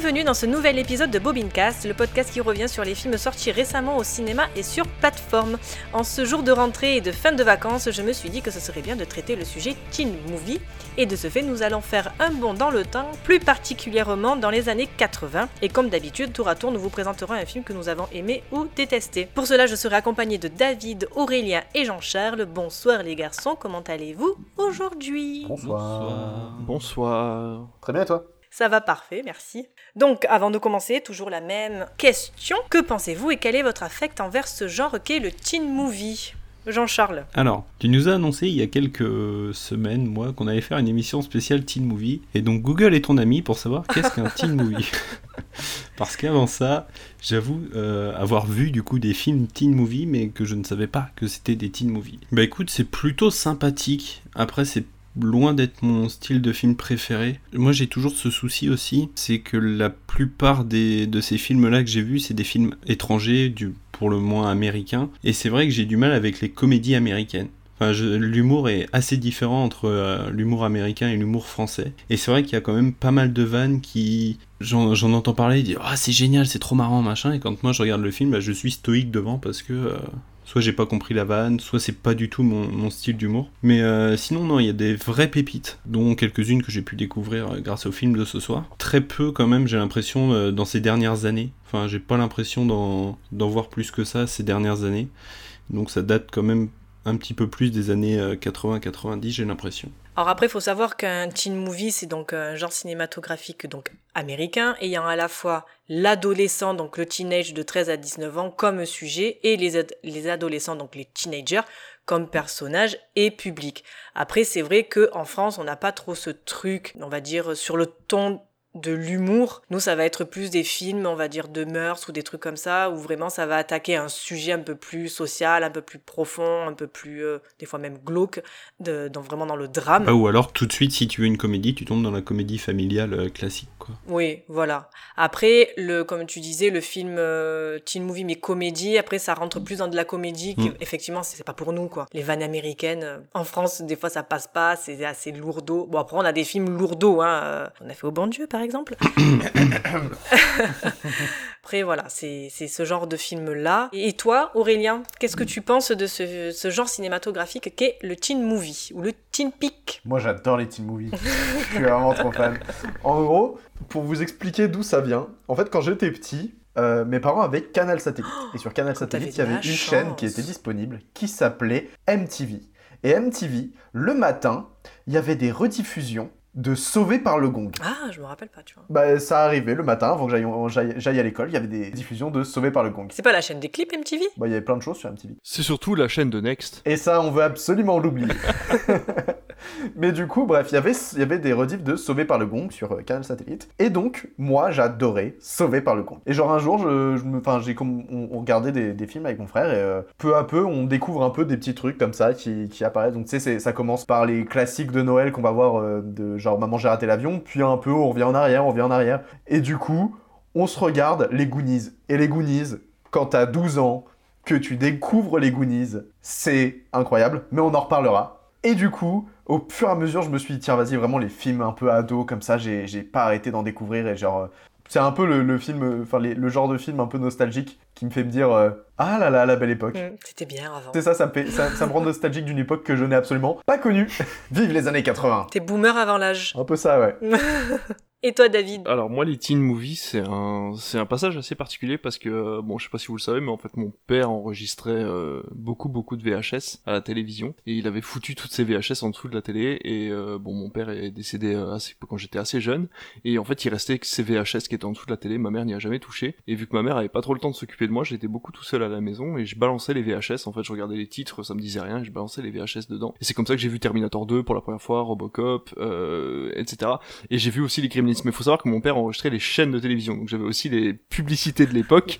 Bienvenue dans ce nouvel épisode de Bobincast, le podcast qui revient sur les films sortis récemment au cinéma et sur plateforme. En ce jour de rentrée et de fin de vacances, je me suis dit que ce serait bien de traiter le sujet teen movie et de ce fait nous allons faire un bond dans le temps, plus particulièrement dans les années 80 et comme d'habitude tour à tour nous vous présenterons un film que nous avons aimé ou détesté. Pour cela je serai accompagné de David, Aurélien et Jean-Charles. Bonsoir les garçons, comment allez-vous aujourd'hui? Bonsoir. Bonsoir. Très bien, et toi? Ça va parfait, merci. Donc, avant de commencer, toujours la même question. Que pensez-vous et quel est votre affect envers ce genre qu'est le teen movie? Jean-Charles. Alors, tu nous as annoncé il y a quelques semaines, moi, qu'on allait faire une émission spéciale Teen Movie. Et donc Google est ton ami pour savoir qu'est-ce qu'un Teen Movie. Parce qu'avant ça, j'avoue euh, avoir vu du coup des films Teen Movie, mais que je ne savais pas que c'était des Teen Movie. Bah écoute, c'est plutôt sympathique. Après, c'est loin d'être mon style de film préféré. Moi j'ai toujours ce souci aussi, c'est que la plupart des, de ces films-là que j'ai vus, c'est des films étrangers, du, pour le moins américains, et c'est vrai que j'ai du mal avec les comédies américaines. Enfin, l'humour est assez différent entre euh, l'humour américain et l'humour français. Et c'est vrai qu'il y a quand même pas mal de vannes qui... J'en entends parler, ils disent « Ah, c'est génial, c'est trop marrant, machin », et quand moi je regarde le film, bah, je suis stoïque devant parce que... euh, Soit j'ai pas compris la vanne, soit c'est pas du tout mon, style d'humour. Mais euh, sinon, non, il y a des vraies pépites, dont quelques-unes que j'ai pu découvrir euh, grâce au film de ce soir. Très peu, quand même, j'ai l'impression, euh, dans ces dernières années. Enfin, j'ai pas l'impression d'en voir plus que ça ces dernières années. Donc ça date quand même un petit peu plus des années euh, 80-90, j'ai l'impression. Alors après, il faut savoir qu'un teen movie, c'est donc un genre cinématographique donc américain, ayant à la fois l'adolescent, donc le teenage de 13 à 19 ans, comme sujet, et les, les adolescents, donc les teenagers, comme personnage et public. Après, c'est vrai que en France, on n'a pas trop ce truc, on va dire, sur le ton de l'humour. Nous, ça va être plus des films, on va dire, de mœurs ou des trucs comme ça, où vraiment ça va attaquer un sujet un peu plus social, un peu plus profond, un peu plus, euh, des fois même glauque, de, dans, vraiment dans le drame. Ah, ou alors, tout de suite, si tu veux une comédie, tu tombes dans la comédie familiale euh, classique, quoi. Oui, voilà. Après, le, comme tu disais, le film euh, teen movie mais comédie, après ça rentre plus dans de la comédie. qui- Mm. Effectivement, c'est pas pour nous quoi. Les vannes américaines, euh, en France, des fois ça passe pas, c'est assez lourdeau. Bon après on a des films lourdeaux, hein. On a fait au bon Dieu par exemple. après voilà, c'est ce genre de film là. Et toi, Aurélien, qu'est-ce que tu penses de ce, ce genre cinématographique qu'est le teen movie ou le teen pic Moi, j'adore les teen movies. Je suis vraiment trop fan. En gros, pour vous expliquer d'où ça vient, en fait, quand j'étais petit, euh, mes parents avaient Canal Satellite. Et sur Canal t'avais Satellite, il y avait une chaîne qui était disponible qui s'appelait MTV. Et MTV, le matin, il y avait des rediffusions de Sauvé par le Gong. Ah, je me rappelle pas, tu vois. Bah, ça arrivait le matin, avant que j'aille- j'aille j'aille à l'école, il y avait des diffusions de Sauvé par le Gong. C'est pas la chaîne des clips MTV Bah, il y avait plein de choses sur MTV. C'est surtout la chaîne de Next. Et ça, on veut absolument l'oublier. Mais du coup, bref, il y avait- des rediffs de Sauvé par le Gong sur euh, Canal Satellite. Et donc, moi, j'adorais Sauvé par le Gong. Et genre, un jour, je, me, on, on regardait des, films avec mon frère et euh, peu à peu, on découvre un peu des petits trucs comme ça qui, apparaissent. Donc, tu sais, ça commence par les classiques de Noël qu'on va voir euh, de genre Maman, j'ai raté l'avion. Puis un peu, on revient en arrière, on revient en arrière. Et du coup, on se regarde les Goonies. Et les Goonies, quand t'as 12 ans, que tu découvres les Goonies, c'est incroyable, mais on en reparlera. Et du coup, au fur et à mesure, je me suis dit, tiens, vas-y, vraiment, les films un peu ados, comme ça, j'ai j'ai pas arrêté d'en découvrir, et genre... euh, C'est un peu le, le film, euh, enfin, les- le genre de film un peu nostalgique qui me fait me dire, euh, ah là là, la belle époque. Mm, C'était bien avant. C'est ça, ça me, fait, ça, ça me rend nostalgique d'une époque que je n'ai absolument pas connue. Vive les années 80 T'es boomer avant l'âge. Un peu ça, ouais. Et toi, David? Alors moi les teen movies c'est un c'est un passage assez particulier parce que euh, bon je sais pas si vous le savez mais en fait mon père enregistrait euh, beaucoup beaucoup de VHS à la télévision et il avait foutu toutes ces VHS en dessous de la télé et euh, bon mon père est décédé euh, quand j'étais assez jeune et en fait il restait que ces VHS qui étaient en dessous de la télé. Ma mère n'y a jamais touché et vu que ma mère avait pas trop le temps de s'occuper de moi j'étais beaucoup tout seul à la maison et je balançais les VHS en fait je regardais les titres ça me disait rien et je balançais les VHS dedans. Et c'est comme ça que j'ai vu Terminator 2 pour la première fois Robocop euh, etc et j'ai vu aussi les Gremlins mais il faut savoir que mon père enregistrait les chaînes de télévision. Donc j'avais aussi les publicités de l'époque.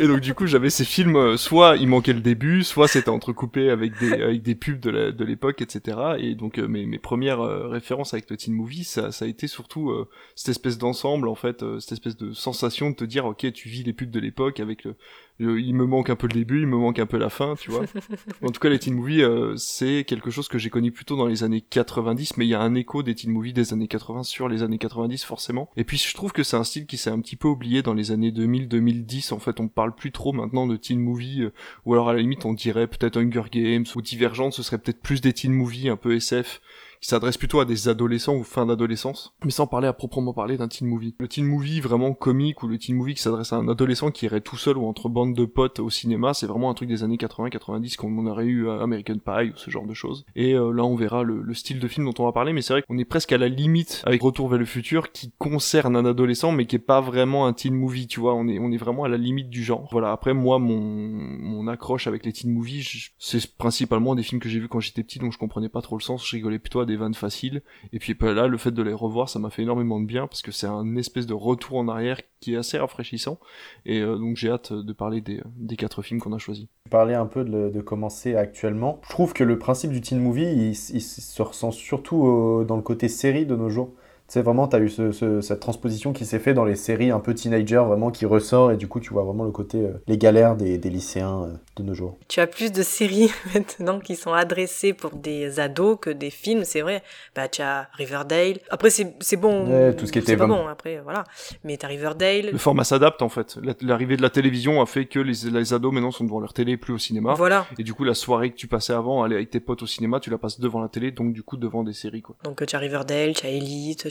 Et donc du coup j'avais ces films euh, soit il manquait le début soit c'était entrecoupé avec des avec des pubs de la- de l'époque etc et donc euh, mes mes premières euh, références avec le teen movie ça ça a été surtout euh, cette espèce d'ensemble en fait cette espèce de sensation de te dire ok tu vis les pubs de l'époque avec le- il me manque un peu le début il me manque un peu la fin tu vois en tout cas les teen movies euh, c'est quelque chose que j'ai connu plutôt dans les années 90 mais il y a un écho des teen movies des années 80 sur les années 90 forcément. Et puis je trouve que c'est un style qui s'est un petit peu oublié dans les années 2000-2010. En fait, on parle plus trop maintenant de teen movie, euh, ou alors à la limite on dirait peut-être Hunger Games ou Divergent, ce serait peut-être plus des teen movies un peu SF qui s'adresse plutôt à des adolescents ou fin d'adolescence, mais sans parler à proprement parler d'un teen movie. Le teen movie vraiment comique ou le teen movie qui s'adresse à un adolescent qui irait tout seul ou entre bandes de potes au cinéma, c'est vraiment un truc des années 80-90 comme on aurait eu à American Pie ou ce genre de choses. Et euh, là on verra le, style de film dont on va parler, mais c'est vrai qu'on est presque à la limite avec Retour vers le futur qui concerne un adolescent mais qui est pas vraiment un teen movie, tu vois, on est, vraiment à la limite du genre. Voilà, après moi mon, mon accroche avec les teen movies, c'est principalement des films que j'ai vus quand j'étais petit donc je comprenais pas trop le sens, je rigolais plutôt des vannes faciles. Et puis bah, là, le fait de les revoir, ça m'a fait énormément de bien parce que c'est un espèce de retour en arrière qui est assez rafraîchissant. Et euh, donc j'ai hâte de parler des, quatre films qu'on a choisis. Parler un peu de, commencer actuellement. Je trouve que le principe du teen movie, il, se ressent surtout dans le côté série de nos jours sais, vraiment, tu as eu cette transposition qui s'est fait dans les séries un peu teenager, vraiment, qui ressort, et du coup, tu vois vraiment le côté, euh, les galères des, lycéens euh, de nos jours. Tu as plus de séries maintenant qui sont adressées pour des ados que des films, c'est vrai. Bah, tu as Riverdale. Après, c'est bon. tout ce qui était pas bon, après, voilà. Mais tu as Riverdale. Le format s'adapte, en fait. L'arrivée de la télévision a fait que les, les, ados, maintenant, sont devant leur télé, plus au cinéma. Voilà. Et du coup, la soirée que tu passais avant, aller avec tes potes au cinéma, tu la passes devant la télé, donc du coup, devant des séries, quoi. Donc, tu as Riverdale, tu as Elite,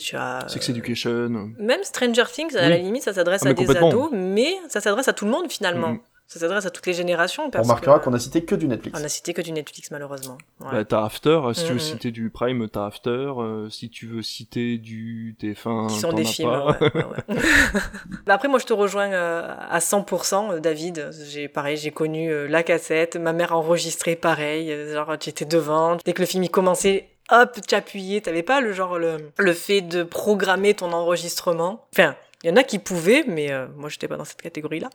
Sex Education. Même Stranger Things, à la limite, ça s'adresse ah, à des ados, mais ça s'adresse à tout le monde finalement. Mm. Ça s'adresse à toutes les générations. On remarquera qu'on a cité que du Netflix. On a cité que du Netflix, malheureusement. Bah, t'as After, si tu veux mm, mm. citer du Prime, t'as After. Euh, si tu veux citer du TF1, Qui sont des films, bah, Après, moi, je te rejoins euh, à 100%, euh, David. J'ai, pareil, j'ai connu la cassette. Ma mère a enregistré pareil. Genre, j'étais devant. Dès que le film y commençait, hop, tu appuyais, t'avais pas le genre le, le fait de programmer ton enregistrement? Enfin, il y en a qui pouvaient, mais euh, moi j'étais pas dans cette catégorie-là.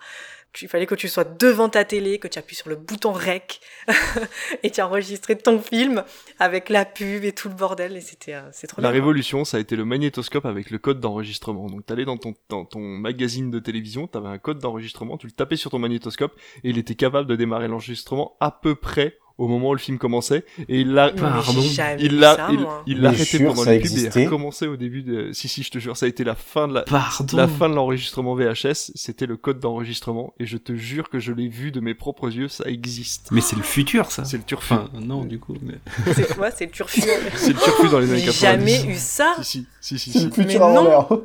Il fallait que tu sois devant ta télé, que tu appuies sur le bouton rec et tu enregistré ton film avec la pub et tout le bordel et c'était euh, c'est trop La révolution, ça a été le magnétoscope avec le code d'enregistrement. Donc t'allais dans ton dans ton magazine de télévision, t'avais un code d'enregistrement, tu le tapais sur ton magnétoscope et il était capable de démarrer l'enregistrement à peu près au moment où le film commençait et il l'a pardon il l'a il l'a arrêté pendant le pub et a recommencé au début de si si je te jure ça a été la fin de la la fin de l'enregistrement VHS c'était le code d'enregistrement et je te jure que je l'ai vu de mes propres yeux ça existe. Mais c'est le futur ça. C'est le turfu. Enfin, non du coup mais c'est quoi c'est le turfu c'est le turfu dans les années 90 jamais eu ça. Si si si si, mais non.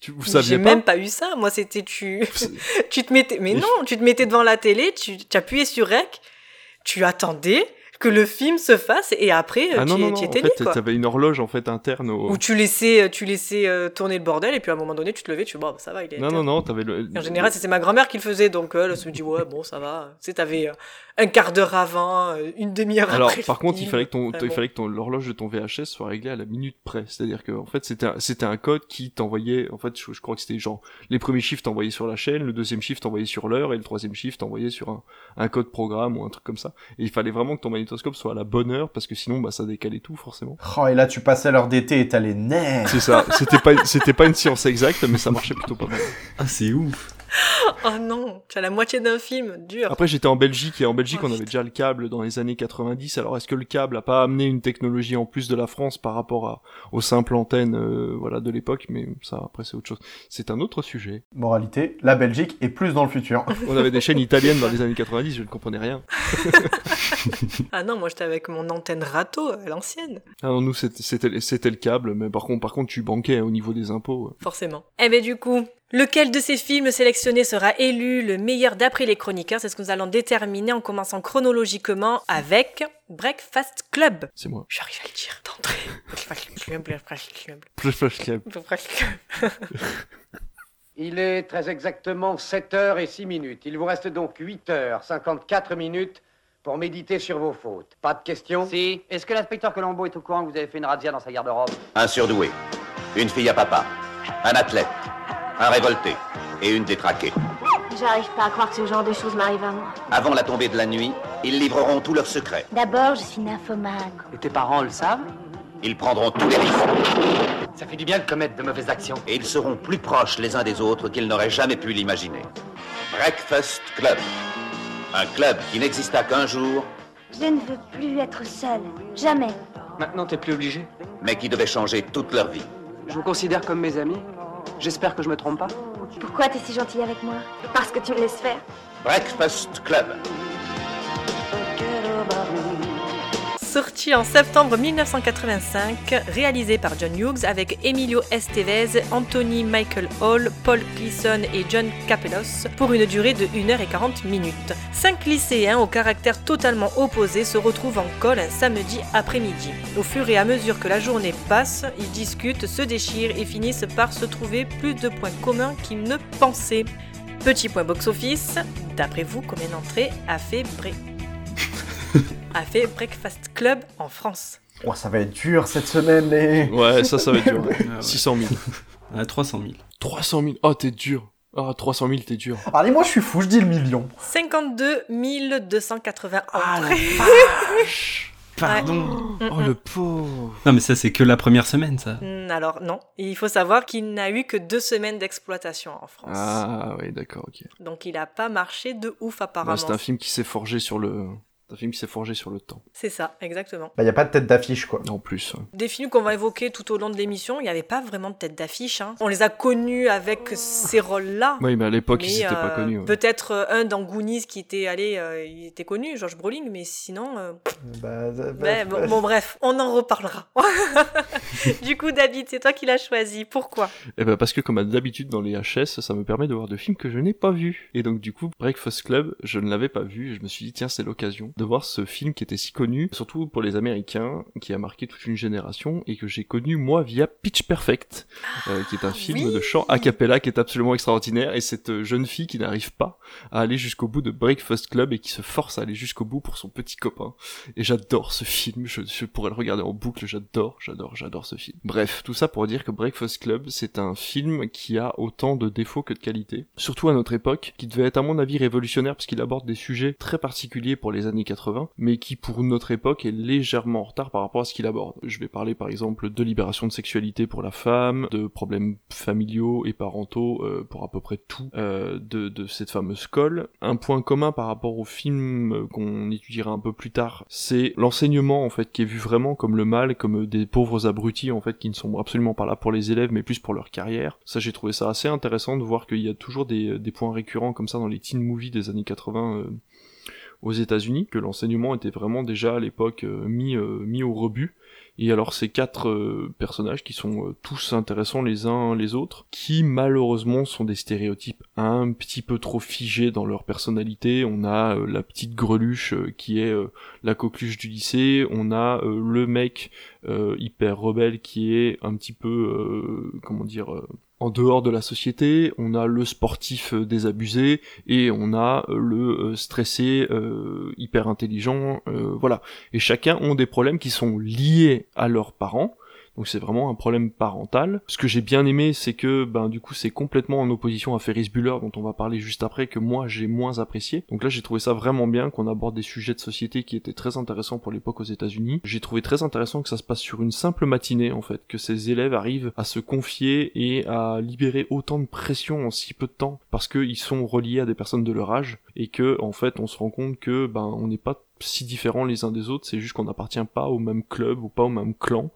Tu, vous saviez J'ai même pas eu ça. Moi, c'était tu, tu te mettais, mais non, tu te mettais devant la télé, tu, tu appuyais sur rec, tu attendais que le film se fasse et après ah tu, non, non, tu étais en fait, t'avais une horloge en fait interne au... où tu laissais tu laissais euh, tourner le bordel et puis à un moment donné tu te levais tu dis bon bah, ça va il est non non non le... en général c'était ma grand-mère qui le faisait donc euh, elle se dit ouais bon ça va. Tu sais t'avais euh, un quart d'heure avant, euh, une demi-heure Alors, après. par contre, il fallait que ton, il fallait que ton l'horloge de ton VHS soit réglée à la minute près. C'est-à-dire que en fait, c'était c'était un code qui t'envoyait. En fait, je, crois que c'était genre les premiers chiffres t'envoyaient sur la chaîne, le deuxième chiffre t'envoyait sur l'heure et le troisième chiffre t'envoyait sur un, un code programme ou un truc comme ça. Et il fallait vraiment que ton magnétoscope soit à la bonne heure parce que sinon, bah, ça décalait tout forcément. Oh, et là, tu passais l'heure d'été et t'as les nerfs. C'est ça. C'était pas, c'était pas une science exacte, mais ça marchait plutôt pas mal. Ah, c'est ouf. oh non, tu as la moitié d'un film, dur. Après, j'étais en Belgique et en Belgique, oh, on avait déjà le câble dans les années 90. Alors, est-ce que le câble a pas amené une technologie en plus de la France par rapport à, aux simples antennes, euh, voilà, de l'époque? Mais ça, après, c'est autre chose. C'est un autre sujet. Moralité, la Belgique est plus dans le futur. on avait des chaînes italiennes dans les années 90, je ne comprenais rien. ah non, moi j'étais avec mon antenne râteau à l'ancienne. Ah non, nous c'était, le câble, mais par contre, par contre, tu banquais au niveau des impôts. Forcément. Eh ben du coup, Lequel de ces films sélectionnés sera élu le meilleur d'après les chroniqueurs? C'est ce que nous allons déterminer en commençant chronologiquement avec Breakfast Club. C'est moi. J'arrive à le dire d'entrée. Breakfast Club, Breakfast Club. Breakfast Club. Breakfast Club. Il est très exactement 7 heures et 6 minutes. Il vous reste donc 8 heures 54 minutes pour méditer sur vos fautes. Pas de questions? Si. Est-ce que l'inspecteur Colombo est au courant que vous avez fait une razzia dans sa garde-robe? Un surdoué, une fille à papa, un athlète, un révolté et une détraquée. J'arrive pas à croire que ce genre de choses m'arrive à moi. Avant la tombée de la nuit, ils livreront tous leurs secrets. D'abord, je suis nymphomane. Et tes parents le savent Ils prendront tous les risques. Ça fait du bien de commettre de mauvaises actions. Et ils seront plus proches les uns des autres qu'ils n'auraient jamais pu l'imaginer. Breakfast Club. Un club qui n'exista qu'un jour. Je ne veux plus être seule. Jamais. Maintenant, t'es plus obligé. Mais qui devait changer toute leur vie. Je vous considère comme mes amis. J'espère que je me trompe pas. Pourquoi t'es si gentil avec moi? Parce que tu me laisses faire. Breakfast Club. Sorti en septembre 1985, réalisé par John Hughes avec Emilio Estevez, Anthony Michael Hall, Paul Gleason et John Capellos pour une durée de 1h40 minutes. Cinq lycéens au caractère totalement opposé se retrouvent en col un samedi après-midi. Au fur et à mesure que la journée passe, ils discutent, se déchirent et finissent par se trouver plus de points communs qu'ils ne pensaient. Petit point box-office, d'après vous, combien d'entrées a fait Bre- a fait Breakfast Club en France Oh, ça va être dur cette semaine, les. Ouais, ça, ça va être dur. Ah ouais. 600 000. À 300 000. 300 000. Oh, t'es dur. Ah, 300 000, t'es dur. Allez, moi je suis fou, je dis le million. 52 280 Ah, entrées. Pardon. Mm, Oh, mm. le pauvre. Non, mais ça, c'est que la première semaine, ça. Mm, Alors non, il faut savoir qu'il n'a eu que deux semaines d'exploitation en France. Ah, oui, d'accord, ok. Donc il n'a pas marché de ouf apparemment. Bah, c'est un film qui s'est forgé sur le. C'est un film qui s'est forgé sur le temps. C'est ça, exactement. Bah, y a pas de tête d'affiche, quoi. En plus. ouais. Des films qu'on va évoquer tout au long de l'émission, il n'y avait pas vraiment de tête d'affiche. hein. On les a connus avec ces rôles-là. Oui, mais à l'époque, Mais, ils étaient pas euh, connus. ouais. Peut-être euh, un dans Goonies qui était allé, euh, il était connu, George Brolin, mais sinon, euh, Bah, bah, bah, bon, bon, bref, on en reparlera. du coup, David, c'est toi qui l'as choisi. Pourquoi? Eh ben parce que comme d'habitude dans les HS, ça me permet de voir de films que je n'ai pas vus. Et donc du coup, Breakfast Club, je ne l'avais pas vu et je me suis dit tiens c'est l'occasion de voir ce film qui était si connu, surtout pour les Américains, qui a marqué toute une génération et que j'ai connu moi via Pitch Perfect, euh, qui est un film oui de chant a cappella qui est absolument extraordinaire et cette euh, jeune fille qui n'arrive pas à aller jusqu'au bout de Breakfast Club et qui se force à aller jusqu'au bout pour son petit copain. Et j'adore ce film, je, je pourrais le regarder en boucle, j'adore, j'adore, j'adore ce film. Bref, tout ça pour dire que Breakfast Club, c'est un film qui a autant de défauts que de qualités. Surtout à notre époque, qui devait être à mon avis révolutionnaire parce qu'il aborde des sujets très particuliers pour les années 80, mais qui pour notre époque est légèrement en retard par rapport à ce qu'il aborde. Je vais parler par exemple de libération de sexualité pour la femme, de problèmes familiaux et parentaux euh, pour à peu près tout euh, de, cette fameuse colle. Un point commun par rapport au film euh, qu'on étudiera un peu plus tard, c'est l'enseignement en fait qui est vu vraiment comme le mal, comme des pauvres abrutis en fait qui ne sont absolument pas là pour les élèves mais plus pour leur carrière. Ça j'ai trouvé ça assez intéressant de voir qu'il y a toujours des, points récurrents comme ça dans les teen movies des années 80 euh, aux États-Unis, que l'enseignement était vraiment déjà à l'époque euh, mis, euh, mis au rebut. Et alors ces quatre euh, personnages qui sont tous intéressants les uns les autres, qui malheureusement sont des stéréotypes un petit peu trop figés dans leur personnalité. On a la petite greluche qui est la coqueluche du lycée, on a le mec hyper rebelle qui est un petit peu comment dire en dehors de la société, on a le sportif euh, désabusé et on a euh, le euh, stressé euh, hyper intelligent, euh, voilà. Et chacun ont des problèmes qui sont liés à leurs parents. Donc c'est vraiment un problème parental. Ce que j'ai bien aimé, c'est que ben du coup c'est complètement en opposition à Ferris Bueller dont on va parler juste après que moi j'ai moins apprécié. Donc là j'ai trouvé ça vraiment bien qu'on aborde des sujets de société qui étaient très intéressants pour l'époque aux États-Unis. J'ai trouvé très intéressant que ça se passe sur une simple matinée en fait, que ces élèves arrivent à se confier et à libérer autant de pression en si peu de temps parce qu'ils sont reliés à des personnes de leur âge et que en fait on se rend compte que ben on n'est pas si différents les uns des autres, c'est juste qu'on n'appartient pas au même club ou pas au même clan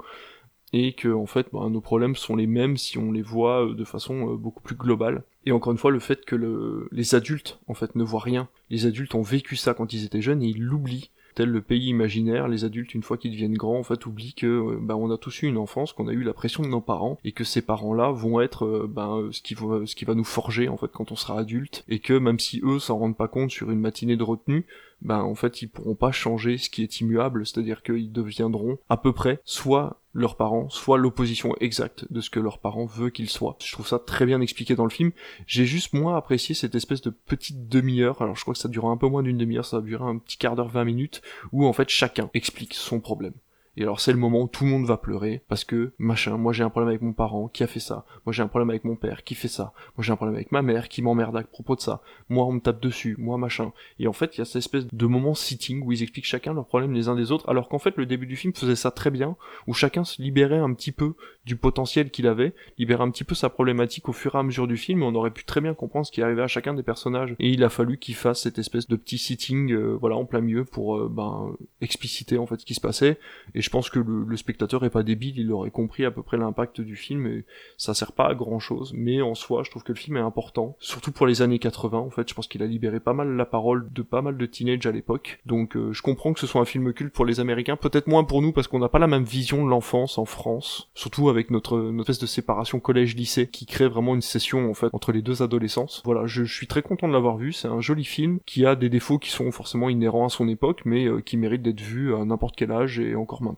et que en fait bah, nos problèmes sont les mêmes si on les voit euh, de façon euh, beaucoup plus globale. Et encore une fois le fait que le... les adultes en fait ne voient rien. Les adultes ont vécu ça quand ils étaient jeunes et ils l'oublient. Tel le pays imaginaire, les adultes une fois qu'ils deviennent grands en fait oublient que euh, bah, on a tous eu une enfance, qu'on a eu la pression de nos parents et que ces parents-là vont être ben, ce qui va ce qui va nous forger en fait quand on sera adulte et que même si eux s'en rendent pas compte sur une matinée de retenue, ben en fait ils pourront pas changer ce qui est immuable, c'est-à-dire qu'ils deviendront à peu près soit leurs parents, soit l'opposition exacte de ce que leurs parents veulent qu'ils soient. Je trouve ça très bien expliqué dans le film. J'ai juste moins apprécié cette espèce de petite demi-heure, alors je crois que ça durera un peu moins d'une demi-heure, ça va durer un petit quart d'heure, 20 minutes, où en fait chacun explique son problème. Et alors c'est le moment où tout le monde va pleurer parce que machin, moi j'ai un problème avec mon parent qui a fait ça, moi j'ai un problème avec mon père qui fait ça, moi j'ai un problème avec ma mère qui m'emmerde à propos de ça, moi on me tape dessus, moi machin. Et en fait il y a cette espèce de moment sitting où ils expliquent chacun leurs problèmes les uns des autres, alors qu'en fait le début du film faisait ça très bien, où chacun se libérait un petit peu du potentiel qu'il avait, libérait un petit peu sa problématique au fur et à mesure du film, et on aurait pu très bien comprendre ce qui arrivait à chacun des personnages. Et il a fallu qu'il fasse cette espèce de petit sitting, euh, voilà, en plein milieu pour euh, ben expliciter en fait ce qui se passait. Je pense que le, le spectateur est pas débile, il aurait compris à peu près l'impact du film et ça sert pas à grand chose. Mais en soi, je trouve que le film est important, surtout pour les années 80. En fait, je pense qu'il a libéré pas mal la parole de pas mal de teenage à l'époque. Donc, euh, je comprends que ce soit un film culte pour les Américains, peut-être moins pour nous parce qu'on n'a pas la même vision de l'enfance en France, surtout avec notre, notre espèce de séparation collège-lycée qui crée vraiment une session en fait entre les deux adolescences. Voilà, je, suis très content de l'avoir vu. C'est un joli film qui a des défauts qui sont forcément inhérents à son époque, mais euh, qui mérite d'être vu à n'importe quel âge et encore maintenant.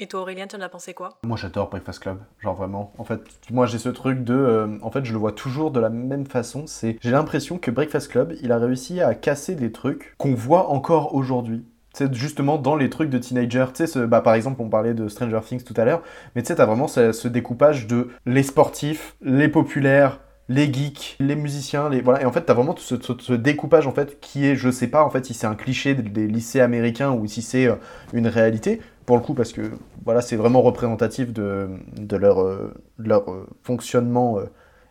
Et toi, Aurélien, t'en as pensé quoi? Moi j'adore Breakfast Club, genre vraiment. En fait, moi j'ai ce truc de. euh, en fait, je le vois toujours de la même façon. C'est, j'ai l'impression que Breakfast Club, il a réussi à casser des trucs qu'on voit encore aujourd'hui. C'est justement dans les trucs de teenager. Tu sais, ce- bah, par exemple, on parlait de Stranger Things tout à l'heure, mais tu sais, t'as vraiment ce, ce découpage de les sportifs, les populaires, les geeks, les musiciens, les voilà. Et en fait, t'as vraiment ce, ce- découpage en fait qui est, je sais pas en fait si c'est un cliché des, lycées américains ou si c'est euh, une réalité. Pour le coup, parce que voilà, c'est vraiment représentatif de, de leur, euh, leur euh, fonctionnement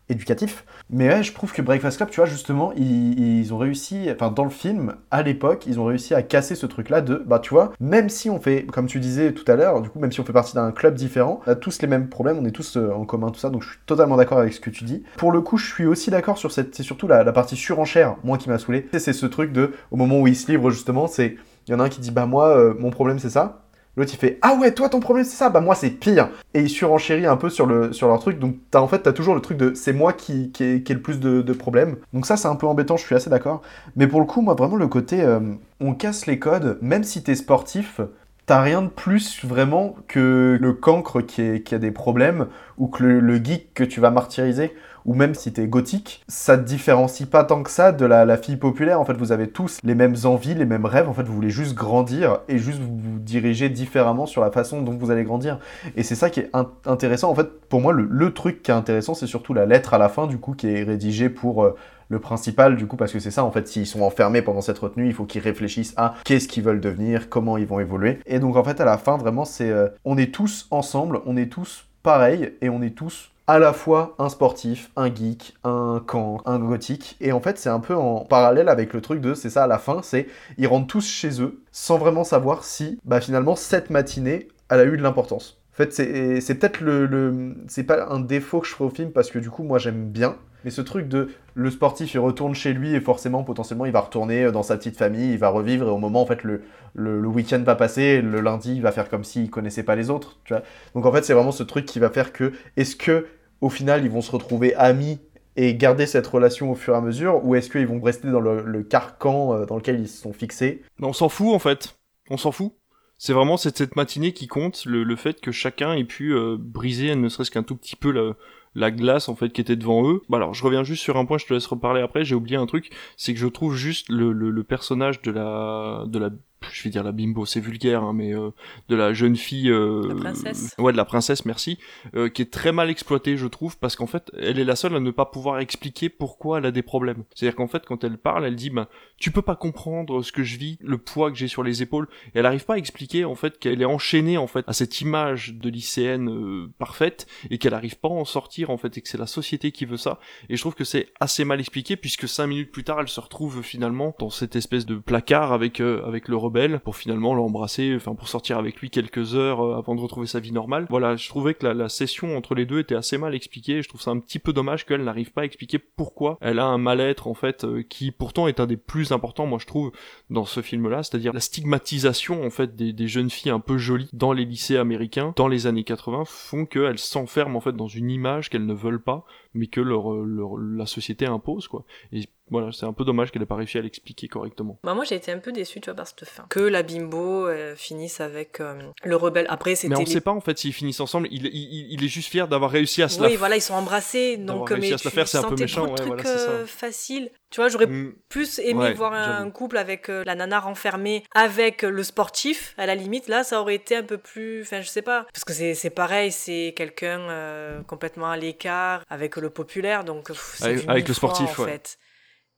éducatif. Mais ouais, je trouve que Breakfast Club, tu vois, justement, ils, ils ont réussi, enfin, dans le film, à l'époque, ils ont réussi à casser ce truc-là de, bah, tu vois, même si on fait, comme tu disais tout à l'heure, du coup, même si on fait partie d'un club différent, on a tous les mêmes problèmes, on est tous euh, en commun, tout ça, donc je suis totalement d'accord avec ce que tu dis. Pour le coup, je suis aussi d'accord sur cette, c'est surtout la, la partie surenchère, moi, qui m'a saoulé. C'est ce truc de, au moment où ils se livrent, justement, c'est, il y en a un qui dit, bah, moi, euh, mon problème, c'est ça. L'autre il fait Ah ouais, toi ton problème c'est ça, bah moi c'est pire. Et il surenchérit un peu sur, le, leur truc. Donc t'as, en fait, t'as toujours le truc de c'est moi qui, qui, ai, le plus de, problèmes. Donc ça c'est un peu embêtant, je suis assez d'accord. Mais pour le coup, moi vraiment le côté euh, on casse les codes, même si t'es sportif, t'as rien de plus vraiment que le cancre qui, a des problèmes ou que le geek que tu vas martyriser. Ou même si t'es gothique, ça te différencie pas tant que ça de la, fille populaire. En fait, vous avez tous les mêmes envies, les mêmes rêves. En fait, vous voulez juste grandir et juste vous, diriger différemment sur la façon dont vous allez grandir. Et c'est ça qui est in- intéressant. En fait, pour moi, le, truc qui est intéressant, c'est surtout la lettre à la fin, du coup, qui est rédigée pour euh, le principal, du coup, parce que c'est ça, en fait, s'ils sont enfermés pendant cette retenue, il faut qu'ils réfléchissent à qu'est-ce qu'ils veulent devenir, comment ils vont évoluer. Et donc, en fait, à la fin, vraiment, c'est euh, on est tous ensemble, on est tous pareils et on est tous à la fois un sportif, un geek, un camp, un gothique. Et en fait, c'est un peu en parallèle avec le truc de, c'est ça à la fin, c'est ils rentrent tous chez eux sans vraiment savoir si, bah finalement, cette matinée, elle a eu de l'importance. En fait, c'est peut-être le, C'est pas un défaut que je ferai au film parce que du coup, moi, j'aime bien. Mais ce truc de le sportif, il retourne chez lui et forcément, potentiellement, il va retourner dans sa petite famille, il va revivre et au moment, en fait, le, le, le week-end va passer, le lundi, il va faire comme s'il connaissait pas les autres, tu vois. Donc en fait, c'est vraiment ce truc qui va faire que, est-ce que au final, ils vont se retrouver amis et garder cette relation au fur et à mesure, ou est-ce qu'ils vont rester dans le, carcan euh, dans lequel ils se sont fixés? On s'en fout en fait. On s'en fout. C'est vraiment cette, matinée qui compte, le, fait que chacun ait pu euh, briser ne serait-ce qu'un tout petit peu la, la glace en fait qui était devant eux. Bah alors je reviens juste sur un point, je te laisse reparler après, j'ai oublié un truc, c'est que je trouve juste le, le, le personnage de la de la je vais dire la bimbo, c'est vulgaire, hein, mais euh, de la jeune fille, euh, La princesse. ouais, de la princesse, merci, euh, qui est très mal exploitée, je trouve, parce qu'en fait, elle est la seule à ne pas pouvoir expliquer pourquoi elle a des problèmes. C'est-à-dire qu'en fait, quand elle parle, elle dit, bah, tu peux pas comprendre ce que je vis, le poids que j'ai sur les épaules, et elle arrive pas à expliquer en fait qu'elle est enchaînée en fait à cette image de lycéenne euh, parfaite et qu'elle arrive pas à en sortir en fait et que c'est la société qui veut ça. Et je trouve que c'est assez mal expliqué puisque cinq minutes plus tard, elle se retrouve finalement dans cette espèce de placard avec euh, avec le pour finalement l'embrasser, enfin pour sortir avec lui quelques heures euh, avant de retrouver sa vie normale. Voilà, je trouvais que la, la session entre les deux était assez mal expliquée. Je trouve ça un petit peu dommage qu'elle n'arrive pas à expliquer pourquoi elle a un mal-être en fait euh, qui pourtant est un des plus importants, moi je trouve, dans ce film-là, c'est-à-dire la stigmatisation en fait des, des jeunes filles un peu jolies dans les lycées américains dans les années 80 font qu'elles s'enferment en fait dans une image qu'elles ne veulent pas, mais que leur, euh, leur la société impose quoi. Et voilà, c'est un peu dommage qu'elle ait pas réussi à l'expliquer correctement. Bah moi j'ai été un peu déçue tu vois par cette fin. Que la bimbo euh, finisse avec euh, le rebelle. Après c'était Mais on les- sait pas en fait s'ils finissent ensemble. Il, il, il est juste fier d'avoir réussi à se Oui la. voilà ils sont embrassés donc réussi mais à se la faire, c'est un peu méchant, ouais, trucs voilà, euh, faciles. Tu vois j'aurais Mm. plus aimé Ouais, voir un couple avec euh, la nana renfermée avec le sportif à la limite là ça aurait été un peu plus enfin je sais pas parce que c'est c'est pareil c'est quelqu'un euh, complètement à l'écart avec le populaire donc pff, c'est Avec- le fois, sportif, en ouais. fait.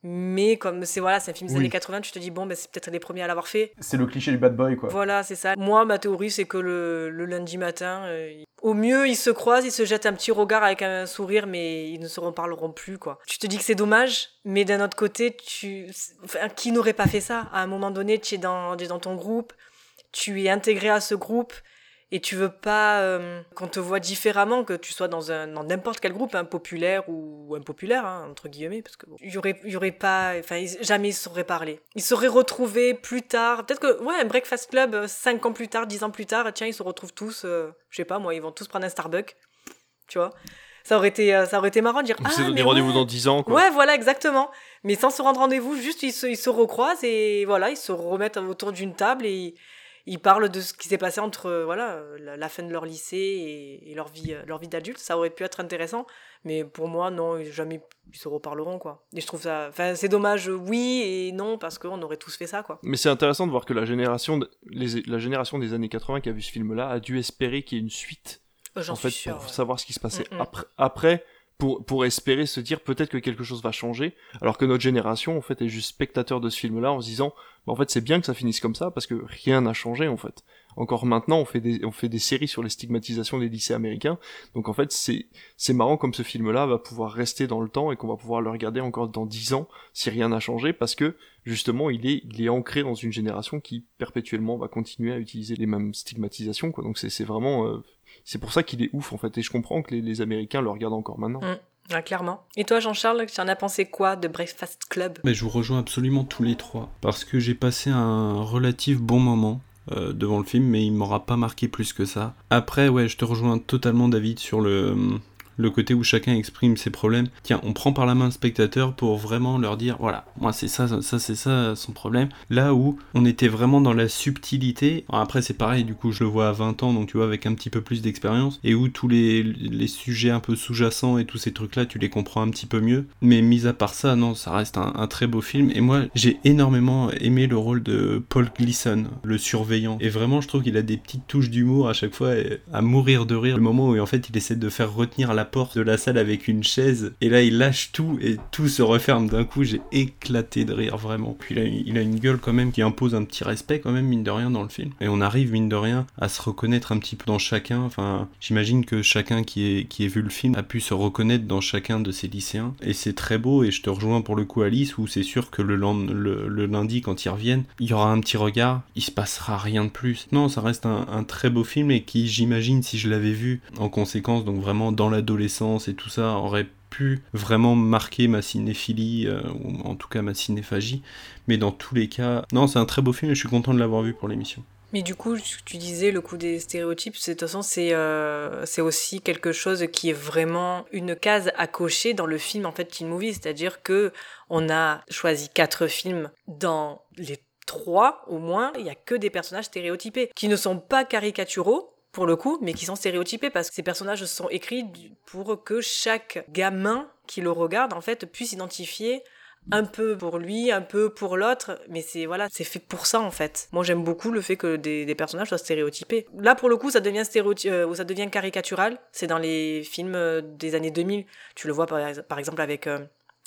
Mais comme c'est voilà, c'est un film des Oui. années 80, tu te dis bon ben c'est peut-être les premiers à l'avoir fait. C'est le cliché du bad boy, quoi. Voilà, c'est ça. Moi, ma théorie, c'est que le, le lundi matin, euh, au mieux, ils se croisent, ils se jettent un petit regard avec un sourire, mais ils ne se reparleront plus, quoi. Tu te dis que c'est dommage, mais d'un autre côté, tu, enfin, qui n'aurait pas fait ça? À un moment donné, tu es dans, tu es dans ton groupe, tu es intégré à ce groupe, et tu veux pas euh, qu'on te voit différemment, que tu sois dans un dans n'importe quel groupe, un populaire ou impopulaire hein, entre guillemets, parce que bon, y aurait il y aurait pas, enfin jamais ils sauraient parler. Ils seraient retrouvés plus tard, peut-être que ouais un Breakfast Club euh, cinq ans plus tard, dix ans plus tard, tiens ils se retrouvent tous, euh, je sais pas moi, ils vont tous prendre un Starbucks, tu vois. Ça aurait été ça aurait été marrant de dire On ah donné rendez-vous ouais. dans 10 ans, quoi. Ouais, voilà, exactement. Mais sans se rendre rendez-vous, juste ils se, ils se recroisent et voilà, ils se remettent autour d'une table et ils, parlent de ce qui s'est passé entre euh, voilà euh, la, fin de leur lycée et, et leur vie, euh, leur vie d'adulte. Ça aurait pu être intéressant, mais pour moi, non, ils- jamais ils se reparleront quoi. Et je trouve ça, enfin, c'est dommage, oui et non parce qu'on aurait tous fait ça quoi. Mais c'est intéressant de voir que la génération, de- les- la génération des années 80 qui a vu ce film-là a dû espérer qu'il y ait une suite. En fait, pour ouais. savoir ce qui se passait Mm, mm. après, après pour, pour espérer se dire peut-être que quelque chose va changer, alors que notre génération, en fait, est juste spectateur de ce film-là en se disant, bah, en fait, c'est bien que ça finisse comme ça, parce que rien n'a changé, en fait. Encore maintenant, on fait des, on fait des séries sur les stigmatisations des lycées américains, donc en fait, c'est, c'est marrant comme ce film-là va pouvoir rester dans le temps et qu'on va pouvoir le regarder encore dans 10 ans si rien n'a changé, parce que, justement, il est, il est ancré dans une génération qui, perpétuellement, va continuer à utiliser les mêmes stigmatisations, quoi. Donc c'est, c'est vraiment, euh, c'est pour ça qu'il est ouf en fait, et je comprends que les, les Américains le regardent encore maintenant. Mm. Ouais, clairement. Et toi, Jean-Charles, tu en as pensé quoi de Breakfast Club? Mais je vous rejoins absolument tous les trois. Parce que j'ai passé un relatif bon moment euh, devant le film, mais il m'aura pas marqué plus que ça. Après, ouais, je te rejoins totalement, David, sur le, le côté où chacun exprime ses problèmes. Tiens, on prend par la main le spectateur pour vraiment leur dire voilà, moi c'est ça, ça, c'est ça son problème. Là où on était vraiment dans la subtilité. Après, c'est pareil, du coup, je le vois à 20 ans, donc tu vois, avec un petit peu plus d'expérience, et où tous les, les sujets un peu sous-jacents et tous ces trucs-là, tu les comprends un petit peu mieux. Mais mis à part ça, non, ça reste un, un très beau film. Et moi, j'ai énormément aimé le rôle de Paul Gleason, le surveillant. Et vraiment, je trouve qu'il a des petites touches d'humour à chaque fois, à mourir de rire. Le moment où en fait, il essaie de faire retenir la porte de la salle avec une chaise, et là, il lâche tout, et tout se referme d'un coup. J'ai éclaté de rire, vraiment. Puis a, il a une gueule quand même qui impose un petit respect, quand même, mine de rien, dans le film. Et on arrive, mine de rien, à se reconnaître un petit peu dans chacun. Enfin, j'imagine que chacun qui ait, qui ait vu le film a pu se reconnaître dans chacun de ces lycéens. Et c'est très beau, et je te rejoins pour le coup, Alice, où c'est sûr que le, lundi, quand ils reviennent, il y aura un petit regard, il se passera rien de plus. Non, ça reste un, un très beau film, et qui, j'imagine, si je l'avais vu en conséquence, donc vraiment dans et tout ça, aurait pu vraiment marquer ma cinéphilie, euh, ou en tout cas ma cinéphagie. Mais dans tous les cas, non, c'est un très beau film et je suis content de l'avoir vu pour l'émission. Mais du coup, tu disais le coup des stéréotypes, de toute façon c'est euh, c'est aussi quelque chose qui est vraiment une case à cocher dans le film en fait Teen Movie, c'est-à-dire que on a choisi quatre films dans les trois au moins, il y a que des personnages stéréotypés qui ne sont pas caricaturaux pour le coup, mais qui sont stéréotypés parce que ces personnages sont écrits pour que chaque gamin qui le regarde en fait puisse identifier un peu pour lui, un peu pour l'autre, mais c'est voilà, c'est fait pour ça en fait. Moi j'aime beaucoup le fait que des, personnages soient stéréotypés. Là pour le coup ça devient euh, ou ça devient caricatural, c'est dans les films euh, des années 2000, tu le vois par exemple avec euh,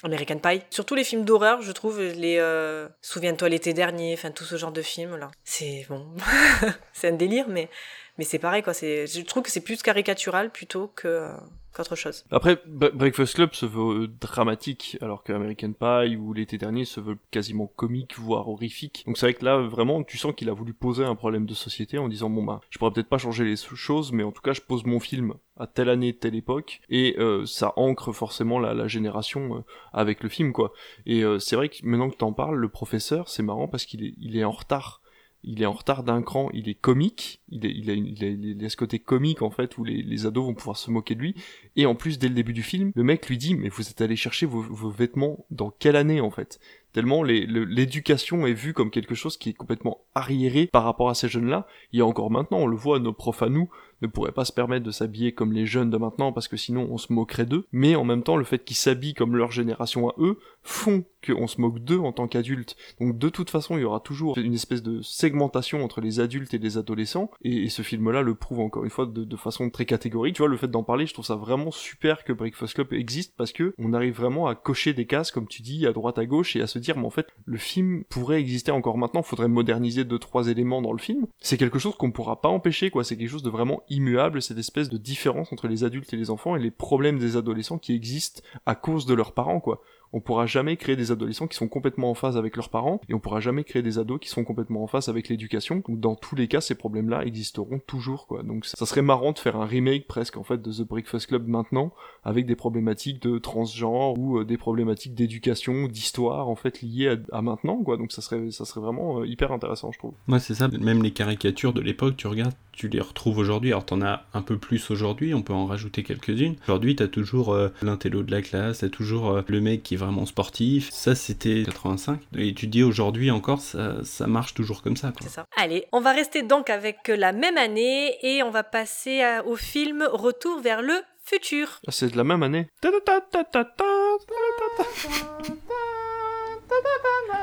American Pie. Surtout les films d'horreur, je trouve les euh, Souviens-toi l'été dernier, enfin tout ce genre de films là. C'est bon, c'est un délire mais mais c'est pareil quoi, c'est je trouve que c'est plus caricatural plutôt que qu'autre chose. Après, Bre- Breakfast Club se veut euh, dramatique, alors que American Pie ou l'été dernier se veut quasiment comique, voire horrifique. Donc c'est vrai que là, vraiment, tu sens qu'il a voulu poser un problème de société en disant, bon bah, je pourrais peut-être pas changer les choses, mais en tout cas, je pose mon film à telle année, telle époque, et euh, ça ancre forcément la, la génération euh, avec le film, quoi. Et euh, c'est vrai que maintenant que t'en parles, le professeur, c'est marrant parce qu'il est, il est en retard il est en retard d'un cran, il est comique, il, est, il, a, il, ce côté comique en fait où les, ados vont pouvoir se moquer de lui, et en plus dès le début du film, le mec lui dit mais vous êtes allé chercher vos, vêtements dans quelle année en fait? Tellement l'éducation est vue comme quelque chose qui est complètement arriéré par rapport à ces jeunes-là, et encore maintenant on le voit, nos profs à nous ne pourraient pas se permettre de s'habiller comme les jeunes de maintenant parce que sinon on se moquerait d'eux, mais en même temps le fait qu'ils s'habillent comme leur génération à eux font qu'on se moque d'eux en tant qu'adultes. Donc de toute façon, il y aura toujours une espèce de segmentation entre les adultes et les adolescents, et, ce film-là le prouve encore une fois de, façon très catégorique. Tu vois, le fait d'en parler, je trouve ça vraiment super que Breakfast Club existe parce que on arrive vraiment à cocher des cases, comme tu dis, à droite à gauche, et à se dire, mais en fait, le film pourrait exister encore maintenant, faudrait moderniser deux, trois éléments dans le film. C'est quelque chose qu'on pourra pas empêcher, quoi. C'est quelque chose de vraiment immuable, cette espèce de différence entre les adultes et les enfants et les problèmes des adolescents qui existent à cause de leurs parents, quoi on pourra jamais créer des adolescents qui sont complètement en phase avec leurs parents, et on pourra jamais créer des ados qui sont complètement en phase avec l'éducation. Donc dans tous les cas, ces problèmes-là existeront toujours, quoi. Donc ça serait marrant de faire un remake presque en fait de The Breakfast Club maintenant, avec des problématiques de transgenre ou euh, des problématiques d'éducation, d'histoire en fait liées à, maintenant, quoi. Donc ça serait, ça serait vraiment euh, hyper intéressant, je trouve. Moi, c'est ça. Même les caricatures de l'époque, tu regardes, tu les retrouves aujourd'hui. Alors t'en as un peu plus aujourd'hui, on peut en rajouter quelques-unes. Aujourd'hui, t'as toujours euh, l'intello de la classe, t'as toujours le mec qui est vraiment sportif. Ça, c'était 85. Et tu dis aujourd'hui encore, ça, ça marche toujours comme ça. C'est ça. Allez, on va rester donc avec la même année et on va passer à, au film Retour vers le futur. Ah, c'est de la même année.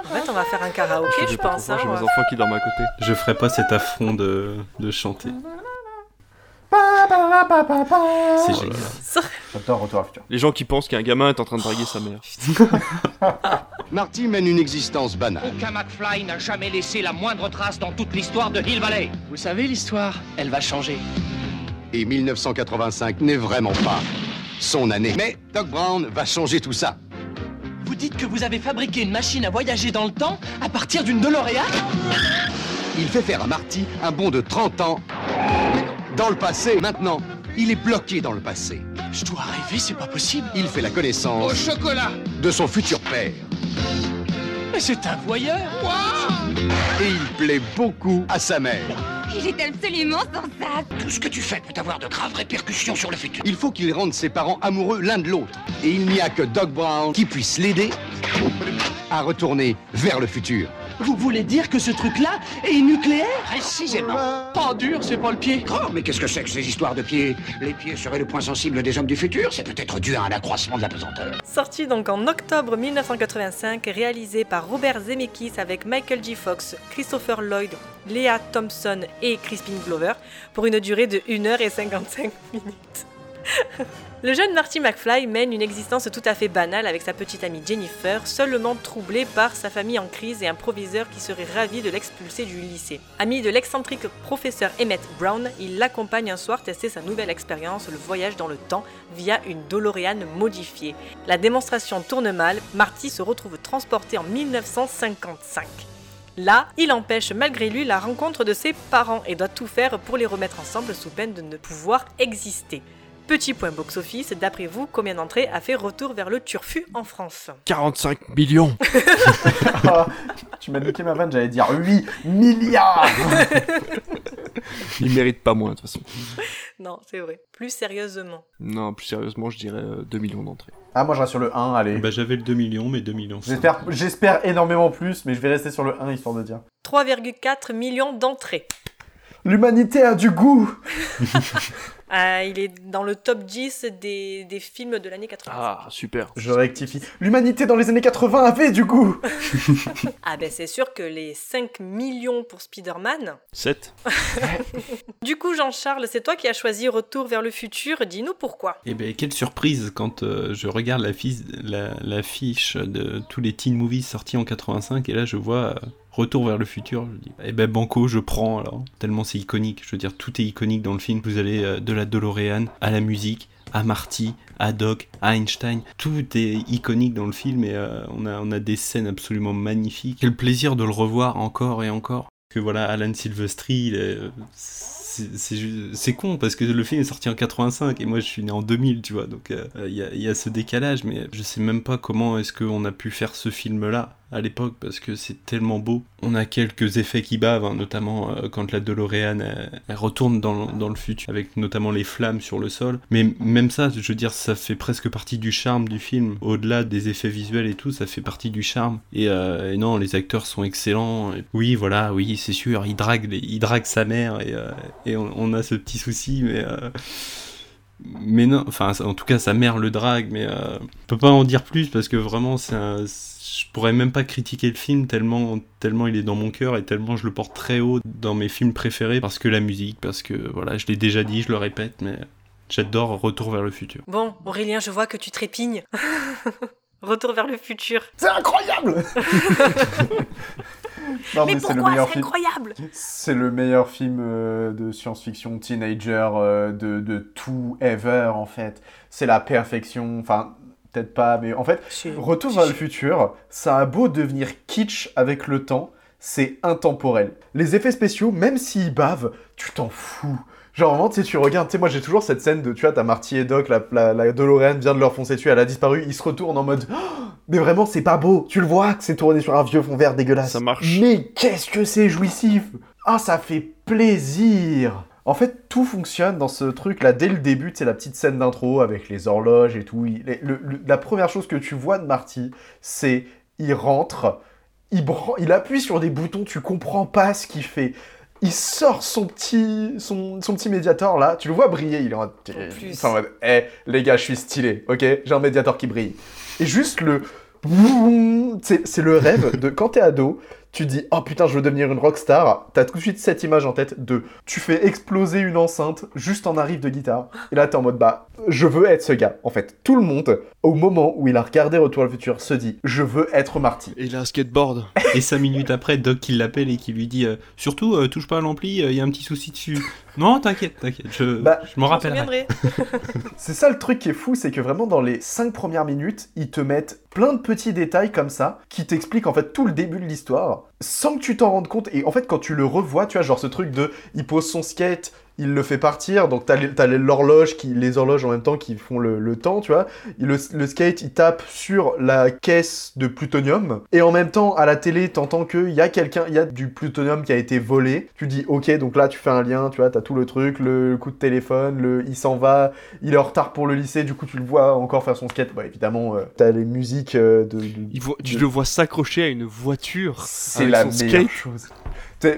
En fait, on va faire un karaoké, je, je pense. Hein, J'ai mes enfants qui dorment à côté. Je ferai pas cet affront de, de chanter. C'est génial. J'adore Retour à futur. Les gens qui pensent qu'un gamin est en train de draguer sa mère. Marty mène une existence banale. Aucun McFly n'a jamais laissé la moindre trace dans toute l'histoire de Hill Valley. Vous savez, l'histoire, elle va changer. Et 1985 n'est vraiment pas son année. Mais Doc Brown va changer tout ça. Vous dites que vous avez fabriqué une machine à voyager dans le temps à partir d'une DeLorean? Il fait faire à Marty un bond de 30 ans dans le passé. Maintenant, il est bloqué dans le passé. Je dois rêver, c'est pas possible. Il fait la connaissance Au chocolat de son futur père. Mais c'est un voyeur Et il plaît beaucoup à sa mère. Il est absolument sensable. Tout ce que tu fais peut avoir de graves répercussions sur le futur. Il faut qu'il rende ses parents amoureux l'un de l'autre. Et il n'y a que Doc Brown qui puisse l'aider à retourner vers le futur. Vous voulez dire que ce truc-là est nucléaire Précisément. Pas dur, c'est pas le pied. Oh, mais qu'est-ce que c'est que ces histoires de pieds? Les pieds seraient le point sensible des hommes du futur C'est peut-être dû à un accroissement de la pesanteur. Sorti donc en octobre 1985, réalisé par Robert Zemeckis avec Michael J. Fox, Christopher Lloyd, Léa Thompson et Crispin Glover, pour une durée de 1h55 minutes. Le jeune Marty McFly mène une existence tout à fait banale avec sa petite amie Jennifer, seulement troublée par sa famille en crise et un proviseur qui serait ravi de l'expulser du lycée. Ami de l'excentrique professeur Emmett Brown, il l'accompagne un soir tester sa nouvelle expérience, le voyage dans le temps, via une DeLorean modifiée. La démonstration tourne mal, Marty se retrouve transporté en 1955. Là, il empêche malgré lui la rencontre de ses parents et doit tout faire pour les remettre ensemble sous peine de ne pouvoir exister. Petit point box-office, d'après vous, combien d'entrées a fait Retour vers le Turfu en France 45 millions Ah, tu m'as niqué ma vanne, j'allais dire 8 milliards Il mérite pas moins de toute façon. Non, c'est vrai. Plus sérieusement. Non, plus sérieusement, je dirais euh, 2 millions d'entrées. Ah, moi je reste sur le 1, allez. Bah, j'avais le 2 millions, mais 2 millions. J'espère, j'espère énormément plus, mais je vais rester sur le 1 histoire de dire. 3,4 millions d'entrées. L'humanité a du goût Euh, il est dans le top 10 des, des films de l'année 80. Ah, super. Je rectifie. L'humanité dans les années 80 avait du goût Ah ben c'est sûr que les 5 millions pour Spider-Man. 7. Du coup Jean-Charles, c'est toi qui as choisi Retour vers le futur, dis-nous pourquoi. Eh ben, quelle surprise quand euh, je regarde la, fiche- la, la fiche de tous les teen movies sortis en 85 et là je vois euh, Retour vers le futur. Je dis, eh ben Banco, je prends alors. Tellement c'est iconique. Je veux dire, tout est iconique dans le film. Vous allez euh, de la DeLorean à la musique, à Marty, à Doc, à Einstein. Tout est iconique dans le film et euh, on, a, on a des scènes absolument magnifiques. Quel plaisir de le revoir encore et encore. Que voilà, Alan Silvestri, il est, euh, c'est con parce que le film est sorti en 85 et moi je suis né en 2000, tu vois. Donc il y, a, y a ce décalage, mais je sais même pas comment est-ce qu'on a pu faire ce film-là à l'époque parce que c'est tellement beau. On a quelques effets qui bavent, hein, notamment euh, quand la DeLorean elle, retourne dans, dans le futur, avec notamment les flammes sur le sol. Mais même ça, je veux dire, ça fait presque partie du charme du film. Au-delà des effets visuels et tout, ça fait partie du charme. Et, euh, non, les acteurs sont excellents. Oui, voilà, oui, c'est sûr, il drague, il drague sa mère et, euh, on, a ce petit souci, mais. mais non, enfin, en tout cas, sa mère le drague, mais euh, on peut pas en dire plus parce que vraiment, c'est un- je pourrais même pas critiquer le film tellement, tellement il est dans mon cœur et tellement je le porte très haut dans mes films préférés parce que la musique, parce que voilà, je l'ai déjà dit, je le répète, mais j'adore Retour vers le futur. Bon, Aurélien, je vois que tu trépignes. Retour vers le futur. C'est incroyable Non, mais mais, c'est le pourquoi? meilleur c'est film. incroyable C'est le meilleur film euh, de science-fiction teenager euh, de, de tout ever en fait. C'est la perfection. Enfin, peut-être pas, mais en fait, Si. Retour vers le futur, ça a beau devenir kitsch avec le temps, c'est intemporel. Les effets spéciaux, même s'ils bavent, tu t'en fous. Genre vraiment, tu sais, tu regardes, tu sais, moi j'ai toujours cette scène de, tu vois, t'as Marty et Doc, la, la, la DeLorean vient de leur foncer dessus, elle a disparu, ils se retournent en mode, Oh, mais vraiment, c'est pas beau, tu le vois que c'est tourné sur un vieux fond vert dégueulasse. Ça marche. Mais qu'est-ce que c'est jouissif Ah, ça fait plaisir En fait, tout fonctionne dans ce truc-là. Dès le début, c'est la petite scène d'intro avec les horloges et tout. Il- le- le- la première chose que tu vois de Marty, c'est il rentre, il, appuie sur des boutons, tu comprends pas ce qu'il fait. Il sort son petit, son, son petit médiator là, tu le vois briller, il est en mode, plus. c'est en mode, eh les gars, je suis stylé, ok? J'ai un médiator qui brille. Et juste le, c'est le rêve de quand t'es ado, tu dis oh putain je veux devenir une rockstar, t'as tout de suite cette image en tête de tu fais exploser une enceinte juste en arrive de guitare. Et là t'es en mode bah je veux être ce gars. En fait tout le monde au moment où il a regardé Retour à le futur se dit je veux être Marty. Et il a un skateboard. Et cinq minutes après, Doc qui l'appelle et qui lui dit euh, Surtout, euh, touche pas à l'ampli, il y a un petit souci dessus. non, t'inquiète, t'inquiète, je, Bah, je m'en rappellerai. C'est ça le truc qui est fou, c'est que vraiment dans les 5 premières minutes, ils te mettent plein de petits détails comme ça qui t'expliquent en fait tout le début de l'histoire sans que tu t'en rendes compte. Et en fait, quand tu le revois, tu vois, genre ce truc de il pose son skate, il le fait partir, donc t'as l'horloge, qui, les horloges en même temps qui font le, le temps, tu vois. Le, le skate, il tape sur la caisse de plutonium, et en même temps, à la télé, t'entends qu'il y a quelqu'un, il y a du plutonium qui a été volé. Tu dis, ok, donc là, tu fais un lien, tu vois, t'as tout le truc, le coup de téléphone, le, il s'en va, il est en retard pour le lycée, du coup, tu le vois encore faire son skate. Bah, évidemment, euh, t'as les musiques euh, de, de- Il voit- tu le vois s'accrocher à une voiture. c'est la meilleure skate. chose.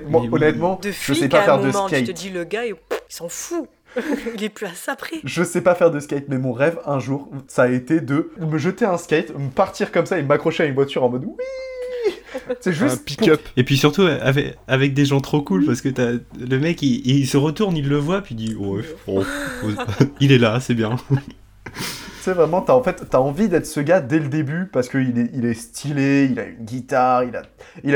Moi, honnêtement, De je sais pas à faire un de skate. te dis le gars, il il s'en fout. il est plus à ça près. Je sais pas faire de skate, mais mon rêve un jour, ça a été de me jeter un skate, me partir comme ça et m'accrocher à une voiture en mode oui. C'est Un juste pick-up. Et puis surtout avec, avec des gens trop cool parce que t'as le mec il, il se retourne, il le voit puis il dit ouais, oh, oh, il est là, c'est bien. Tu sais, vraiment, t'as en fait, t'as envie d'être ce gars dès le début parce qu'il est, il est stylé, il a une guitare, il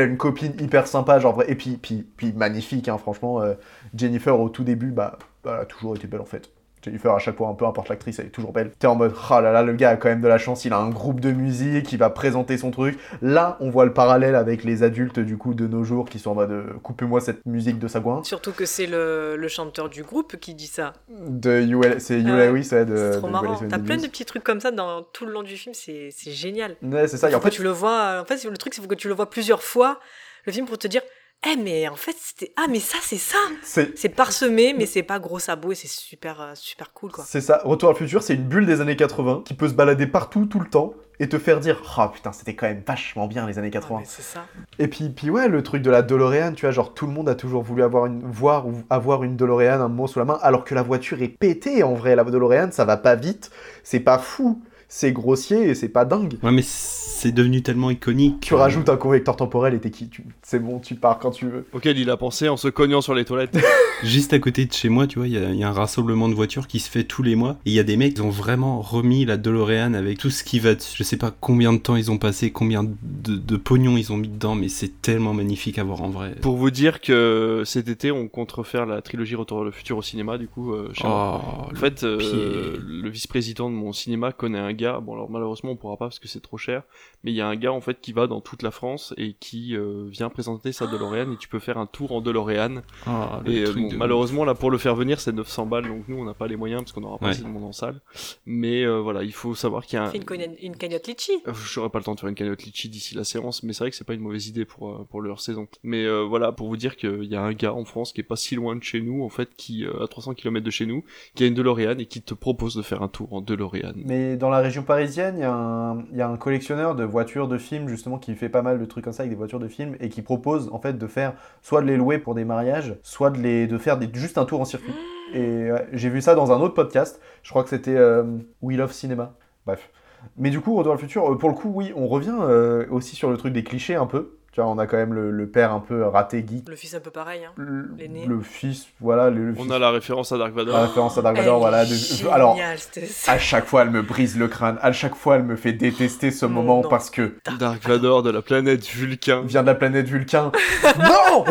a, une copine hyper sympa, genre vrai, et puis, puis, puis magnifique, hein, franchement. euh, Jennifer au tout début, bah, elle a toujours été belle en fait. Jennifer, à chaque fois, un peu importe l'actrice, elle est toujours belle. T'es en mode, ah là là, le gars a quand même de la chance, il a un groupe de musique, il va présenter son truc. Là, on voit le parallèle avec les adultes du coup de nos jours qui sont en mode, euh, coupez-moi cette musique de Sagouin. Surtout que c'est le, le chanteur du groupe qui dit ça. De UL, c'est Hugh ouais. Lewis, ouais, de. c'est de trop Wells marrant. T'as plein de petits trucs comme ça dans tout le long du film, c'est génial. Ouais, c'est ça, et en fait, tu le vois. En fait, le truc, c'est que tu le vois plusieurs fois, le film, pour te dire Eh, mais en fait, c'était. Ah, mais ça, c'est ça c'est parsemé, mais c'est pas gros sabot et c'est super, euh, super cool, quoi. C'est ça, Retour à le futur, c'est une bulle des années 80 qui peut se balader partout, tout le temps, et te faire dire Ah putain, c'était quand même vachement bien les années Ah, 80. mais c'est ça. Et puis, puis ouais, le truc de la DeLorean, tu vois, genre tout le monde a toujours voulu avoir une, voir ou avoir une DeLorean un moment sous la main, alors que la voiture est pétée en vrai. La DeLorean, ça va pas vite, c'est pas fou, c'est grossier et c'est pas dingue. Ouais mais c'est devenu tellement iconique. Tu rajoutes un correcteur temporel et t'es qui tu... C'est bon, tu pars quand tu veux. Auquel il a pensé en se cognant sur les toilettes. Juste à côté de chez moi, tu vois, il y, a- il y a un rassemblement de voitures qui se fait tous les mois. Et il y a des mecs qui ont vraiment remis la DeLorean avec tout ce qui va dessus. Je sais pas combien de temps ils ont passé, combien de, de pognon ils ont mis dedans, mais c'est tellement magnifique à voir en vrai. Pour vous dire que cet été, on compte refaire la trilogie Retour vers le futur au cinéma, du coup, euh. Oh, En fait, euh, le vice-président de mon cinéma connaît un gars. Bon, alors malheureusement, on pourra pas parce que c'est trop cher. Mais il y a un gars en fait qui va dans toute la France et qui euh, vient présenter sa DeLorean et tu peux faire un tour en DeLorean. Le Et euh, truc bon, de malheureusement, là, pour le faire venir, c'est 900 balles. Donc nous, on n'a pas les moyens parce qu'on n'aura pas Ouais. assez de monde en salle. Mais euh, voilà, il faut savoir qu'il y a un. Fais une, cagnotte litchi. J'aurais pas le temps de faire une cagnotte litchi d'ici la séance, mais c'est vrai que c'est pas une mauvaise idée pour euh, pour leur saison. Mais euh, voilà, pour vous dire qu'il y a un gars en France qui est pas si loin de chez nous, en fait, qui euh, à 300 km de chez nous, qui a une DeLorean et qui te propose de faire un tour en DeLorean. Mais dans la région parisienne, il y, a un- collectionneur de voitures de films, justement, qui fait pas mal de trucs comme ça avec des voitures de films et qui propose, en fait, de faire soit de les louer pour des mariages, soit de, les, de faire juste un tour en circuit. Et j'ai vu ça dans un autre podcast, je crois que c'était euh, We Love Cinema. Bref. Mais du coup, Retour vers le futur, euh, pour le coup, oui, on revient euh, aussi sur le truc des clichés un peu. Tu vois, on a quand même le, le père un peu raté geek. Le fils un peu pareil. Hein. Le, L'aîné. le fils, voilà, le, le On fils. a la référence à Dark Vador. La référence à Dark Vador, voilà. de- alors, à chaque fois, elle me brise le crâne. À chaque fois, elle me fait détester ce Non, moment non. parce que Dark Vador de la planète Vulcain. vient de la planète Vulcain. non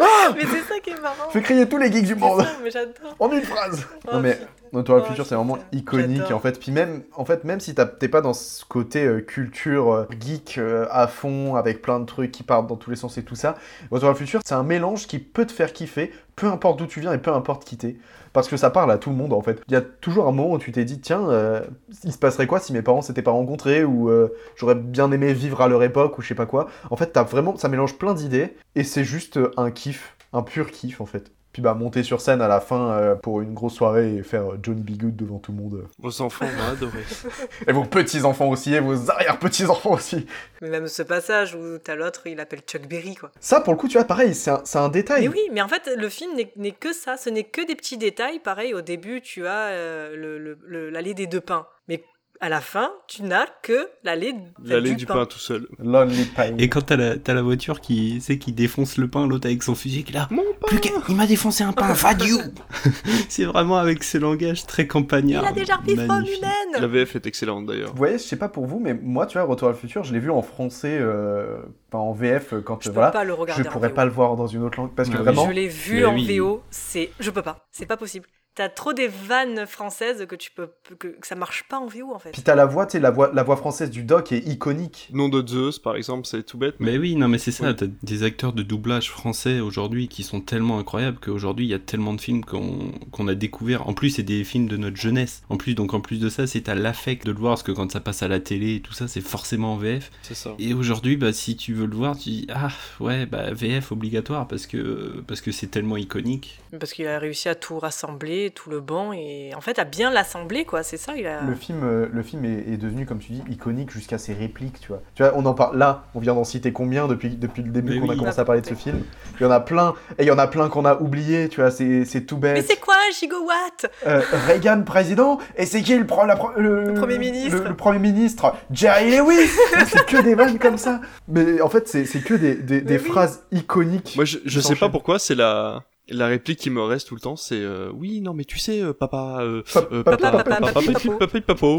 Ah Mais c'est ça qui est marrant. Fais crier tous les geeks du monde ça, mais j'adore. en une phrase. Oh, Non mais putain. Retour le Oh, futur, c'est vraiment iconique en fait. Puis même, en fait, même si t'es pas dans ce côté euh, culture euh, geek euh, à fond, avec plein de trucs qui partent dans tous les sens et tout ça, Retour le futur, c'est un mélange qui peut te faire kiffer, peu importe d'où tu viens et peu importe qui t'es. Parce que ça parle à tout le monde en fait. Il y a toujours un moment où tu t'es dit, tiens, il se passerait quoi si mes parents s'étaient pas rencontrés ou j'aurais bien aimé vivre à leur époque ou je sais pas quoi. En fait, t'as vraiment, ça mélange plein d'idées et c'est juste un kiff, un pur kiff en fait. Puis bah monter sur scène à la fin euh, pour une grosse soirée et faire euh, Johnny B. Good devant tout le monde. Vos enfants vont adorer. Et vos petits-enfants aussi, et vos arrière-petits-enfants aussi. Mais même ce passage où t'as l'autre, il appelle Chuck Berry, quoi. Ça, pour le coup, tu vois, pareil, c'est un, détail. Mais oui, mais en fait, le film n'est- que ça. Ce n'est que des petits détails. Pareil, au début, tu as euh, le- le- le- l'allée des deux pains. Mais à la fin, tu n'as que l'allée L'allée du pain tout seul. Lonely Pine. Et quand t'as la, t'as la voiture qui, c'est qui défonce le pain, l'autre avec son fusil qui est là. Plus qu'à- il m'a défoncé un pain, you C'est vraiment avec ce langage très campagnard. Il a déjà repris magnifique. La humaine VF est excellente d'ailleurs. Vous voyez, je sais pas pour vous, mais moi, tu vois, Retour vers le futur, je l'ai vu en français, euh, enfin en VF, euh, quand Je euh, peux voilà. pas le regarder je en pourrais VO. pas le voir dans une autre langue parce que Ah oui. vraiment. Je l'ai vu Mais en oui. VO, c'est... Je peux pas. C'est pas possible. T'as trop des vannes françaises que tu peux... que, que ça marche pas en VO, en fait. Puis t'as la voix, tu la voix, la voix française du doc est iconique. Nom de Zeus, par exemple, c'est tout bête. Mais oui, non, mais c'est ça. T'as des acteurs de doublage français aujourd'hui qui sont tellement incroyables qu'aujourd'hui il y a tellement de films qu'on qu'on a découvert. En plus, c'est des films de notre jeunesse. En plus, donc en plus de ça, c'est à l'affect de le voir parce que quand ça passe à la télé et tout ça, c'est forcément en VF. C'est ça. Et aujourd'hui, bah, si tu veux le voir, tu dis ah ouais, bah VF obligatoire parce que parce que c'est tellement iconique. Parce qu'il a réussi à tout rassembler, tout le bon, et en fait, à bien l'assembler, quoi. C'est ça, il a... Le film, euh, le film est, est devenu, comme tu dis, iconique jusqu'à ses répliques, tu vois. Tu vois, on en parle là, on vient d'en citer combien depuis, depuis le début Mais qu'on a commencé à parler de ce film? Il y en a plein, et il y en a plein qu'on a oublié, tu vois, c'est c'est tout Mais bête. c'est quoi gigawatt Euh, Reagan président, et c'est qui le, pro- la le, Premier ministre. le, le premier ministre? Jerry Lewis C'est que des vannes comme ça. Mais en fait, c'est c'est que des, des, des oui. phrases iconiques. Moi, je, je sais pas pourquoi, c'est la la réplique qui me reste tout le temps, c'est euh, oui, non, mais tu sais, euh, papa, euh, Pa- euh, papa, papa, papa, papa, papi, papi, papo. papi, papo.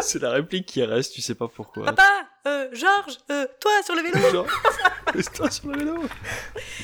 C'est la réplique qui reste, tu sais pas pourquoi. Papa euh, Georges euh, Toi, sur le vélo Genre, laisse-toi sur le vélo.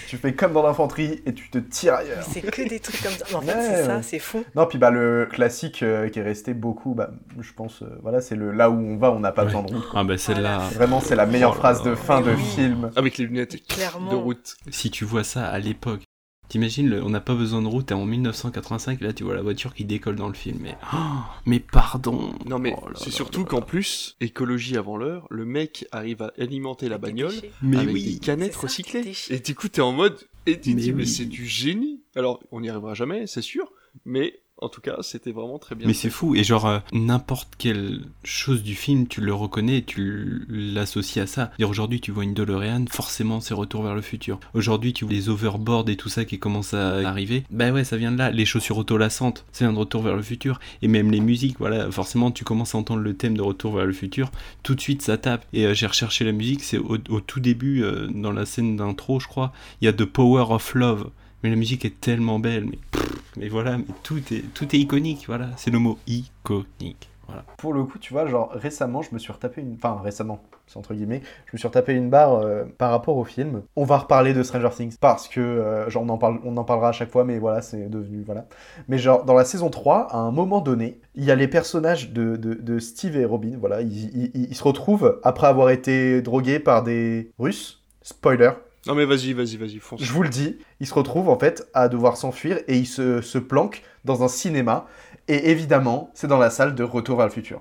Tu fais comme dans l'infanterie et tu te tires ailleurs. Mais c'est que des trucs comme ça. Mais en fait, Ouais, c'est ça, c'est fou. Non, puis bah le classique euh, qui est resté beaucoup, bah, je pense, euh, voilà, c'est le là où on va, on n'a pas besoin de route. Ah bah celle-là, Vraiment, c'est la meilleure Oh phrase de fin de oui. film. Avec les lunettes Clairement. de route. si tu vois ça à l'époque. T'imagines, on n'a pas besoin de route, t'es en 1985, là tu vois la voiture qui décolle dans le film, mais... oh, mais pardon Non mais Oh c'est surtout qu'en plus, écologie avant l'heure, le mec arrive à alimenter la bagnole. Mais avec oui des canettes C'est ça, recyclées. des déchets. Et du coup, t'es en mode, et tu te Mais dis, mais c'est du génie. Alors, on n'y arrivera jamais, c'est sûr, mais en tout cas, c'était vraiment très bien. Mais c'est fou, et genre, euh, n'importe quelle chose du film, tu le reconnais, tu l'associes à ça. Dire aujourd'hui, tu vois une DeLorean, forcément, c'est Retour vers le futur. Aujourd'hui, tu vois les overboards et tout ça qui commencent à arriver. Bah ouais, ça vient de là. Les chaussures autolassantes, ça vient de Retour vers le futur. Et même les musiques, voilà, forcément, tu commences à entendre le thème de Retour vers le futur. Tout de suite, ça tape. Et euh, j'ai recherché la musique, c'est au, au tout début, euh, dans la scène d'intro, je crois, il y a The Power of Love. Mais la musique est tellement belle, mais, pff, mais voilà, tout est, tout est iconique, voilà, c'est le mot iconique. Voilà. Pour le coup, tu vois, genre récemment, je me suis retapé une. Enfin, récemment, entre guillemets, je me suis retapé une barre euh, par rapport au film. On va reparler de Stranger Things parce que, euh, genre, on en, parle, on en parlera à chaque fois, mais voilà, c'est devenu. Voilà. Mais, genre, dans la saison 3, à un moment donné, il y a les personnages de, de, Steve et Robin, voilà, ils se retrouvent après avoir été drogués par des Russes. Spoiler, Non mais vas-y, vas-y, vas-y, fonce. je vous le dis, ils se retrouvent en fait à devoir s'enfuir et ils se, planquent dans un cinéma. Et évidemment, c'est dans la salle de Retour vers le futur.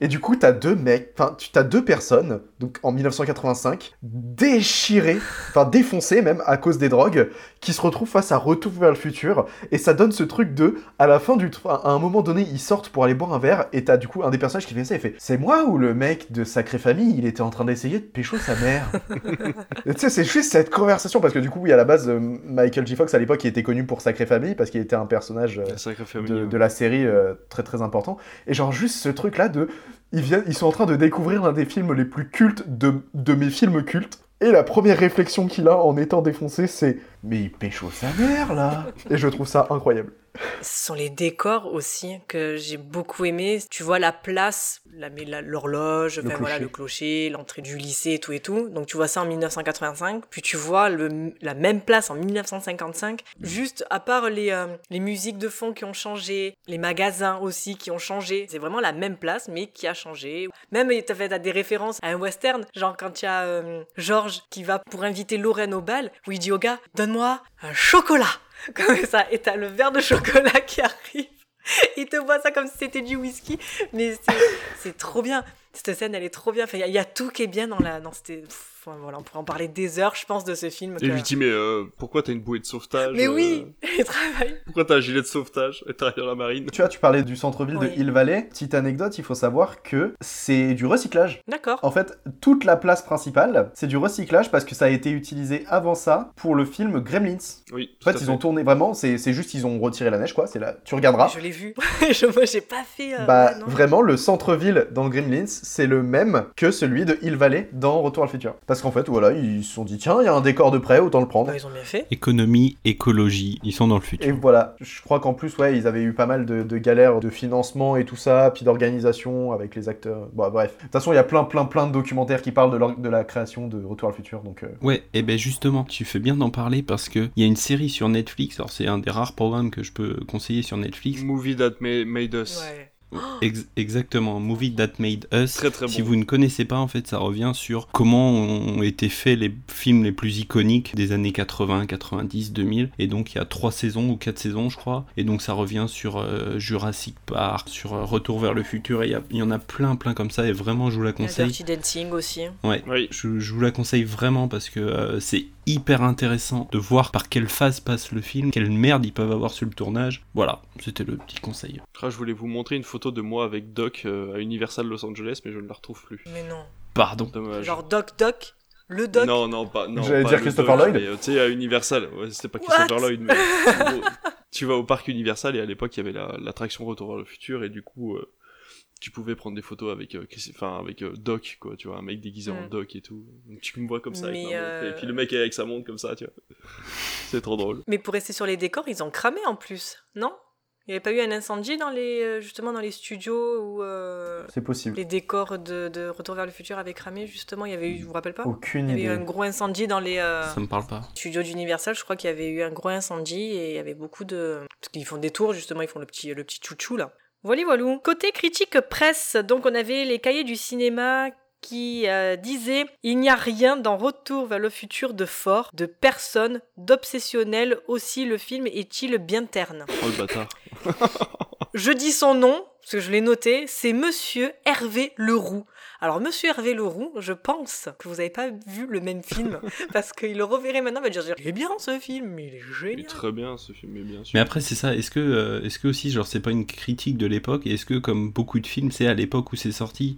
Et du coup, t'as deux mecs, enfin, tu as deux personnes, donc en 1985, déchirées, enfin défoncées même à cause des drogues, qui se retrouvent face à Retour vers le futur. Et ça donne ce truc de, à la fin du, à un moment donné, ils sortent pour aller boire un verre. Et t'as du coup un des personnages qui fait ça et fait, c'est moi ou le mec de Sacré Famille, il était en train d'essayer de pécho sa mère. Et tu sais, c'est juste cette conversation parce que du coup, oui, à la base, euh, Michael J. Fox à l'époque, il était connu pour Sacré Famille parce qu'il était un personnage euh, La de la série euh, très très important. Et genre juste ce truc là de ils sont en train de découvrir l'un des films les plus cultes de, mes films cultes. Et la première réflexion qu'il a en étant défoncé, c'est mais il pécho sa mère là. Et je trouve ça incroyable. Ce sont les décors aussi que j'ai beaucoup aimé. Tu vois la place, l'horloge, Le enfin voilà clocher. le clocher, l'entrée du lycée et tout et tout. Donc tu vois ça en 1985, puis tu vois le, la même place en 1955. Juste à part les euh, les musiques de fond qui ont changé, les magasins aussi qui ont changé. C'est vraiment la même place mais qui a changé. Même t'as des références à un western, genre quand il y a euh, George qui va pour inviter Lorraine au bal, où il dit au gars donne-moi un chocolat comme ça, et t'as le verre de chocolat qui arrive. Il te boit ça comme si c'était du whisky, mais c'est- trop bien. Cette scène, elle est trop bien. Enfin, il y, a- il y a tout qui est bien dans la. Enfin, voilà, on pourrait en parler des heures, je pense, de ce film. Et que- lui dis, mais euh, pourquoi t'as une bouée de sauvetage Mais euh, oui, il travaille. Pourquoi t'as un gilet de sauvetage et t'arrives dans la marine Tu vois, tu parlais du centre-ville Oui. de Hill Valley. Petite anecdote, il faut savoir que c'est du recyclage. D'accord. En fait, toute la place principale, c'est du recyclage parce que ça a été utilisé avant ça pour le film Gremlins. Oui, En fait, à ils ont tourné vraiment, c'est c'est juste ils ont retiré la neige, quoi. C'est là, tu regarderas. Je l'ai vu. je, moi, j'ai pas fait. euh, Bah, ouais, vraiment, le centre-ville dans Gremlins, c'est le même que celui de Hill Valley dans Retour à le futur. Parce qu'en fait, voilà, ils se sont dit, tiens, il y a un décor de près, autant le prendre. Bah, ils ont bien fait. Économie, écologie, ils sont dans le Et futur. voilà, je crois qu'en plus, ouais, ils avaient eu pas mal de, de galères de financement et tout ça, puis d'organisation avec les acteurs. Bon, bref. De toute façon, il y a plein, plein, plein de documentaires qui parlent de, la création de Retour à le futur, donc... euh, Ouais, et ben justement, tu fais bien d'en parler parce que il y a une série sur Netflix, alors c'est un des rares programmes que je peux conseiller sur Netflix. Movie That Ma- Made Us. Ouais. Ex- exactement, Movie That Made Us. Très, très Si vous ne connaissez pas, en fait, ça revient sur comment ont été faits les films les plus iconiques des années 80, 90, 2000. Et donc, il y a trois saisons ou quatre saisons, je crois. Et donc, ça revient sur euh, Jurassic Park, sur euh, Retour vers le futur. Et il y en a plein, plein comme ça. Et vraiment, je vous la conseille. Dirty Dancing aussi. Ouais, Oui. je, je vous la conseille vraiment parce que euh, c'est hyper intéressant de voir par quelle phase passe le film, quelle merde ils peuvent avoir sur le tournage. Voilà, c'était le petit conseil. Ah, je voulais vous montrer une photo de moi avec Doc euh, à Universal Los Angeles, mais je ne la retrouve plus. Mais non. Pardon. Dommage. Genre Doc Doc. Le Doc. Non, non, pas. Non, J'allais dire Christopher Doc, Lloyd. mais, euh, Tu sais, à Universal. Ouais, c'était pas What? Christopher Lloyd, mais. tu vas au parc Universal et à l'époque, il y avait la- l'attraction Retour vers le futur et du coup. euh, tu pouvais prendre des photos avec, euh, Chris- avec euh, Doc, quoi, tu vois, un mec déguisé en Mm. Doc et tout. Donc tu me vois comme ça, avec et puis le mec est avec sa montre comme ça, tu vois. C'est trop drôle. Mais pour rester sur les décors, ils ont cramé en plus, non? Il n'y avait pas eu un incendie dans les, euh, justement dans les studios où euh, C'est possible. les décors de, de Retour vers le futur avaient cramé justement Il y avait eu, je vous rappelle pas? Aucune Il y avait eu un gros incendie dans les euh, Ça me parle pas. studios d'Universal. Je crois qu'il y avait eu un gros incendie et il y avait beaucoup de parce qu'ils font des tours justement, ils font le petit le petit chouchou là. Voilà, voilà. Côté critique presse, donc on avait les cahiers du cinéma qui euh, disaient Il n'y a rien dans Retour vers le futur de fort, de personne, d'obsessionnel. Aussi, le film est-il bien terne Oh le bâtard. Je dis son nom, parce que je l'ai noté, c'est Monsieur Hervé Leroux. Alors, Monsieur Hervé Leroux, je pense que vous n'avez pas vu le même film, parce qu'il le reverrait maintenant, il va dire Il est bien ce film, il est Il est génial. très bien ce film, mais bien sûr. Mais après, c'est ça. Est-ce que, euh, est-ce que aussi, genre, c'est pas une critique de l'époque Est-ce que, comme beaucoup de films, c'est à l'époque où c'est sorti,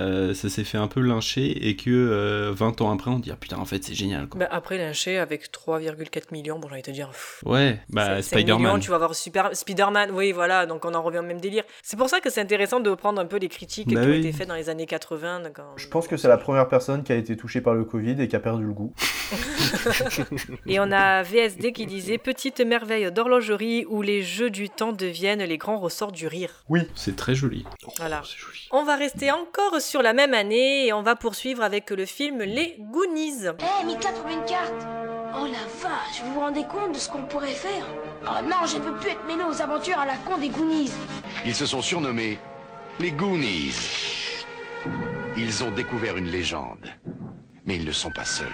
euh, ça s'est fait un peu lyncher et que euh, 20 ans après, on dit ah putain, en fait, c'est génial. Quoi. Bah, après, lynché avec 3,4 millions, bon, j'ai envie de te dire. pff, Ouais, bah 5 millions, Spider-Man. tu vas voir Super... Spider-Man, oui, voilà, donc on en revient au même délire. C'est pour ça que c'est intéressant de prendre un peu les critiques Bah qui ont oui. été faites dans les années 80. donc, en- Je pense que c'est la première personne qui a été touchée par le Covid et qui a perdu le goût. Et on a VSD qui disait Petite merveille d'horlogerie où les jeux du temps deviennent les grands ressorts du rire. C'est très joli. Voilà. Joli. On va rester encore sur la même année et on va poursuivre avec le film Les Goonies. Eh, Mika trouve une carte Oh la vache, vous vous rendez compte de ce qu'on pourrait faire? Oh non, je ne peux plus être mêlé aux aventures à la con des Goonies Ils se sont surnommés les Goonies. Ils ont découvert une légende. Mais ils ne sont pas seuls.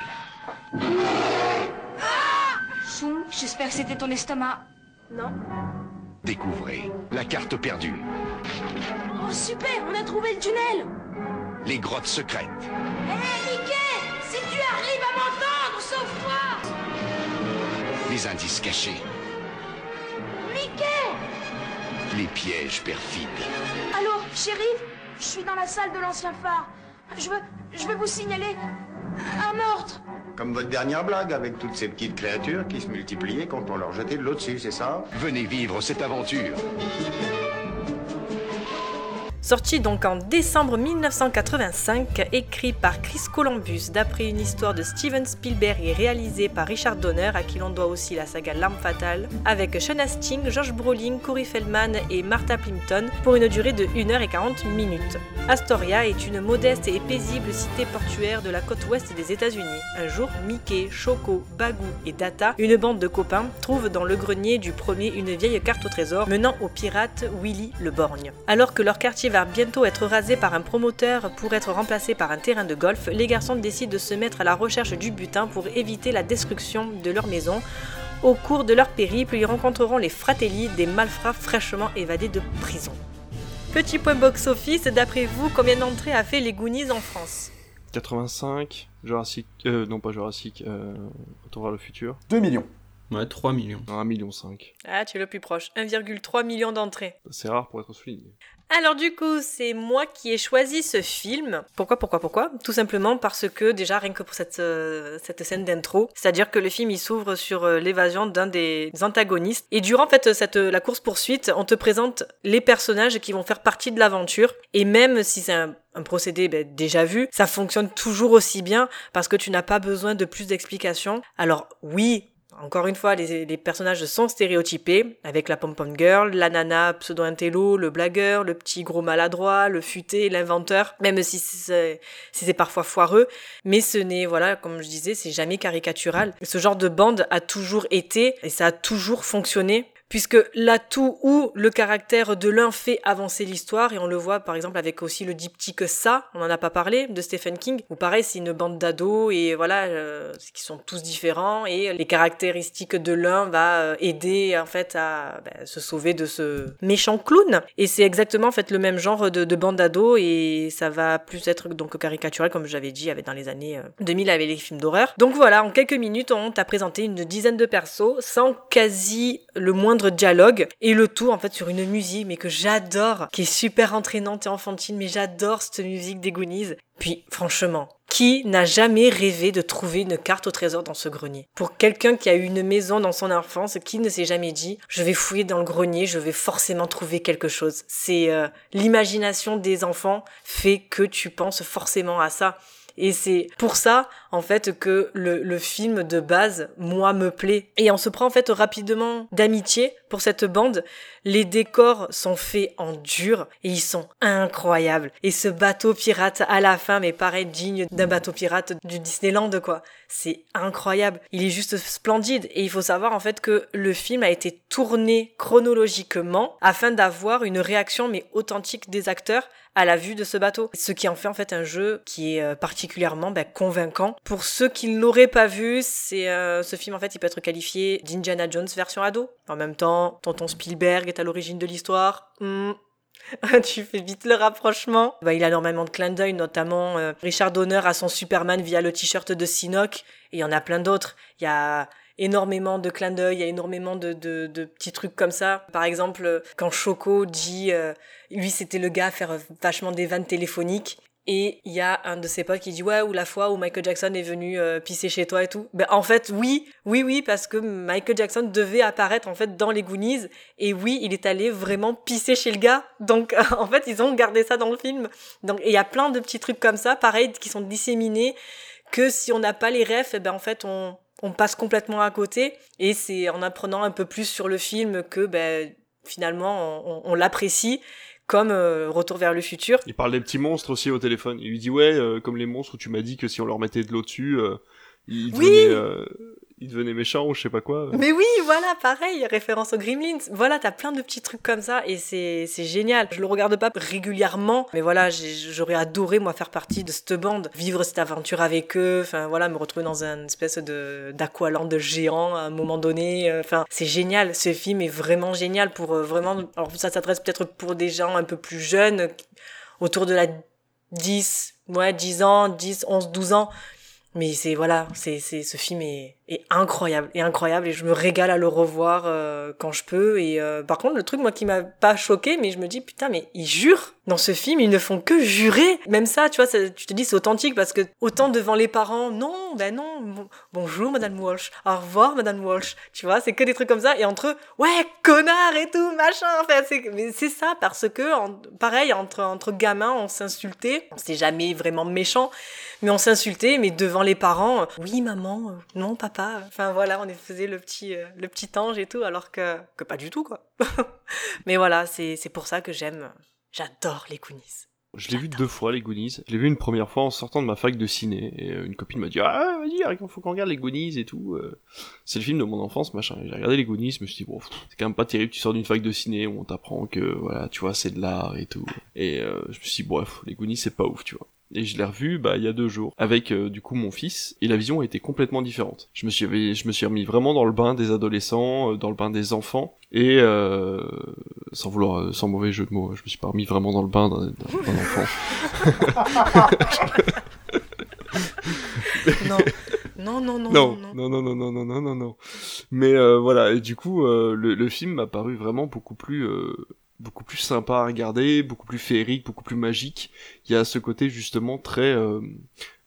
Chou, j'espère que c'était ton estomac. Non Découvrez la carte perdue, Oh super, on a trouvé le tunnel les grottes secrètes, Eh, Mickey Si tu arrives à m'entendre, sauve-toi les indices cachés, Mickey les pièges perfides. Allô, shérif Je suis dans la salle de l'ancien phare. Je veux, je veux vous signaler un meurtre. Comme votre dernière blague avec toutes ces petites créatures qui se multipliaient quand on leur jetait de l'eau dessus, c'est ça? Venez vivre cette aventure. Sorti donc en décembre 1985, écrit par Chris Columbus d'après une histoire de Steven Spielberg et réalisé par Richard Donner, à qui l'on doit aussi la saga L'arme fatale, avec Sean Astin, Josh Brolin, Corey Feldman et Martha Plimpton pour une durée de 1h40 minutes. Astoria est une modeste et paisible cité portuaire de la côte ouest des États-Unis. Un jour, Mickey, Choco, Bagou et Data, une bande de copains, trouvent dans le grenier du premier une vieille carte au trésor menant au pirate Willy le Borgne. Alors que leur quartier va bientôt être rasé par un promoteur pour être remplacé par un terrain de golf, les garçons décident de se mettre à la recherche du butin pour éviter la destruction de leur maison. Au cours de leur périple, ils rencontreront les Fratelli, des malfrats fraîchement évadés de prison. Petit point box-office, d'après vous, combien d'entrées a fait les Goonies en France? 85, Jurassic... Euh, non pas Jurassic, euh, Retour vers le futur. 2 millions. Ouais, 3 millions. 1 million 5. Ah, tu es le plus proche. 1,3 million d'entrées. C'est rare pour être souligné. Alors du coup, c'est moi qui ai choisi ce film. Pourquoi, pourquoi, pourquoi? Tout simplement parce que déjà rien que pour cette, euh, cette scène d'intro, c'est-à-dire que le film il s'ouvre sur euh, l'évasion d'un des antagonistes et durant en fait cette la course poursuite, on te présente les personnages qui vont faire partie de l'aventure et même si c'est un un procédé ben, déjà vu, ça fonctionne toujours aussi bien parce que tu n'as pas besoin de plus d'explications. Alors oui, encore une fois, les, personnages sont stéréotypés, avec la pom-pom girl, la nana pseudo-intello, le blagueur, le petit gros maladroit, le futé, l'inventeur, même si c'est parfois foireux. Mais ce n'est, voilà, comme je disais, c'est jamais caricatural. Ce genre de bande a toujours été, et ça a toujours fonctionné, puisque l'atout ou le caractère de l'un fait avancer l'histoire, et on le voit par exemple avec aussi le diptyque Ça, on n'en a pas parlé, de Stephen King, où pareil c'est une bande d'ados, et voilà, euh, qui sont tous différents, et les caractéristiques de l'un va euh, aider en fait à ben, se sauver de ce méchant clown, et c'est exactement en fait le même genre de, de bande d'ados, et ça va plus être donc caricatural comme j'avais dit avec dans les années 2000 euh, avec les films d'horreur. Donc voilà, en quelques minutes on t'a présenté une dizaine de persos, sans quasi le moindre dialogue et le tout en fait sur une musique mais que j'adore, qui est super entraînante et enfantine, mais j'adore cette musique des Goonies. Puis franchement, qui n'a jamais rêvé de trouver une carte au trésor dans ce grenier? Pour quelqu'un qui a eu une maison dans son enfance, qui ne s'est jamais dit je vais fouiller dans le grenier, je vais forcément trouver quelque chose. C'est euh, l'imagination des enfants fait que tu penses forcément à ça. Et c'est pour ça, en fait, que le, film de base, moi, me plaît. Et on se prend, en fait, rapidement d'amitié pour cette bande. Les décors sont faits en dur et ils sont incroyables. Et ce bateau pirate à la fin, mais pareil, digne d'un bateau pirate du Disneyland, quoi. C'est incroyable. Il est juste splendide. Et il faut savoir, en fait, que le film a été tourné chronologiquement afin d'avoir une réaction, mais authentique des acteurs à la vue de ce bateau. Ce qui en fait en fait un jeu qui est euh, particulièrement bah, convaincant. Pour ceux qui ne l'auraient pas vu, c'est euh, ce film en fait il peut être qualifié d'Indiana Jones version ado. En même temps, tonton Spielberg est à l'origine de l'histoire. Hmm. tu fais vite le rapprochement. Bah, il a énormément de clins d'œil, notamment euh, Richard Donner a son Superman via le t-shirt de Sinoc, et il y en a plein d'autres. Il y a énormément de clins d'œil, il y a énormément de, de, de, petits trucs comme ça. Par exemple, quand Choco dit, euh, lui c'était le gars à faire vachement des vannes téléphoniques. Et il y a un de ses potes qui dit ouais ou la fois où Michael Jackson est venu euh, pisser chez toi et tout. Ben en fait oui, oui oui parce que Michael Jackson devait apparaître en fait dans les Goonies et oui il est allé vraiment pisser chez le gars. Donc en fait ils ont gardé ça dans le film. Donc il y a plein de petits trucs comme ça, pareil qui sont disséminés que si on n'a pas les refs, eh ben en fait on on passe complètement à côté. Et c'est en apprenant un peu plus sur le film que ben, finalement on, l'apprécie comme euh, Retour vers le futur. Il parle des petits monstres aussi au téléphone. Il lui dit ouais, euh, comme les monstres où tu m'as dit que si on leur mettait de l'eau dessus, euh, ils devenaient, il devenait méchant ou je sais pas quoi. Mais oui, voilà, pareil, référence aux Gremlins. Voilà, t'as plein de petits trucs comme ça et c'est, génial. Je le regarde pas régulièrement, mais voilà, j'aurais adoré, moi, faire partie de cette bande, vivre cette aventure avec eux, enfin voilà, me retrouver dans une espèce d'aqualand géant à un moment donné. Enfin, c'est génial. Ce film est vraiment génial pour euh, vraiment, alors ça s'adresse peut-être pour des gens un peu plus jeunes, autour de la 10, ouais, 10 ans, 10, 11, 12 ans, Mais c'est voilà, c'est c'est ce film est, incroyable, est incroyable et je me régale à le revoir euh, quand je peux. Et euh, par contre, le truc moi qui m'a pas choqué, mais je me dis putain, mais ils jurent dans ce film, ils ne font que jurer. Même ça, tu vois, tu te dis c'est authentique parce que autant devant les parents, non, ben non, bon- bonjour Madame Walsh, au revoir Madame Walsh, tu vois, c'est que des trucs comme ça et entre eux, ouais connard et tout machin. Enfin, c'est mais c'est ça parce que pareil entre entre gamins, on s'insultait, c'est jamais vraiment méchant, mais on s'insultait, mais devant les parents, euh, oui maman, euh, non papa, enfin voilà, on faisait le petit euh, le petit ange et tout, alors que que pas du tout quoi. mais voilà, c'est pour ça que j'aime, j'adore les Goonies. Je l'ai vu deux fois, les Goonies. Je l'ai vu une première fois en sortant de ma fac de ciné. Et une copine m'a dit Ah, vas-y, il faut qu'on regarde les Goonies et tout. C'est le film de mon enfance, machin. J'ai regardé les Goonies, je me suis dit Bon, c'est quand même pas terrible. Tu sors d'une fac de ciné où on t'apprend que, voilà, tu vois, c'est de l'art et tout. Et euh, je me suis dit Bref, les Goonies, c'est pas ouf, tu vois. Et je l'ai revu bah, il y a deux jours avec euh, du coup mon fils et la vision a été complètement différente. Je me suis je me suis remis vraiment dans le bain des adolescents, euh, dans le bain des enfants et euh, sans vouloir euh, sans mauvais jeu de mots, je me suis pas remis vraiment dans le bain d'un enfant. non. Non, non, non, non, non, non, non, non, non, non, non, non, non. Mais euh, voilà, et du coup, euh, le, le film m'a paru vraiment beaucoup plus, euh, beaucoup plus sympa à regarder, beaucoup plus féerique, beaucoup plus magique. Il y a ce côté justement très euh,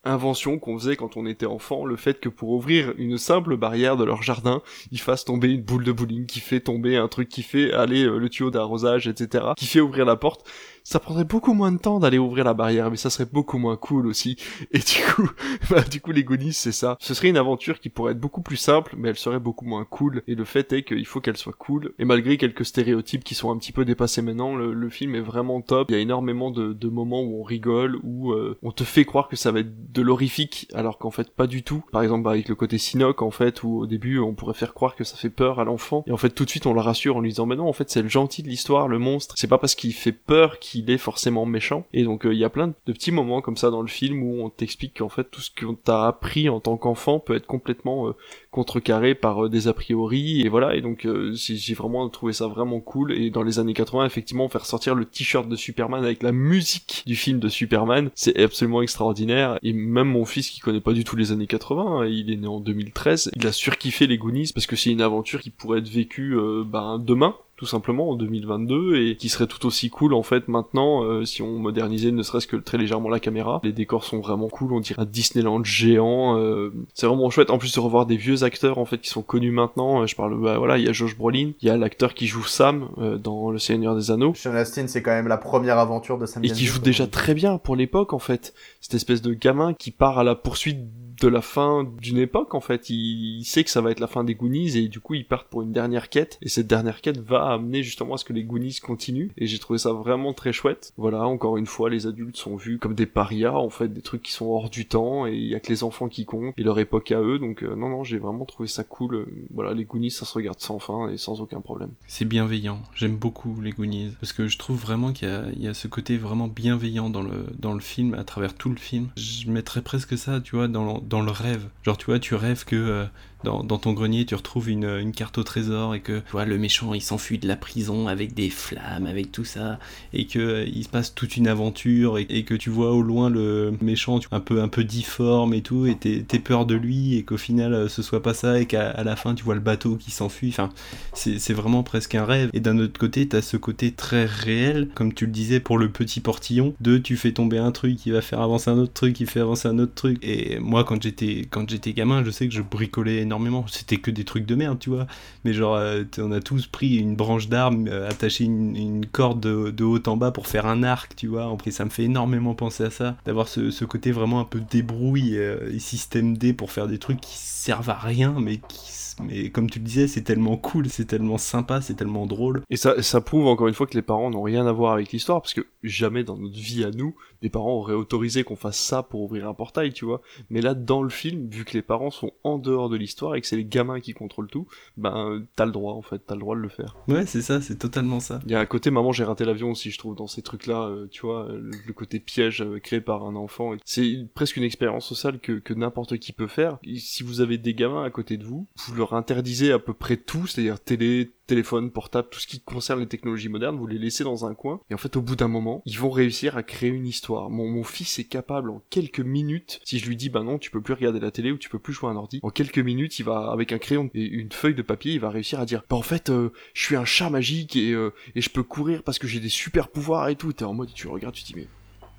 invention qu'on faisait quand on était enfant, le fait que pour ouvrir une simple barrière de leur jardin, ils fassent tomber une boule de bowling, qui fait tomber un truc qui fait aller euh, le tuyau d'arrosage, etc., qui fait ouvrir la porte. Ça prendrait beaucoup moins de temps d'aller ouvrir la barrière, mais ça serait beaucoup moins cool aussi. Et du coup, bah, du coup, les c'est ça. Ce serait une aventure qui pourrait être beaucoup plus simple, mais elle serait beaucoup moins cool. Et le fait est qu'il faut qu'elle soit cool. Et malgré quelques stéréotypes qui sont un petit peu dépassés maintenant, le, film est vraiment top. Il y a énormément de, moments où on rigole, où euh, on te fait croire que ça va être de l'horrifique, alors qu'en fait pas du tout. Par exemple, bah, avec le côté Sinoc, en fait, où au début on pourrait faire croire que ça fait peur à l'enfant, et en fait tout de suite on le rassure en lui disant, mais non, en fait c'est le gentil de l'histoire, le monstre. C'est pas parce qu'il fait peur qu'il est forcément méchant. Et donc euh, il y a plein de petits moments comme ça dans le film où on t'explique qu'en fait tout ce qu'on t'a appris en tant qu'enfant peut être complètement euh, contrecarré par euh, des a priori et voilà. Et donc j'ai vraiment trouvé ça vraiment cool. Et dans les années 80 effectivement faire sortir le t-shirt de Superman avec la musique du film de Superman c'est absolument extraordinaire. Et même mon fils qui connaît pas du tout les années 80 hein, il est né en 2013 il a surkiffé les Goonies parce que c'est une aventure qui pourrait être vécue ben, demain tout simplement en 2022 et qui serait tout aussi cool en fait maintenant euh, si on modernisait ne serait-ce que très légèrement la caméra. Les décors sont vraiment cool on dirait un Disneyland géant euh, c'est vraiment chouette. En plus de revoir des vieux acteurs en fait qui sont connus maintenant Euh, je parle bah voilà il y a Josh Brolin il y a l'acteur qui joue Sam euh, dans Le Seigneur des Anneaux. Sean Astin, c'est quand même la première aventure de Sam et qui joue déjà très bien pour l'époque en fait. Cette espèce de gamin qui part à la poursuite de la fin d'une époque en fait il, sait que ça va être la fin des Goonies et du coup ils partent pour une dernière quête et cette dernière quête va amener justement à ce que les Goonies continuent et j'ai trouvé ça vraiment très chouette voilà encore une fois les adultes sont vus comme des parias en fait des trucs qui sont hors du temps et il y a que les enfants qui comptent et leur époque à eux donc euh, non non j'ai vraiment trouvé ça cool Euh, voilà les Goonies ça se regarde sans fin et sans aucun problème C'est bienveillant. J'aime beaucoup les Goonies. Parce que je trouve vraiment qu'il y y a ce côté vraiment bienveillant dans le, dans le film, à travers tout le film. Je mettrais presque ça, tu vois, dans, dans le rêve. Genre, tu vois, tu rêves que euh, dans, ton grenier, tu retrouves une, carte au trésor et que, tu le méchant, il s'enfuit de la prison avec des flammes, avec tout ça. Et que euh, il se passe toute une aventure et, que tu vois au loin le méchant un peu, un peu difforme et tout. Et t'es peur de lui et qu'au final, euh, ce soit pas ça et qu'à la fin, tu vois le bateau qui s'enfuit. Enfin, c'est vraiment presque un rêve. Et d'un autre côté, t'as ce côté très réel, comme tu le disais pour le petit portillon, de tu fais tomber un truc qui va faire avancer un autre truc, qui fait avancer un autre truc. Et moi, quand j'étais quand j'étais gamin, je sais que je bricolais C'était que des trucs de merde, tu vois. Mais genre, euh, on a tous pris une branche d'arbre, euh, attaché une, corde de, haut en bas pour faire un arc, tu vois. Et ça me fait énormément penser à ça, d'avoir ce, ce côté vraiment un peu débrouille euh, et système D pour faire des trucs qui servent à rien, mais qui mais comme tu le disais, c'est tellement cool, c'est tellement sympa, c'est tellement drôle. Et ça, ça prouve encore une fois que les parents n'ont rien à voir avec l'histoire, parce que jamais dans notre vie à nous, les parents auraient autorisé qu'on fasse ça pour ouvrir un portail, tu vois. Mais là, dans le film, vu que les parents sont en dehors de l'histoire et que c'est les gamins qui contrôlent tout, ben t'as le droit en fait, t'as le droit de le faire. Ouais, c'est ça, c'est totalement ça. Il y a un côté maman j'ai raté l'avion aussi, je trouve, dans ces trucs-là, euh, tu vois, euh, le, le côté piège euh, créé par un enfant. C'est presque une expérience sociale que, que n'importe qui peut faire. Et si vous avez des gamins à côté de vous, vous leur interdisez à peu près tout, c'est-à-dire télé, téléphone, portable, tout ce qui concerne les technologies modernes, vous les laissez dans un coin, et en fait, au bout d'un moment, ils vont réussir à créer une histoire. Mon, fils est capable, en quelques minutes, si je lui dis, bah non, tu peux plus regarder la télé ou tu peux plus jouer à un ordi. En quelques minutes, il va avec un crayon et une feuille de papier, il va réussir à dire bah en fait euh, je suis un chat magique et euh, et je peux courir parce que j'ai des super pouvoirs et tout. T'es en mode tu regardes, tu dis mais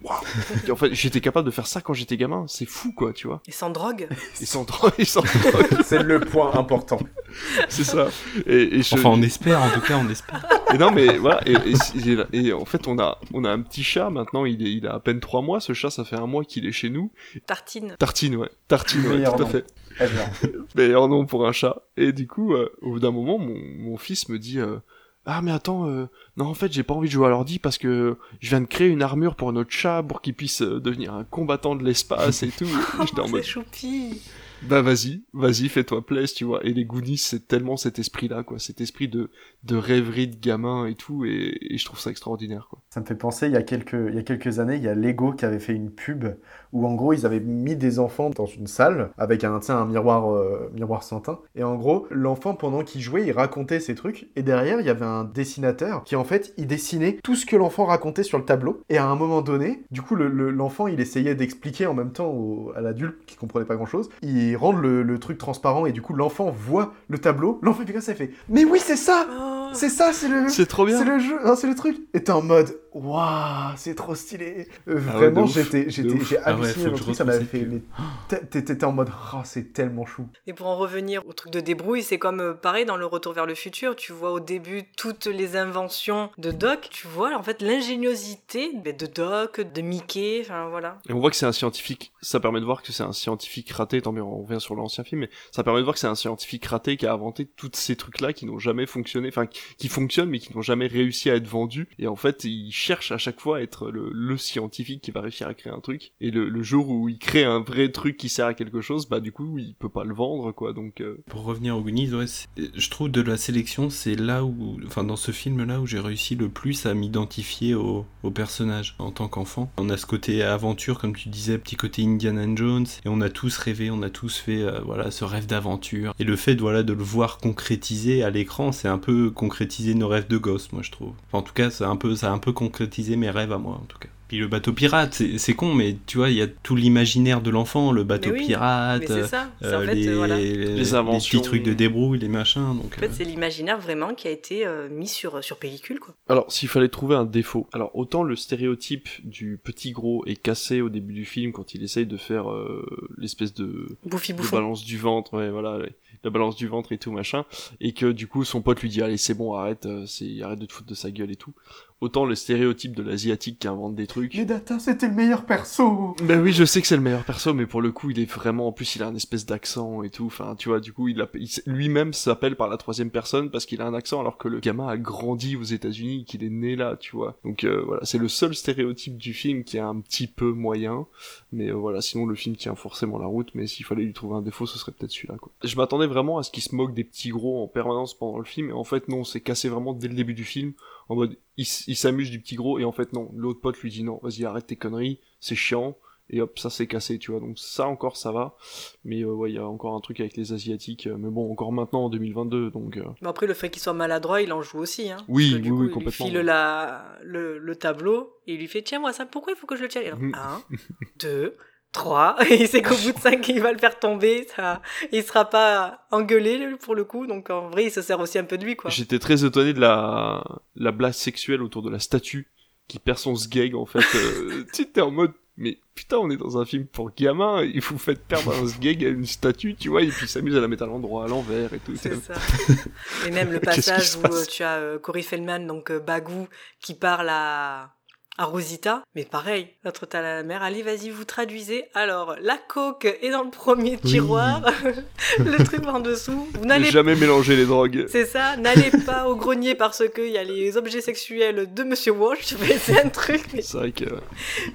Waouh en fait, j'étais capable de faire ça quand j'étais gamin. C'est fou, quoi, tu vois. Et sans drogue. Et sans drogue. Et sans drogue. C'est le point important. C'est ça. Et, et je- Enfin, on espère, en tout cas, on espère. Et non, mais voilà. Et, et- et- et en fait, on a, on a un petit chat maintenant. Il, est, il a à peine trois mois. Ce chat, ça fait un mois qu'il est chez nous. Tartine. Tartine, ouais. Tartine, ouais, tout à nom. fait. Très bien. Meilleur nom pour un chat. Et du coup, euh, au bout d'un moment, mon, mon fils me dit. euh, ah mais attends, euh, non en fait j'ai pas envie de jouer à l'ordi parce que je viens de créer une armure pour notre chat pour qu'il puisse euh, devenir un combattant de l'espace et tout. J'étais en C'est mode choupi. Bah vas-y, vas-y, fais-toi plaisir, tu vois. Et les Goonies, c'est tellement cet esprit-là, quoi, cet esprit de, de rêverie de gamin et tout, et, je trouve ça extraordinaire, quoi. Ça me fait penser, il y, a quelques, il y a quelques années, il y a Lego qui avait fait une pub où en gros ils avaient mis des enfants dans une salle avec un, un miroir, euh, miroir sans. Et en gros, l'enfant pendant qu'il jouait, il racontait ses trucs. Et derrière, il y avait un dessinateur qui en fait, il dessinait tout ce que l'enfant racontait sur le tableau. Et à un moment donné, du coup, le- le- l'enfant, il essayait d'expliquer en même temps à l'adulte qui comprenait pas grand chose. Rend le, le truc transparent et du coup, l'enfant voit le tableau. L'enfant fait comme ça, il fait Mais oui, c'est ça Oh. C'est ça, c'est le. C'est trop bien. C'est le jeu, c'est le truc. Et t'es en mode, waouh, c'est trop stylé. Euh, Ah ouais, vraiment, j'étais, j'étais, j'ai Ah ouais, halluciné le je truc, ça m'avait fait. t'étais en mode, oh, c'est tellement chou. Et pour en revenir au truc de débrouille, c'est comme euh, pareil dans le Retour vers le futur. Tu vois au début toutes les inventions de Doc. Tu vois en fait l'ingéniosité de Doc, de Mickey. Enfin voilà. Et on voit que c'est un scientifique, ça permet de voir que c'est un scientifique raté, tant mieux, on revient sur l'ancien film, mais ça permet de voir que c'est un scientifique raté qui a inventé tous ces trucs-là qui n'ont jamais fonctionné, enfin, qui, qui fonctionnent, mais qui n'ont jamais réussi à être vendus, et en fait, il cherche à chaque fois à être le, scientifique qui va réussir à créer un truc, et le, jour où il crée un vrai truc qui sert à quelque chose, bah, du coup, il peut pas le vendre, quoi, donc, euh, Pour revenir aux Goonies, ouais, je trouve de la sélection, c'est là où, enfin dans ce film-là où j'ai réussi le plus à m'identifier au, au personnage en tant qu'enfant. On a ce côté aventure, comme tu disais, petit côté Indiana Jones, et on a tous rêvé, on a tous fait, euh, voilà, ce rêve d'aventure. Et le fait, voilà, de le voir concrétisé à l'écran, c'est un peu concrétiser nos rêves de gosse, moi je trouve. En tout cas, c'est un peu, ça a un peu concrétisé mes rêves à moi, en tout cas. Puis le bateau pirate, c'est con, mais tu vois, il y a tout l'imaginaire de l'enfant, le bateau oui, pirate, ça. Euh, en fait, les, euh, voilà. Les inventions. petits trucs de débrouille, les machins. Donc, En fait, euh, c'est l'imaginaire vraiment qui a été euh, mis sur, sur pellicule quoi. Alors, s'il fallait trouver un défaut, alors autant le stéréotype du petit gros est cassé au début du film quand il essaye de faire euh, l'espèce de, de balance du ventre, ouais, voilà, ouais, la balance du ventre et tout machin, et que du coup son pote lui dit allez c'est bon arrête, c'est arrête de te foutre de sa gueule et tout. Autant le stéréotype de l'asiatique qui invente des trucs. Mais Data, c'était le meilleur perso. Ben oui, je sais que c'est le meilleur perso, mais pour le coup, il est vraiment, en plus, il a un espèce d'accent et tout. Enfin, tu vois, du coup, il, a- il lui-même s'appelle par la troisième personne parce qu'il a un accent, alors que le gamin a grandi aux États-Unis, qu'il est né là, tu vois. Donc euh, voilà, c'est le seul stéréotype du film qui est un petit peu moyen, mais euh, voilà, sinon le film tient forcément la route. Mais s'il fallait lui trouver un défaut, ce serait peut-être celui-là, quoi. Je m'attendais vraiment à ce qu'il se moque des petits gros en permanence pendant le film, et en fait non, c'est cassé vraiment dès le début du film en mode il, il s'amuse du petit gros et en fait non. L'autre pote lui dit non vas-y arrête tes conneries c'est chiant. Et hop ça c'est cassé tu vois. Donc ça encore ça va. Mais euh, ouais il y a encore un truc avec les asiatiques euh, mais bon encore maintenant en 2022 donc euh, Mais après, le fait qu'il soit maladroit, il en joue aussi. Hein. Oui, oui, coup, oui, il lui complètement, file la, le, le tableau et il lui fait Tiens, moi, ça, pourquoi il faut que je le tienne Et alors, Mhm. Un, deux, trois. Et il sait qu'au bout de cinq, il va le faire tomber. Ça, il sera pas engueulé pour le coup. Donc en vrai, il se sert aussi un peu de lui. quoi. j'étais très étonné de la la blague sexuelle autour de la statue qui perd son sgeg en fait euh, tu sais, t'es en mode mais putain on est dans un film pour gamins il vous faites perdre un sgeg à une statue tu vois et puis il s'amuse à la mettre à l'endroit à l'envers et tout C'est ça. Et même le passage où euh, tu as euh, Corey Feldman, donc euh, Bagou, qui parle à, à Rosita. Mais pareil, l'autre t'as la mère. Allez, vas-y, vous traduisez. Alors, la coke est dans le premier tiroir. le truc en dessous. Vous n'allez jamais mélanger les drogues C'est ça, n'allez pas au grenier parce qu'il y a les objets sexuels de Monsieur Walsh. Mais C'est un truc. Mais, c'est vrai que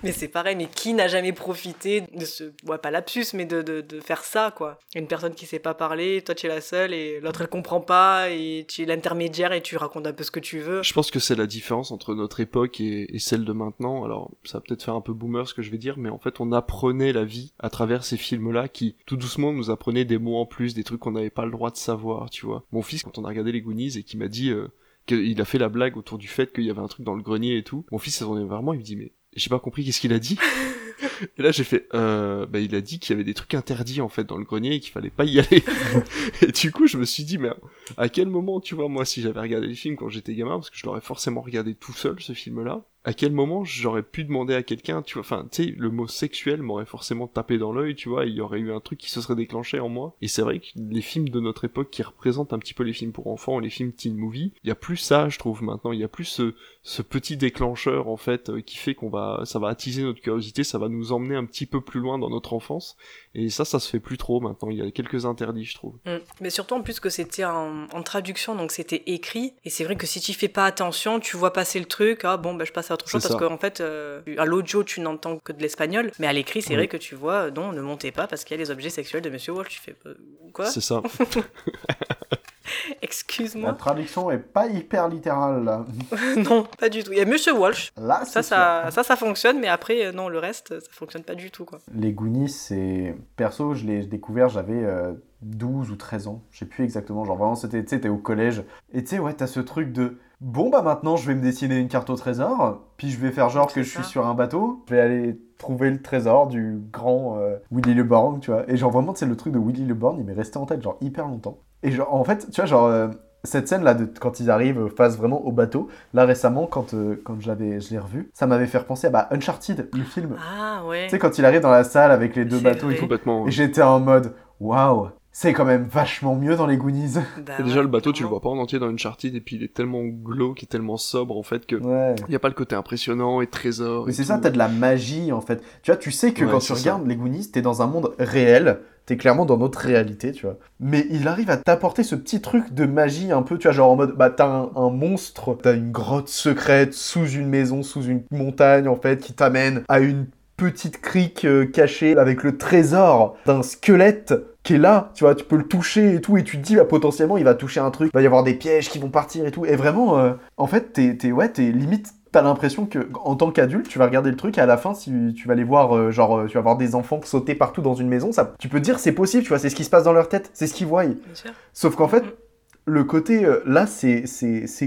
mais c'est pareil, mais qui n'a jamais profité de ce. Ouais, pas lapsus, mais de, de, de faire ça, quoi. Une personne qui sait pas parler, toi tu es la seule et l'autre elle comprend pas et tu es l'intermédiaire et tu racontes un peu ce que tu veux. Je pense que c'est la différence entre notre époque et, et celle de maintenant. Alors, ça va peut-être faire un peu boomer ce que je vais dire, mais en fait, on apprenait la vie à travers ces films-là qui, tout doucement, nous apprenaient des mots en plus, des trucs qu'on n'avait pas le droit de savoir, tu vois. Mon fils, quand on a regardé les Goonies et qui m'a dit euh, qu'il a fait la blague autour du fait qu'il y avait un truc dans le grenier et tout, mon fils s'est tourné vers moi, il me dit, mais j'ai pas compris qu'est-ce qu'il a dit? Et là, j'ai fait, euh, bah, il a dit qu'il y avait des trucs interdits, en fait, dans le grenier et qu'il fallait pas y aller. et du coup, je me suis dit, mais à quel moment, tu vois, moi, si j'avais regardé les films quand j'étais gamin, parce que je l'aurais forcément regardé tout seul, ce film-là, à quel moment j'aurais pu demander à quelqu'un, tu vois, enfin, tu sais, le mot sexuel m'aurait forcément tapé dans l'œil, tu vois, il y aurait eu un truc qui se serait déclenché en moi. Et c'est vrai que les films de notre époque qui représentent un petit peu les films pour enfants, les films teen movie, il y a plus ça, je trouve, maintenant, il y a plus ce, petit déclencheur, en fait, euh, qui fait qu'on va, ça va attiser notre curiosité, ça va nous emmener un petit peu plus loin dans notre enfance. Et ça, ça se fait plus trop maintenant, il y a quelques interdits, je trouve. Mm. Mais surtout en plus que c'était en, en traduction, donc c'était écrit. Et c'est vrai que si tu fais pas attention, tu vois passer le truc, ah bon, bah, je passe à autre chose parce qu'en fait, euh, à l'audio, tu n'entends que de l'espagnol, mais à l'écrit, c'est Oui. vrai que tu vois, non, ne montez pas parce qu'il y a les objets sexuels de Monsieur Walsh. Tu fais euh, quoi? C'est ça. La Excuse-moi. traduction est pas hyper littérale là. non, pas du tout. Il y a Monsieur Walsh. Là, Ça, ça, ça, ça fonctionne, mais après, euh, non, le reste, ça fonctionne pas du tout, quoi. Les Goonies, c'est. Perso, je l'ai découvert, j'avais euh, 12 ou 13 ans. Je sais plus exactement. Genre vraiment, c'était. Tu sais, t'es au collège. Et tu sais, ouais, t'as ce truc de. Bon, bah maintenant, je vais me dessiner une carte au trésor. Puis je vais faire genre que je suis sur un bateau. Je vais aller trouver le trésor du grand euh, Willy Le Borgne, tu vois. Et genre vraiment, c'est le truc de Willy Le Borgne, il m'est resté en tête, genre hyper longtemps. Et genre, en fait, tu vois, genre. euh, cette scène là de quand ils arrivent face vraiment au bateau là récemment quand euh, quand j'avais je l'ai revu ça m'avait fait repenser à bah, Uncharted le film Ah, ouais. tu sais, quand il arrive dans la salle avec les deux bateaux et tout. Complètement, ouais. Et j'étais en mode, waouh, c'est quand même vachement mieux dans les Goonies. Bah Et déjà, le bateau, tu le vois pas en entier dans Uncharted, et puis il est tellement glauque et tellement sobre, en fait, que Ouais. il y a pas le côté impressionnant et trésor. Mais c'est ça, t'as de la magie en fait. Tu vois, tu sais que Ouais, quand tu regardes les Goonies, t'es dans un monde réel. T'es clairement dans notre réalité, tu vois. Mais il arrive à t'apporter ce petit truc de magie un peu, tu vois, genre en mode, bah t'as un, un monstre, t'as une grotte secrète sous une maison, sous une montagne en fait, qui t'amène à une petite crique euh, cachée avec le trésor d'un squelette qui est là, tu vois, tu peux le toucher et tout, et tu te dis, bah, potentiellement, il va toucher un truc, il va y avoir des pièges qui vont partir et tout. Et vraiment, euh, en fait, t'es, t'es, ouais, t'es limite, t'as l'impression que, en tant qu'adulte, tu vas regarder le truc, et à la fin, si tu vas les voir, euh, genre, euh, tu vas voir des enfants sauter partout dans une maison, ça, tu peux te dire, c'est possible, tu vois, c'est ce qui se passe dans leur tête, c'est ce qu'ils voient. Sauf qu'en fait, le côté euh, là, c'est,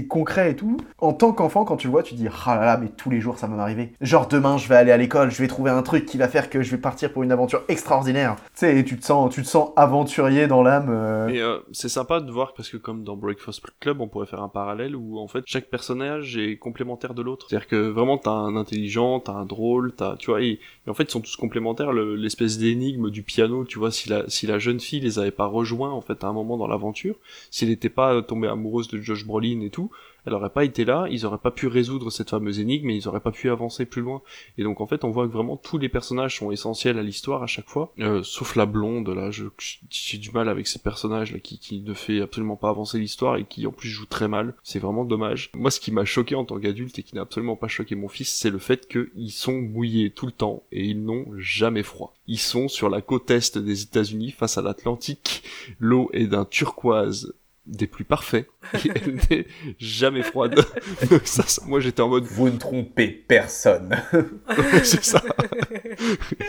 concret et tout. En tant qu'enfant, quand tu le vois, tu dis Ah là là, mais tous les jours ça va m'arriver. Genre demain, je vais aller à l'école, je vais trouver un truc qui va faire que je vais partir pour une aventure extraordinaire. Tu sais, et tu te sens, tu te sens aventurier dans l'âme. euh. Et euh, c'est sympa de voir parce que comme dans Breakfast Club, on pourrait faire un parallèle où en fait chaque personnage est complémentaire de l'autre. C'est-à-dire que vraiment t'as un intelligent, t'as un drôle, t'as tu vois et, en fait ils sont tous complémentaires. Le- L'espèce d'énigme du piano, tu vois, si la si la jeune fille les avait pas rejoints en fait à un moment dans l'aventure, si elle pas tombée amoureuse de Josh Brolin et tout, elle aurait pas été là, ils auraient pas pu résoudre cette fameuse énigme et ils auraient pas pu avancer plus loin. Et donc en fait, on voit que vraiment tous les personnages sont essentiels à l'histoire à chaque fois, euh, sauf la blonde là, j'ai du mal avec ces personnages là qui qui ne fait absolument pas avancer l'histoire et qui en plus joue très mal. C'est vraiment dommage. Moi, ce qui m'a choqué en tant qu'adulte et qui n'a absolument pas choqué mon fils, c'est le fait qu'ils sont mouillés tout le temps et ils n'ont jamais froid. Ils sont sur la côte est des États-Unis face à l'Atlantique. L'eau est d'un turquoise des plus parfaits. Et elle n'est jamais froide. ça, ça- moi j'étais en mode. Vous ne trompez personne. C'est ça.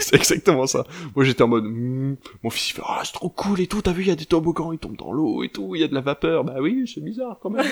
c'est exactement ça. Moi j'étais en mode. Hmm. Mon fils il fait Ah, c'est trop cool et tout. T'as vu, il y a des toboggans, ils tombent dans l'eau et tout. Il y a de la vapeur. Bah oui, c'est bizarre quand même.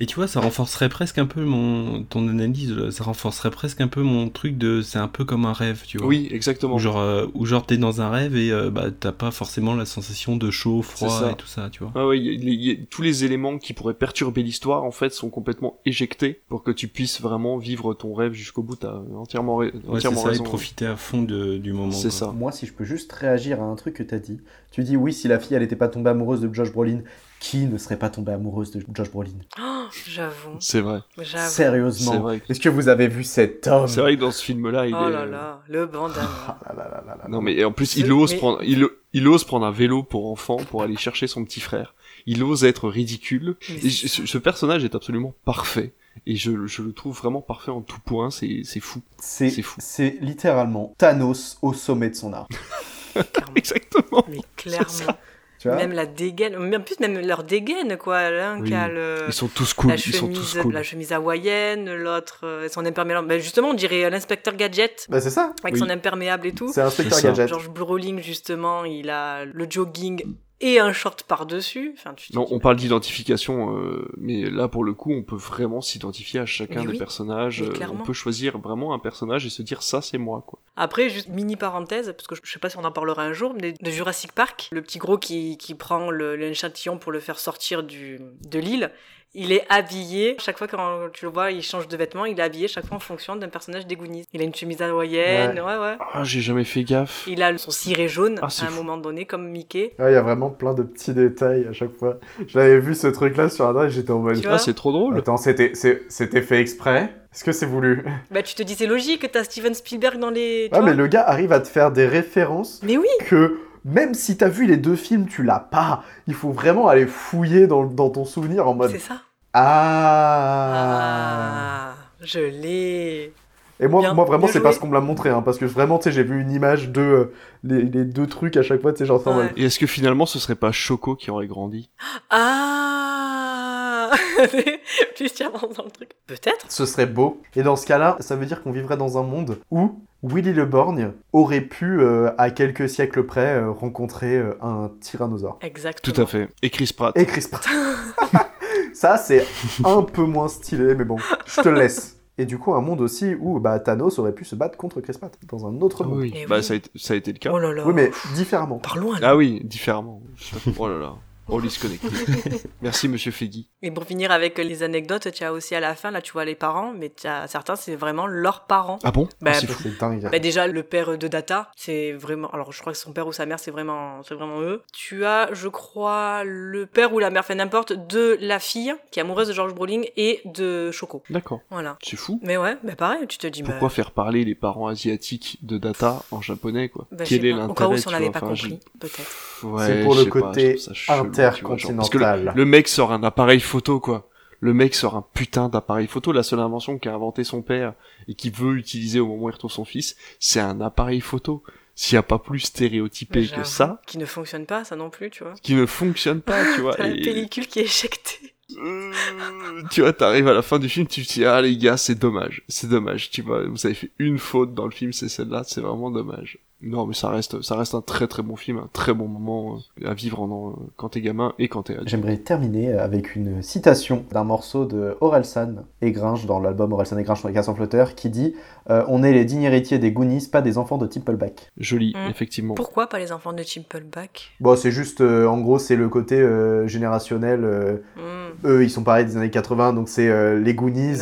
Et tu vois, ça renforcerait presque un peu mon ton analyse. Ça renforcerait presque un peu mon truc de c'est un peu comme un rêve, tu vois. Oui, exactement. Ou genre, euh, ou genre t'es dans un rêve et euh, bah t'as pas forcément la sensation de chaud, froid et tout ça, tu vois. Ah ouais, il y a- il y a- tous les éléments qui pourraient perturber l'histoire en fait sont complètement éjectés pour que tu puisses vraiment vivre ton rêve jusqu'au bout. T'as entièrement, ra- Ouais, c'est entièrement ça, et raison. profiter à fond de- du moment. C'est quoi. ça. Moi, si je peux juste réagir à un truc que t'as dit, tu dis oui, si la fille elle était pas tombée amoureuse de Josh Brolin, qui ne serait pas tombée amoureuse de Josh Brolin Oh, j'avoue. C'est vrai. J'avoue. Sérieusement. C'est vrai. Est-ce que vous avez vu cet homme? C'est vrai que dans ce film-là, il Oh est. là là, le bandana. Non mais en plus il ose mais- prendre il, il ose prendre un vélo pour enfant pour aller chercher son petit frère. Il ose être ridicule. Et je- ce, ce personnage est absolument parfait et je, je le trouve vraiment parfait en tout point. C'est c'est fou. C'est C'est fou. c'est littéralement Thanos au sommet de son art. Exactement. Mais clairement. Tu vois Même la dégaine, en plus même leur dégaine quoi, l'un Oui. qui a le Ils sont tous cool, la ils chemise, sont tous cool. la chemise hawaïenne, l'autre euh, son imperméable. Ben justement, on dirait l'inspecteur gadget Bah c'est ça. avec Oui. son imperméable et tout. C'est Inspecteur. Gadget. George Brolin justement, il a le jogging et un short par-dessus. Enfin, tu te Non, on parle d'identification, euh, mais là pour le coup, on peut vraiment s'identifier à chacun Mais des oui, personnages. euh, on peut choisir vraiment un personnage et se dire ça c'est moi quoi. Après, juste mini parenthèse, parce que je sais pas si on en parlera un jour, mais de Jurassic Park, le petit gros qui, qui prend l'échantillon pour le faire sortir du, de l'île, il est habillé, chaque fois quand tu le vois, il change de vêtements, il est habillé chaque fois en fonction d'un personnage des Goonies. Il a une chemise hawaïenne, ouais, ouais. Ah, j'ai jamais fait gaffe. Il a son ciré jaune Ah, à un fou. moment donné, comme Mickey. Ouais, il y a vraiment plein de petits détails à chaque fois. J'avais vu ce truc-là sur Internet et j'étais en mode. Ah, c'est trop drôle. Attends, c'était c'est- c'était fait exprès? Est-ce que c'est voulu? Bah, tu te dis, c'est logique, t'as Steven Spielberg dans les. tu Ah, vois mais le gars arrive à te faire des références Mais oui que même si t'as vu les deux films, tu l'as pas. Il faut vraiment aller fouiller dans, dans ton souvenir en mode. C'est ça. Ah. Ah, je l'ai. Et moi, Bien- moi vraiment, c'est parce qu'on me l'a montré, hein, parce que vraiment, tu sais, j'ai vu une image de euh, les, les deux trucs à chaque fois, tu sais, genre mode- Et est-ce que finalement ce serait pas Choco qui aurait grandi? Ah Plus tu avances dans le truc. Peut-être. Ce serait beau. Et dans ce cas-là, ça veut dire qu'on vivrait dans un monde où Willy le Borgne aurait pu, euh, à quelques siècles près, euh, rencontrer euh, un tyrannosaure. Exactement. Tout à fait. Et Chris Pratt. Et Chris Pratt. Ça, c'est un peu moins stylé, mais bon, je te le laisse. Et du coup, un monde aussi où bah, Thanos aurait pu se battre contre Chris Pratt, dans un autre monde. Oui, bah ça a, été, ça a été le cas. Oh là là. Oui, mais différemment. Par loin. Ah oui, différemment. Oh là là. On lit se connecter. Merci Monsieur Feggy. Et pour finir avec les anecdotes, tu as aussi à la fin, là, tu vois les parents, mais tu as certains, c'est vraiment leurs parents. Ah bon? Bah, Ah, C'est fou. Dingue. Bah déjà le père de Data, c'est vraiment alors je crois que son père ou sa mère c'est vraiment c'est vraiment eux. Tu as je crois le père ou la mère fait n'importe de la fille qui est amoureuse de George Brolin et de Choco. D'accord. Voilà. C'est fou. Mais ouais, bah pareil, tu te dis Pourquoi bah, faire parler les parents asiatiques de Data en japonais quoi? Bah, Quel est l'intérêt Au cas où si on n'avait pas enfin, compris, peut-être. Ouais, C'est pour le côté que le- intercontinental. le, mec sort un appareil photo quoi. Le mec sort un putain d'appareil photo. La seule invention qu'a inventé son père et qu'il veut utiliser au moment où il retrouve son fils, c'est un appareil photo. S'il n'y a pas plus stéréotypé que ça, Qui ne fonctionne pas, ça non plus, tu vois. qui ne fonctionne pas, tu vois. T'as la et- pellicule qui est éjectée. tu vois, t'arrives à la fin du film, tu te dis, ah les gars, c'est dommage, c'est dommage, tu vois, vous avez fait une faute dans le film, c'est celle-là, c'est vraiment dommage. Non, mais ça reste, ça reste un très très bon film, un très bon moment euh, à vivre en, quand t'es gamin et quand t'es adulte. J'aimerais terminer avec une citation d'un morceau de Orelsan et Gringe dans l'album Orelsan et Gringe sur les cassants flotteurs qui dit euh, On est les dignes héritiers des Goonies, pas des enfants de Timpleback. Joli, Hmm. effectivement. Pourquoi pas les enfants de Chimpleback Bon, c'est juste, euh, en gros, c'est le côté euh, générationnel. euh, Hmm. Eux, ils sont pareils des années 80, donc c'est euh, les Goonies.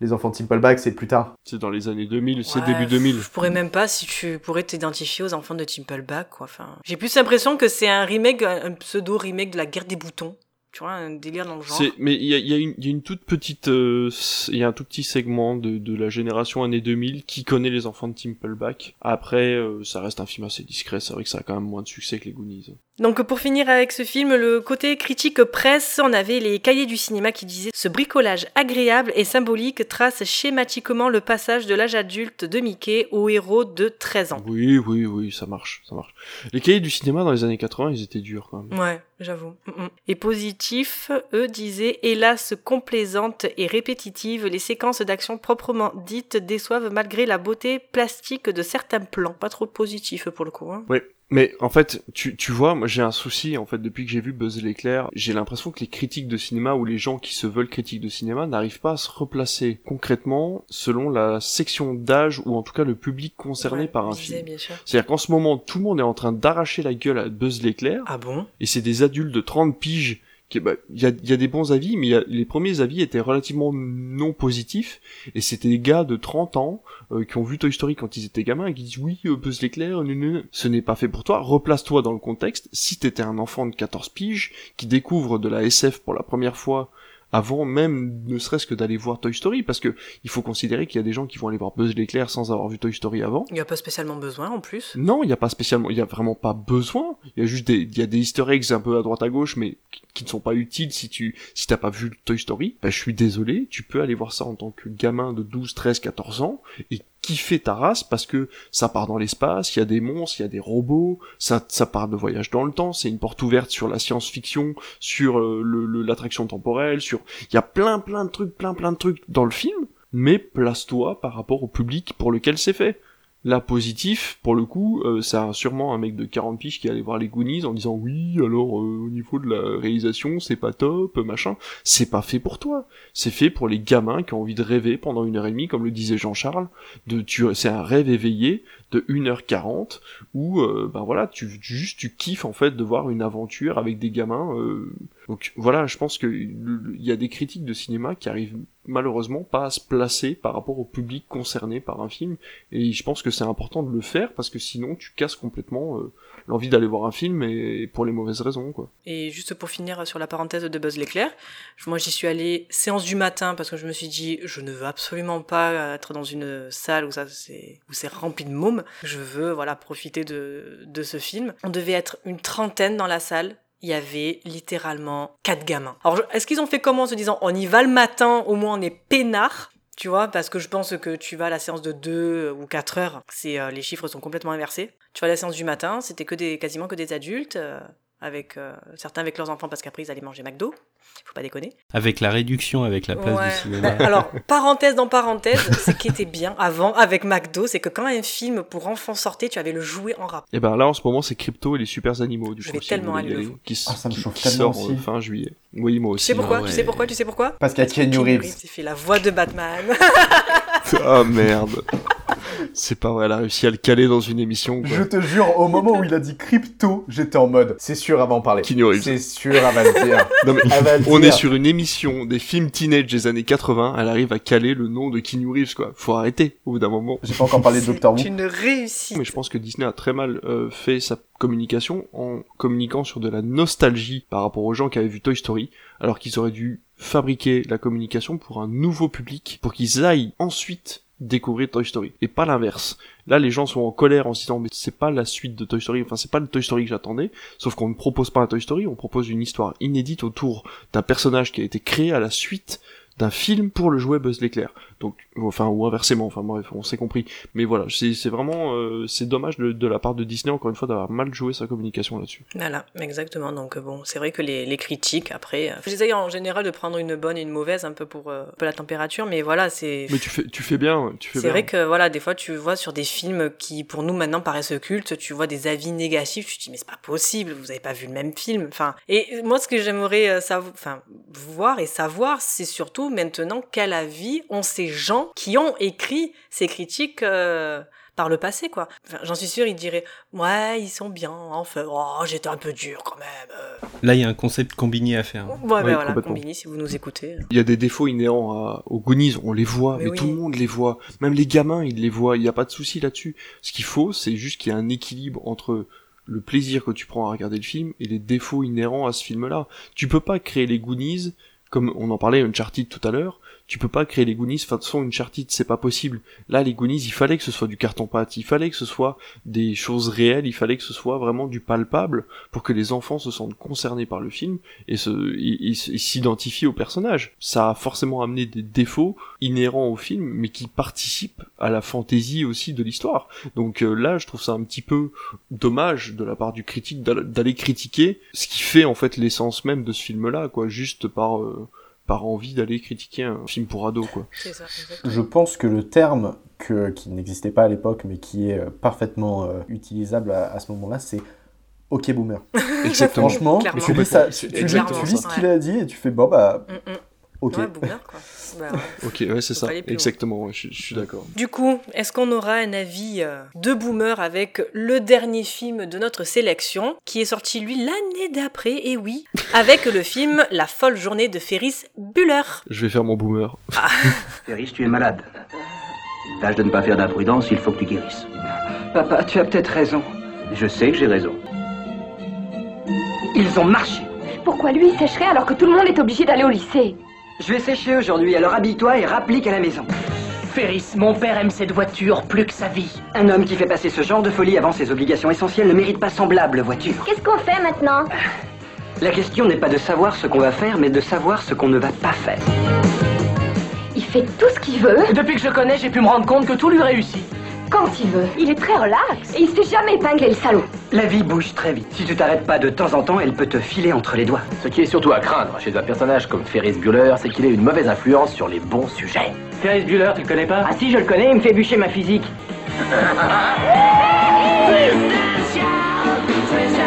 Les enfants de Timpleback, c'est plus tard. C'est dans les années 2000, c'est début 2000. Je pourrais même pas si tu pourrais t'identifier aux enfants de Timpleback, quoi. Enfin, j'ai plus l'impression que c'est un remake, un pseudo remake de la guerre des boutons. Tu vois, un délire dans le genre. Mais il y a, une- toute petite, euh, il y a un tout petit segment de, de la génération années 2000 qui connaît les enfants de Timpleback. Après, euh, ça reste un film assez discret. C'est vrai que ça a quand même moins de succès que les Goonies. Donc pour finir avec ce film, le côté critique presse, on avait les cahiers du cinéma qui disaient ce bricolage agréable et symbolique trace schématiquement le passage de l'âge adulte de Mickey au héros de 13 ans. Oui, oui, oui, ça marche, ça marche. Les cahiers du cinéma dans les années 80, ils étaient durs quand même. Ouais, j'avoue. Et positif, eux disaient hélas complaisantes et répétitives, les séquences d'action proprement dites déçoivent malgré la beauté plastique de certains plans. Pas trop positif pour le coup. Hein. Ouais. Mais en fait, tu, tu vois, moi j'ai un souci, en fait, depuis que j'ai vu Buzz l'éclair, j'ai l'impression que les critiques de cinéma ou les gens qui se veulent critiques de cinéma n'arrivent pas à se replacer concrètement selon la section d'âge ou en tout cas le public concerné Ouais, par un disais, film. C'est-à-dire qu'en ce moment, tout le monde est en train d'arracher la gueule à Buzz l'éclair. Ah bon? Et c'est des adultes de 30 piges bah, il y a, des bons avis, mais a- les premiers avis étaient relativement non positifs. Et c'était des gars de 30 ans euh, qui ont vu Toy Story quand ils étaient gamins et qui disent oui, euh, nu, nu. ce n'est pas fait pour toi. Replace-toi dans le contexte. Si t'étais un enfant de 14 piges qui découvre de la SF pour la première fois avant même ne serait-ce que d'aller voir Toy Story, parce que il faut considérer qu'il y a des gens qui vont aller voir Buzz l'éclair sans avoir vu Toy Story avant. Il n'y a pas spécialement besoin en plus. Non, il n'y a pas spécialement, il y a vraiment pas besoin. Il y a juste des, il y a des Easter eggs un peu à droite à gauche, mais qui, ne sont pas utiles si tu, si t'as pas vu Toy Story. Bah, je suis désolé, tu peux aller voir ça en tant que gamin de 12, 13, 14 ans et kiffer ta race parce que ça part dans l'espace, il y a des monstres, il y a des robots, ça, ça part de voyage dans le temps, c'est une porte ouverte sur la science-fiction, sur euh, l'attraction temporelle, sur, il y a plein, plein de trucs, plein, plein de trucs dans le film, mais place-toi par rapport au public pour lequel c'est fait. Là, positif, pour le coup, euh, c'est sûrement un mec de 40 piges qui allait voir les Goonies en disant oui, alors euh, au niveau de la réalisation, c'est pas top, machin. C'est pas fait pour toi. C'est fait pour les gamins qui ont envie de rêver pendant une heure et demie, comme le disait Jean-Charles. De tu, c'est un rêve éveillé de 1h40 où, ben voilà, tu, tu- juste tu kiffes en fait de voir une aventure avec des gamins. euh. Donc voilà, je pense que il y a des critiques de cinéma qui arrivent malheureusement pas à se placer par rapport au public concerné par un film et je pense que c'est important de le faire parce que sinon tu casses complètement euh, l'envie d'aller voir un film et pour les mauvaises raisons quoi. Et juste pour finir sur la parenthèse de Buzz l'éclair, moi j'y suis allée séance du matin parce que je me suis dit je ne veux absolument pas être dans une salle où ça c'est où c'est rempli de mômes. Je veux voilà profiter de de ce film. On devait être une trentaine dans la salle. Il y avait littéralement quatre gamins. Alors est-ce qu'ils ont fait comment en se disant on y va le matin, au moins on est peinard tu vois, parce que je pense que tu vas à la séance de 2 ou 4 heures, c'est euh, les chiffres sont complètement inversés. Tu à la séance du matin, c'était que des quasiment que des adultes, euh, avec euh, certains avec leurs enfants parce qu'après ils allaient manger McDo. Faut pas déconner. Avec la réduction avec la place Ouais. du cinéma. Alors, parenthèse dans parenthèse, ce qui était bien avant avec McDo, c'est que quand un film pour enfants sortait, tu avais le jouet en rap. Et ben là en ce moment c'est Crypto et les super animaux du Je vais tellement aller le qui, Ah, ça me qui- qui sort aussi. euh, fin juillet. Oui moi Tu aussi. sais pourquoi Ah Tu sais pourquoi Tu sais pourquoi Parce qu'il y a Keanu Reeves. Il fait la voix de Batman. ah merde. C'est pas vrai, elle a réussi à le caler dans une émission quoi. Je te jure, au moment où il a dit crypto, j'étais en mode, c'est sûr, va en parler. C'est sûr, elle va le dire. Non, mais on dire. est sur une émission des films teenage des années 80, elle arrive à caler le nom de Keanu Reeves quoi. Faut arrêter au bout d'un moment. J'ai pas encore parlé de Doctor Who. C'est une réussite. Mais je pense que Disney a très mal euh, fait sa communication en communiquant sur de la nostalgie par rapport aux gens qui avaient vu Toy Story, alors qu'ils auraient dû fabriquer la communication pour un nouveau public, pour qu'ils aillent ensuite découvrir Toy Story, et pas l'inverse. Là, les gens sont en colère en se disant, mais c'est pas la suite de Toy Story, enfin, c'est pas le Toy Story que j'attendais, sauf qu'on ne propose pas un Toy Story, on propose une histoire inédite autour d'un personnage qui a été créé à la suite d'un film pour le jouet Buzz l'éclair. Donc, enfin, ou inversement, enfin bref, on s'est compris. Mais voilà, c'est vraiment, euh, c'est dommage de, de la part de Disney, encore une fois, d'avoir mal joué sa communication là-dessus. Voilà, exactement. Donc euh, bon, c'est vrai que les, les critiques, après, euh, j'essaye en général de prendre une bonne et une mauvaise, un peu pour euh, un peu la température, mais voilà, c'est... Mais tu fais, tu fais bien, tu fais C'est vrai que voilà, des fois tu vois sur des films qui pour nous maintenant paraissent cultes, tu vois des avis négatifs, tu te dis mais c'est pas possible, vous avez pas vu le même film. Enfin, et moi ce que j'aimerais savoir, enfin voir et savoir, c'est surtout maintenant quel avis ont ces gens qui ont écrit ces critiques. euh, par le passé, quoi. Enfin, J'en suis sûre, ils diraient, ouais, ils sont bien, enfin, oh, j'étais un peu dur quand même. euh. Là, il y a un concept combiné à faire. Ouais, Oui, ben voilà. Combini, si vous nous écoutez. Il y a des défauts inhérents à- aux Goonies, on les voit, Mais mais, oui. tout le monde les voit. Même les gamins, ils les voient, il n'y a pas de souci là-dessus. Ce qu'il faut, c'est juste qu'il y ait un équilibre entre le plaisir que tu prends à regarder le film et les défauts inhérents à ce film-là. Tu peux pas créer les Goonies, comme on en parlait Uncharted tout à l'heure, tu peux pas créer les Goonies de façon Uncharted, c'est pas possible. Là, les Goonies, il fallait que ce soit du carton-pâte, il fallait que ce soit des choses réelles, il fallait que ce soit vraiment du palpable pour que les enfants se sentent concernés par le film et se, s'identifient au personnage. Ça a forcément amené des défauts inhérents au film, mais qui participent à la fantaisie aussi de l'histoire. Donc euh, là, je trouve ça un petit peu dommage de la part du critique d'al- d'aller critiquer ce qui fait en fait l'essence même de ce film-là, quoi, juste par euh, par envie d'aller critiquer un film pour ados, quoi. C'est ça, exactement. Je pense que le terme que, qui n'existait pas à l'époque, mais qui est euh, parfaitement euh, utilisable à, à ce moment-là, c'est OK Boomer. Exactement. Franchement, tu lis, ça, C'est tu, tu lis- exactement tu lis ça. ce qu'il a dit et tu fais bon bah Mm, mm. OK. Ouais, boomer, quoi. Bah. Ok, ouais, c'est ça, exactement, ouais, je, je suis d'accord. Du coup, est-ce qu'on aura un avis euh, de boomer avec le dernier film de notre sélection, qui est sorti lui l'année d'après, et oui, avec le film La folle journée de Ferris Bueller. Je vais faire mon boomer. Ferris, tu es malade. Tâche de ne pas faire d'imprudence, il faut que tu guérisses. Papa, tu as peut-être raison. Je sais que j'ai raison. Ils ont marché. Pourquoi lui il sécherait alors que tout le monde est obligé d'aller au lycée? Je vais sécher aujourd'hui, alors habille-toi et rapplique à la maison. Ferris, mon père aime cette voiture plus que sa vie. Un homme qui fait passer ce genre de folie avant ses obligations essentielles ne mérite pas semblable voiture. Qu'est-ce qu'on fait maintenant? La question n'est pas de savoir ce qu'on va faire, mais de savoir ce qu'on ne va pas faire. Il fait tout ce qu'il veut, Depuis que je connais, j'ai pu me rendre compte que tout lui réussit. Quand il veut. Il est très relax et il se fait jamais épingler le salaud. La vie bouge très vite. Si tu t'arrêtes pas de temps en temps, elle peut te filer entre les doigts. Ce qui est surtout à craindre chez un personnage comme Ferris Bueller, c'est qu'il ait une mauvaise influence sur les bons sujets. Ferris Bueller, tu le connais pas? Ah si, je le connais, il me fait bûcher ma physique.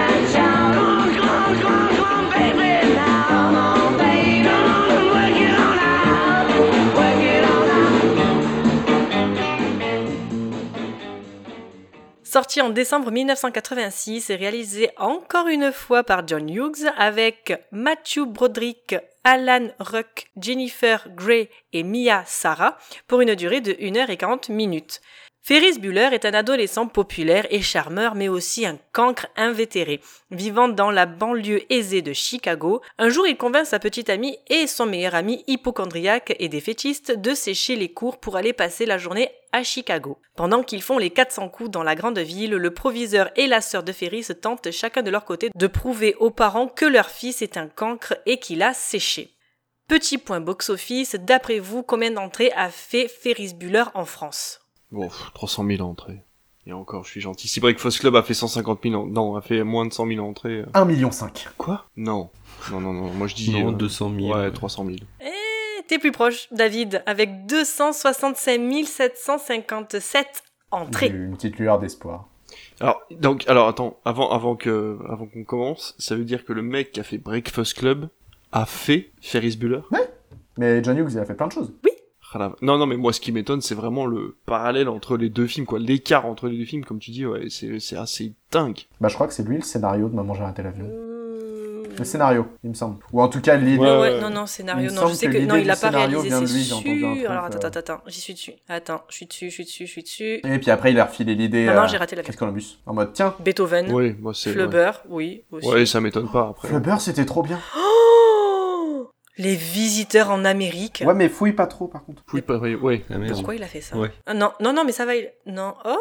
Sorti en décembre 1986 et réalisé encore une fois par John Hughes avec Matthew Broderick, Alan Ruck, Jennifer Grey et Mia Sara pour une durée de 1h40 minutes. Ferris Bueller est un adolescent populaire et charmeur, mais aussi un cancre invétéré. Vivant dans la banlieue aisée de Chicago, un jour il convainc sa petite amie et son meilleur ami hypochondriaque et défaitiste de sécher les cours pour aller passer la journée à Chicago. Pendant qu'ils font les 400 coups dans la grande ville, le proviseur et la sœur de Ferris tentent chacun de leur côté de prouver aux parents que leur fils est un cancre et qu'il a séché. Petit point box-office, d'après vous, combien d'entrées a fait Ferris Bueller en France? Bon, pff, 300 000 entrées. Et encore, je suis gentil. Si Breakfast Club a fait 150 000, en- non, a fait moins de 100 000 entrées. euh. 1,5 million. Quoi? Non. Non, non, non. Moi, je dis. Non, euh, 200 000. Ouais, 300 000. Eh, T'es plus proche, David, avec 265 757 J'ai entrées. une petite lueur d'espoir. Alors, donc, alors, attends, avant, avant que, avant qu'on commence, ça veut dire que le mec qui a fait Breakfast Club a fait Ferris Bueller? Mais John Hughes, il a fait plein de choses. La- Non, non, mais moi, ce qui m'étonne, c'est vraiment le parallèle entre les deux films, quoi. L'écart entre les deux films, comme tu dis, ouais, c'est, c'est assez dingue. Bah, je crois que c'est lui le scénario de Maman, j'ai raté l'avion. Le scénario, il me semble. Ou en tout cas, l'idée. Ouais, ouais, non, non, scénario, non, je sais que que, non, il a pas réalisé, c'est sûr. Alors, attends, euh. attends, attends, j'y suis dessus. Attends, je suis dessus, je suis dessus, je suis dessus. Et puis après, il a refilé l'idée Non, non, à j'ai raté l'avion. Chris Columbus. En mode, tiens, Beethoven, Oui, moi, c'est. Flubber, oui, aussi. Ouais, ça m'étonne pas, après. Flubber, c'était trop bien. Oh Les visiteurs en Amérique. Ouais, mais fouille pas trop, par contre. Oui, pas, oui, ouais. Pourquoi il a fait ça Ouais. Ah, Non, non, non, mais ça va. Il... Non. Oh,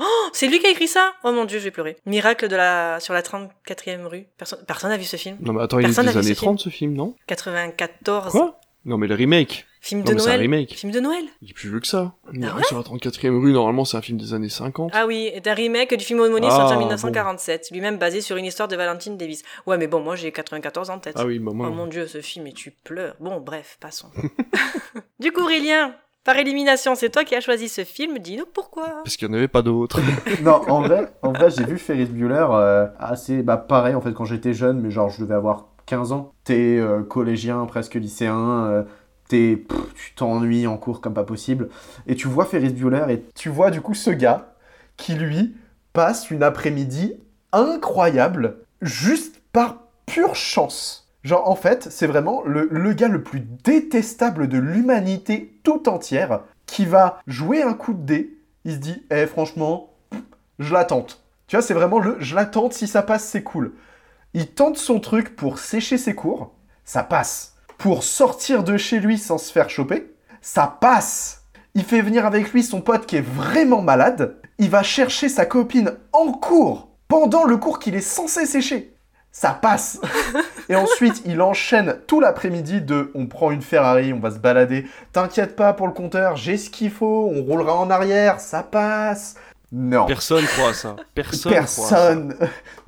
oh C'est lui qui a écrit ça Oh mon dieu, je vais pleurer. Miracle de la... sur la 34e rue. Personne Personne n'a vu ce film. Non, mais attends, il est Personne des années ce film. 30, ce film, non? 94. Quoi? Non, mais le remake. Film Non, de mais c'est un Noël. remake. Film de Noël. Il est plus vieux que ça. Miracle ouais sur la 34e rue, normalement, c'est un film des années 50. Ah oui, est un remake du film homonyme Ah, sorti en bon. 1947, lui-même basé sur une histoire de Valentine Davis. Ouais, mais bon, moi j'ai 94 en tête. Ah oui, bah moi. Oh mon dieu, ce film, et tu pleures. Bon, bref, passons. du coup, Aurélien, par élimination, c'est toi qui as choisi ce film, dis-nous pourquoi. Parce qu'il n'y en avait pas d'autres. non, en vrai, en vrai j'ai vu Ferris Bueller euh, assez bah, pareil en fait quand j'étais jeune, mais genre je devais avoir 15 ans. T'es euh, collégien, presque lycéen, euh, tu t'ennuies en cours comme pas possible. Et tu vois Ferris Bueller et tu vois du coup ce gars qui lui passe une après-midi incroyable juste par pure chance. Genre en fait, c'est vraiment le, le gars le plus détestable de l'humanité tout entière qui va jouer un coup de dé. Il se dit, eh franchement, je la tente. Tu vois, c'est vraiment le je la tente, si ça passe, c'est cool. Il tente son truc pour sécher ses cours, ça passe. Pour sortir de chez lui sans se faire choper, ça passe. Il fait venir avec lui son pote qui est vraiment malade. Il va chercher sa copine en cours, pendant le cours qu'il est censé sécher. Ça passe. Et ensuite, il enchaîne tout l'après-midi de on prend une Ferrari, on va se balader. T'inquiète pas pour le compteur, j'ai ce qu'il faut, on roulera en arrière, ça passe. Non. Personne croit à ça. Personne. croit à ça. Personne.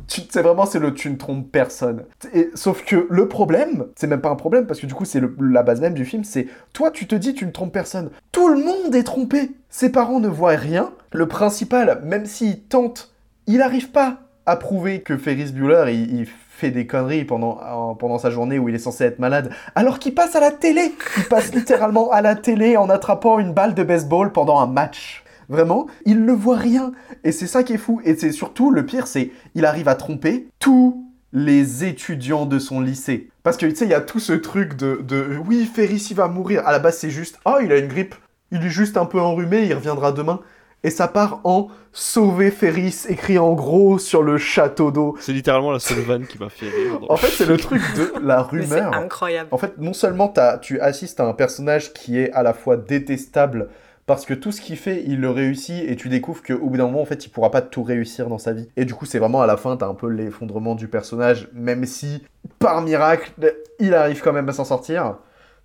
Tu- C'est vraiment, c'est le tu ne trompes personne. Et, sauf que le problème, c'est même pas un problème, parce que du coup, c'est la base même du film, c'est toi, tu te dis, tu ne trompes personne. Tout le monde est trompé. Ses parents ne voient rien. Le principal, même s'il tente, il n'arrive pas à prouver que Ferris Bueller, il, il fait des conneries pendant, en- pendant sa journée où il est censé être malade, alors qu'il passe à la télé. Il passe littéralement à la télé en attrapant une balle de baseball pendant un match. Vraiment, il ne voit rien. Et c'est ça qui est fou. Et c'est surtout, le pire, c'est il arrive à tromper tous les étudiants de son lycée. Parce que, tu sais, il y a tout ce truc de, de oui, Ferris, il va mourir. À la base, c'est juste, oh, il a une grippe. Il est juste un peu enrhumé, il reviendra demain. Et ça part en sauver Ferris, écrit en gros sur le château d'eau. C'est littéralement la seule vanne qui m'a fait rire. En fait, c'est le truc de la Mais c'est rumeur. incroyable. En fait, non seulement tu assistes à un personnage qui est à la fois détestable parce que tout ce qu'il fait, il le réussit et tu découvres qu'au bout d'un moment, en fait, il pourra pas tout réussir dans sa vie. Et du coup, c'est vraiment à la fin, t'as un peu l'effondrement du personnage, même si, par miracle, il arrive quand même à s'en sortir.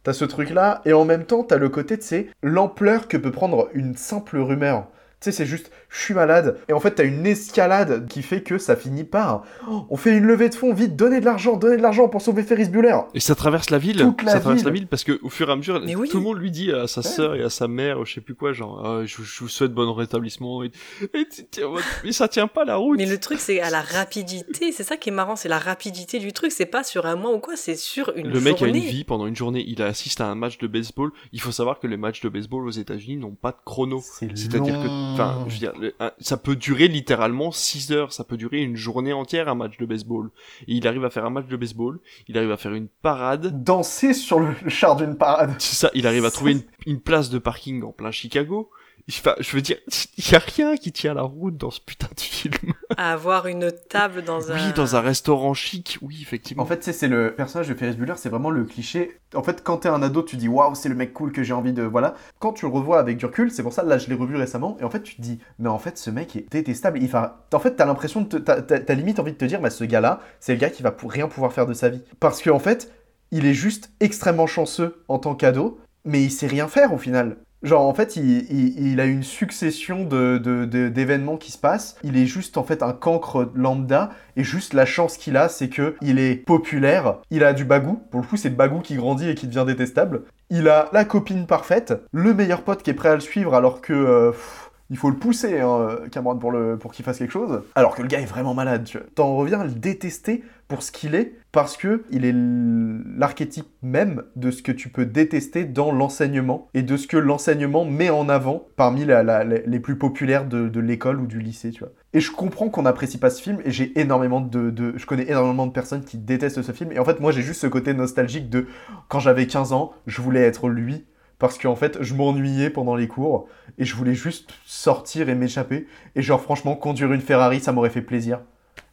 T'as ce truc-là, et en même temps, t'as le côté, tu sais, l'ampleur que peut prendre une simple rumeur. Tu sais, c'est juste, je suis malade. Et en fait, t'as une escalade qui fait que ça finit par, oh, on fait une levée de fonds, vite, donnez de l'argent, donnez de l'argent pour sauver Ferris Bueller. Et ça traverse la ville. Toute la ça traverse la ville parce que au fur et à mesure, oui. tout le monde lui dit à sa sœur et à sa mère, je sais plus quoi, genre, Ah, je, je vous souhaite bon rétablissement. Et, et mais ça tient pas la route. Mais le truc, c'est à la rapidité. C'est ça qui est marrant, c'est la rapidité du truc. C'est pas sur un mois ou quoi, c'est sur une Le mec a journée. une vie pendant une journée. Il assiste à un match de baseball. Il faut savoir que les matchs de baseball aux États-Unis n'ont pas de chrono. C'est-à-dire que, enfin, je veux dire, ça peut durer littéralement 6 heures. Ça peut durer une journée entière un match de baseball. Et il arrive à faire un match de baseball. Il arrive à faire une parade. Danser sur le char d'une parade. C'est ça. Il arrive à trouver une, une place de parking en plein Chicago. Enfin, je veux dire, il y a rien qui tient la route dans ce putain de film. À avoir une table dans un. Oui, dans un restaurant chic. Oui, effectivement. En fait, c'est le personnage de Ferris Bueller, c'est vraiment le cliché. En fait, quand t'es un ado, tu dis waouh, c'est le mec cool que j'ai envie de. Voilà. Quand tu le revois avec du recul, c'est pour ça, là, je l'ai revu récemment, et en fait, tu te dis, mais en fait, ce mec est détestable. Il va... En fait, t'as l'impression de. T'as limite envie de te dire, bah, ce gars-là, c'est le gars qui va pour rien pouvoir faire de sa vie. Parce qu'en fait, il est juste extrêmement chanceux en tant qu'ado, mais il sait rien faire au final. Genre, en fait, il, il- a une succession de- d'événements qui se passent. Il est juste, en fait, un cancre lambda. Et juste, la chance qu'il a, c'est que il est populaire. Il a du bagou. Pour le coup, c'est le bagou qui grandit et qui devient détestable. Il a la copine parfaite. Le meilleur pote qui est prêt à le suivre alors que... euh, il faut le pousser, hein, Cameron, pour, le, pour qu'il fasse quelque chose. Alors que le gars est vraiment malade. tu vois. T'en reviens à le détester pour ce qu'il est, parce que il est l'archétype même de ce que tu peux détester dans l'enseignement, et de ce que l'enseignement met en avant parmi les plus populaires de, l'école ou du lycée, tu vois. Et je comprends qu'on n'apprécie pas ce film, et j'ai énormément de, de- Je connais énormément de personnes qui détestent ce film, et en fait, moi, j'ai juste ce côté nostalgique de... Quand j'avais 15 ans, je voulais être lui, parce qu'en fait, je m'ennuyais pendant les cours, et je voulais juste sortir et m'échapper. Et genre, franchement, conduire une Ferrari, ça m'aurait fait plaisir.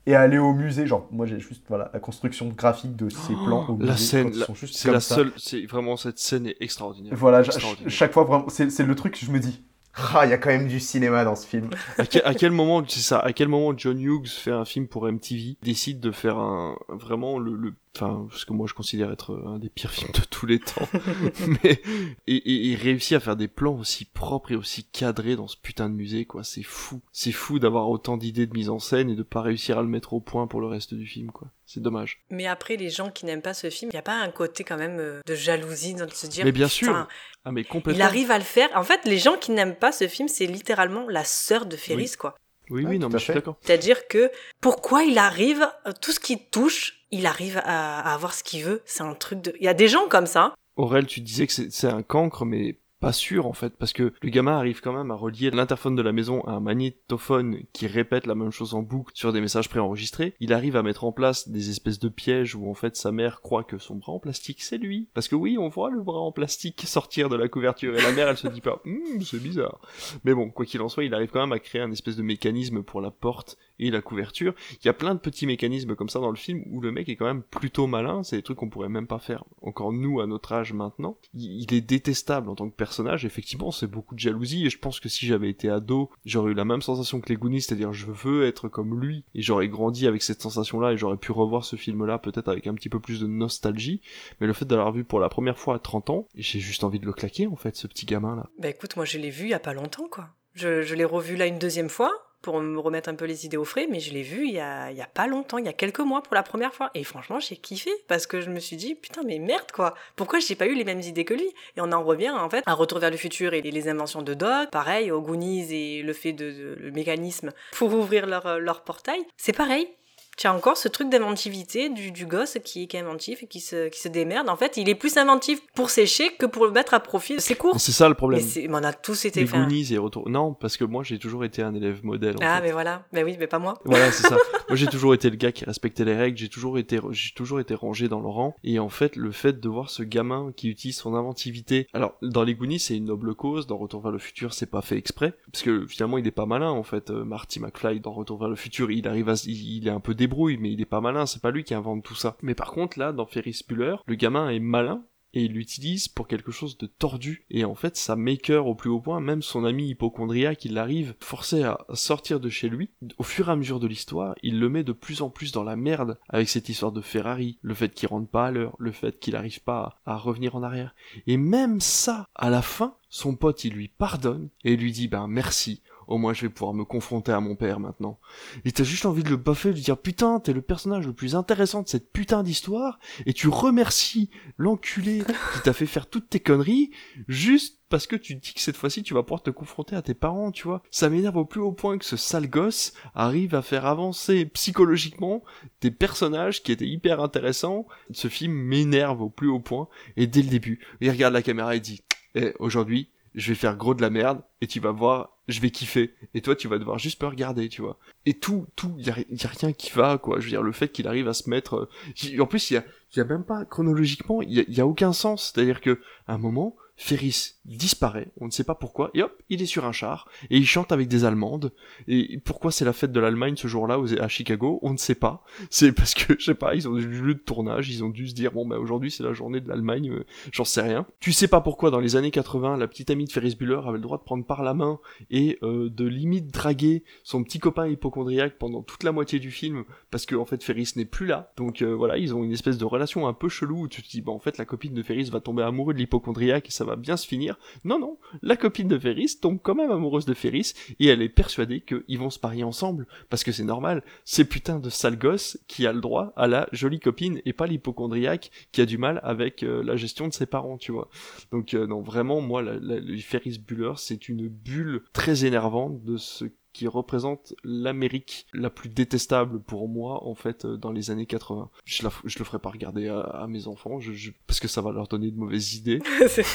Et aller au musée, genre, moi j'ai juste, voilà, la construction graphique de ces plans au musée, Oh, la quand scène, la- c'est comme la ça. seule, c'est vraiment cette scène est extraordinaire. Voilà, Extraordinaire. chaque fois, vraiment, c'est c'est le truc que je me dis. Ah, il y a quand même du cinéma dans ce film. à, quel, à quel moment, c'est ça, à quel moment John Hughes fait un film pour MTV, décide de faire un, vraiment le, le enfin, ce que moi je considère être un des pires films de tous les temps, mais, et, et, et réussit à faire des plans aussi propres et aussi cadrés dans ce putain de musée, quoi, c'est fou. C'est fou d'avoir autant d'idées de mise en scène et de pas réussir à le mettre au point pour le reste du film, quoi. C'est dommage. Mais après, les gens qui n'aiment pas ce film, il n'y a pas un côté quand même euh, de jalousie dans de se dire. Mais bien sûr. Ah, mais complètement. Il arrive à le faire. En fait, les gens qui n'aiment pas ce film, c'est littéralement la sœur de Ferris, Oui. quoi. Oui, oui, non, mais je suis d'accord. C'est-à-dire que pourquoi il arrive, tout ce qu'il touche, il arrive à, à avoir ce qu'il veut. C'est un truc de. Il y a des gens comme ça. Aurel, tu disais que c'est un cancre, mais pas sûr en fait, parce que le gamin arrive quand même à relier l'interphone de la maison à un magnétophone qui répète la même chose en boucle sur des messages préenregistrés. Il arrive à mettre en place des espèces de pièges où en fait sa mère croit que son bras en plastique c'est lui. Parce que oui, on voit le bras en plastique sortir de la couverture et la mère elle se dit pas, Hum, c'est bizarre. Mais bon, quoi qu'il en soit, il arrive quand même à créer un espèce de mécanisme pour la porte et la couverture. Il y a plein de petits mécanismes comme ça dans le film où le mec est quand même plutôt malin. C'est des trucs qu'on pourrait même pas faire encore nous à notre âge maintenant. Il, est détestable en tant que personnage. Effectivement, c'est beaucoup de jalousie et je pense que si j'avais été ado, j'aurais eu la même sensation que les Goonies, c'est-à-dire je veux être comme lui et j'aurais grandi avec cette sensation-là et j'aurais pu revoir ce film-là peut-être avec un petit peu plus de nostalgie. Mais le fait de l'avoir vu pour la première fois à 30 ans, j'ai juste envie de le claquer en fait, ce petit gamin-là. Bah écoute, moi je l'ai vu il y a pas longtemps, quoi. Je l'ai revu là une deuxième fois pour me remettre un peu les idées au frais, mais je l'ai vu il y, a, il y a pas longtemps, il y a quelques mois pour la première fois. Et franchement, j'ai kiffé parce que je me suis dit, putain, mais merde quoi, pourquoi j'ai pas eu les mêmes idées que lui? Et on en revient en fait à Retour vers le futur et les inventions de Doc, pareil, aux Goonies et le fait de, de- le mécanisme pour ouvrir leur, leur portail. C'est pareil. Tu as encore ce truc d'inventivité du, du gosse qui, qui est inventif et qui se, qui se démerde. En fait, il est plus inventif pour sécher que pour le mettre à profit de ses cours. C'est ça le problème. Mais, c'est- mais on a tous été Les Goonies et Retour. Non, parce que moi j'ai toujours été un élève modèle. En Ah, fait. mais voilà. Mais oui, mais pas moi. Voilà, c'est ça. Moi, j'ai toujours été le gars qui respectait les règles, j'ai toujours été, j'ai toujours été rangé dans le rang. Et en fait, le fait de voir ce gamin qui utilise son inventivité. Alors, dans les Goonies, c'est une noble cause. Dans Retour vers le futur, c'est pas fait exprès. Parce que finalement, il est pas malin, en fait. Euh, Marty McFly, dans Retour vers le futur, il arrive à, il, il est un peu mais il est pas malin. C'est pas lui qui invente tout ça. Mais par contre, là, dans Ferris Bueller, le gamin est malin et il l'utilise pour quelque chose de tordu. Et en fait, ça maker au plus haut point, même son ami hypochondriaque, il arrive forcé à sortir de chez lui. Au fur et à mesure de l'histoire, il le met de plus en plus dans la merde avec cette histoire de Ferrari, le fait qu'il rentre pas à l'heure, le fait qu'il arrive pas à, à revenir en arrière. Et même ça, à la fin, son pote, il lui pardonne et lui dit, ben merci, au moins je vais pouvoir me confronter à mon père maintenant. Et t'as juste envie de le baffer, de dire putain, t'es le personnage le plus intéressant de cette putain d'histoire, et tu remercies l'enculé qui t'a fait faire toutes tes conneries, juste parce que tu dis que cette fois-ci tu vas pouvoir te confronter à tes parents, tu vois. Ça m'énerve au plus haut point que ce sale gosse arrive à faire avancer psychologiquement des personnages qui étaient hyper intéressants. Ce film m'énerve au plus haut point, et dès le début, il regarde la caméra et dit, eh, aujourd'hui, je vais faire gros de la merde et tu vas voir, je vais kiffer. Et toi, tu vas devoir juste me regarder, tu vois. Et tout, tout, y a, y a rien qui va, quoi. Je veux dire, le fait qu'il arrive à se mettre, euh, en plus, il y a, y a même pas chronologiquement, il y a, y a aucun sens. C'est-à-dire que à un moment, Ferris disparaît, on ne sait pas pourquoi, et hop, il est sur un char, et il chante avec des Allemandes. Et pourquoi c'est la fête de l'Allemagne ce jour-là à Chicago On ne sait pas. C'est parce que, je sais pas, ils ont du lieu de tournage, ils ont dû se dire, bon bah aujourd'hui c'est la journée de l'Allemagne, euh, j'en sais rien. Tu sais pas pourquoi dans les années 80, la petite amie de Ferris Bueller avait le droit de prendre par la main et euh, de limite draguer son petit copain hypochondriaque pendant toute la moitié du film, parce que en fait Ferris n'est plus là. Donc euh, voilà, ils ont une espèce de relation un peu chelou où tu te dis, bah en fait la copine de Ferris va tomber amoureuse de l'hypochondriaque et ça va bien se finir. Non, non, la copine de Ferris tombe quand même amoureuse de Ferris et elle est persuadée qu'ils vont se parier ensemble parce que c'est normal. C'est putain de sale gosse qui a le droit à la jolie copine et pas l'hypochondriaque qui a du mal avec euh, la gestion de ses parents, tu vois. Donc euh, non, vraiment, moi, la, le Ferris Bueller, c'est une bulle très énervante de ce qui représente l'Amérique la plus détestable pour moi en fait euh, dans les années 80. Je, la, je le ferai pas regarder à, à mes enfants je, je, parce que ça va leur donner de mauvaises idées.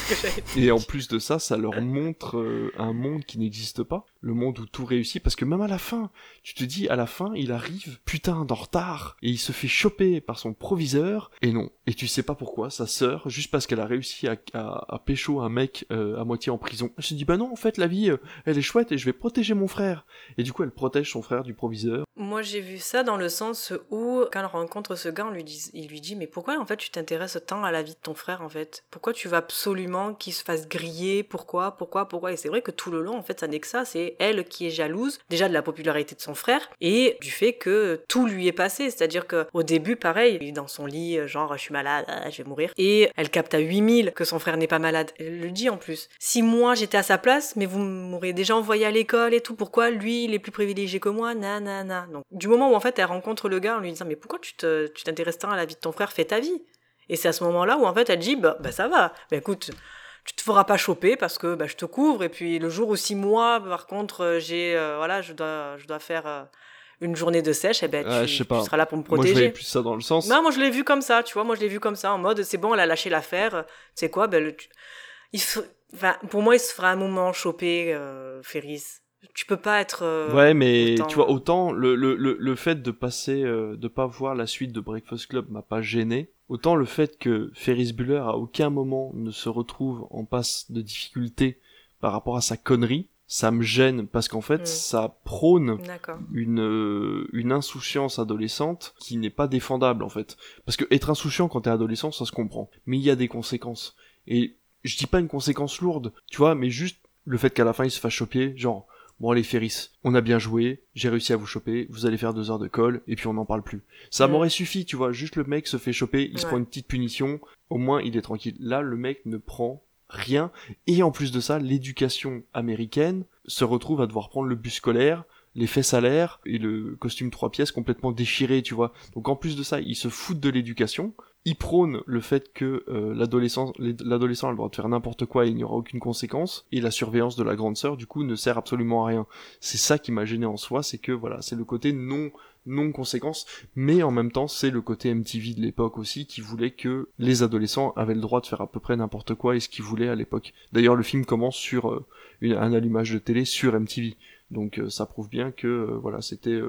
Et en plus de ça, ça leur montre euh, un monde qui n'existe pas, le monde où tout réussit parce que même à la fin, tu te dis à la fin, il arrive putain d'en retard et il se fait choper par son proviseur et non. Et tu sais pas pourquoi sa sœur juste parce qu'elle a réussi à, à, pécho un mec euh, à moitié en prison. Elle se dit bah non en fait la vie elle est chouette et je vais protéger mon frère et du coup elle protège son frère du proviseur. Moi j'ai vu ça dans le sens où quand elle rencontre ce gars, il lui dit mais pourquoi en fait tu t'intéresses tant à la vie de ton frère en fait? Pourquoi tu veux absolument qu'il se fasse griller? Pourquoi? Pourquoi? Pourquoi? Et c'est vrai que tout le long en fait ça n'est que ça, c'est elle qui est jalouse déjà de la popularité de son frère et du fait que tout lui est passé, c'est-à-dire que au début pareil, il est dans son lit genre je suis malade, je vais mourir et elle capte à 8000 que son frère n'est pas malade. Elle le dit en plus. Si moi j'étais à sa place, mais vous m'auriez déjà envoyé à l'école et tout, pourquoi lui il est plus privilégié que moi, nanana. Donc, du moment où en fait elle rencontre le gars en lui disant mais pourquoi tu te, tu t'intéresses tant à la vie de ton frère, fais ta vie. Et c'est à ce moment-là où en fait elle dit bah, bah ça va, bah écoute, tu te feras pas choper parce que bah, je te couvre et puis le jour où six mois par contre j'ai euh, voilà je dois je dois faire euh, une journée de sèche, et ben tu, je seras là pour me Moi, je protéger. voyais plus ça dans le sens. Non, moi je l'ai vu comme ça, tu vois, moi je l'ai vu comme ça, en mode c'est bon, elle a lâché l'affaire, c'est quoi, ben le, tu- il se- enfin, pour moi il se fera un moment choper, euh, Ferris. Tu peux pas être. euh, Ouais, mais autant- tu vois, autant le, le, le, le fait de passer, euh, de pas voir la suite de Breakfast Club m'a pas gêné, autant le fait que Ferris Bueller à aucun moment ne se retrouve en passe de difficulté par rapport à sa connerie, ça me gêne parce qu'en fait, ça prône une, euh, une insouciance adolescente qui n'est pas défendable en fait. Parce que être insouciant quand t'es adolescent, ça se comprend. Mais il y a des conséquences. Et je dis pas une conséquence lourde, tu vois, mais juste le fait qu'à la fin il se fasse choper, genre, bon allez Ferris, on a bien joué, j'ai réussi à vous choper, vous allez faire deux heures de colle, et puis on n'en parle plus. Ça m'aurait suffi, tu vois, juste le mec se fait choper, il se prend une petite punition, au moins il est tranquille. Là, le mec ne prend rien, et en plus de ça, l'éducation américaine se retrouve à devoir prendre le bus scolaire, les fesses à l'air et le costume trois pièces complètement déchiré, tu vois. Donc en plus de ça, ils se foutent de l'éducation, ils prônent le fait que euh, l'adolescent a le droit de faire n'importe quoi et il n'y aura aucune conséquence, et la surveillance de la grande sœur, du coup, ne sert absolument à rien. C'est ça qui m'a gêné en soi, c'est que voilà, c'est le côté non non conséquence, mais en même temps c'est le côté MTV de l'époque aussi qui voulait que les adolescents avaient le droit de faire à peu près n'importe quoi et ce qu'ils voulaient à l'époque. D'ailleurs le film commence sur euh, un allumage de télé sur MTV, donc euh, ça prouve bien que voilà c'était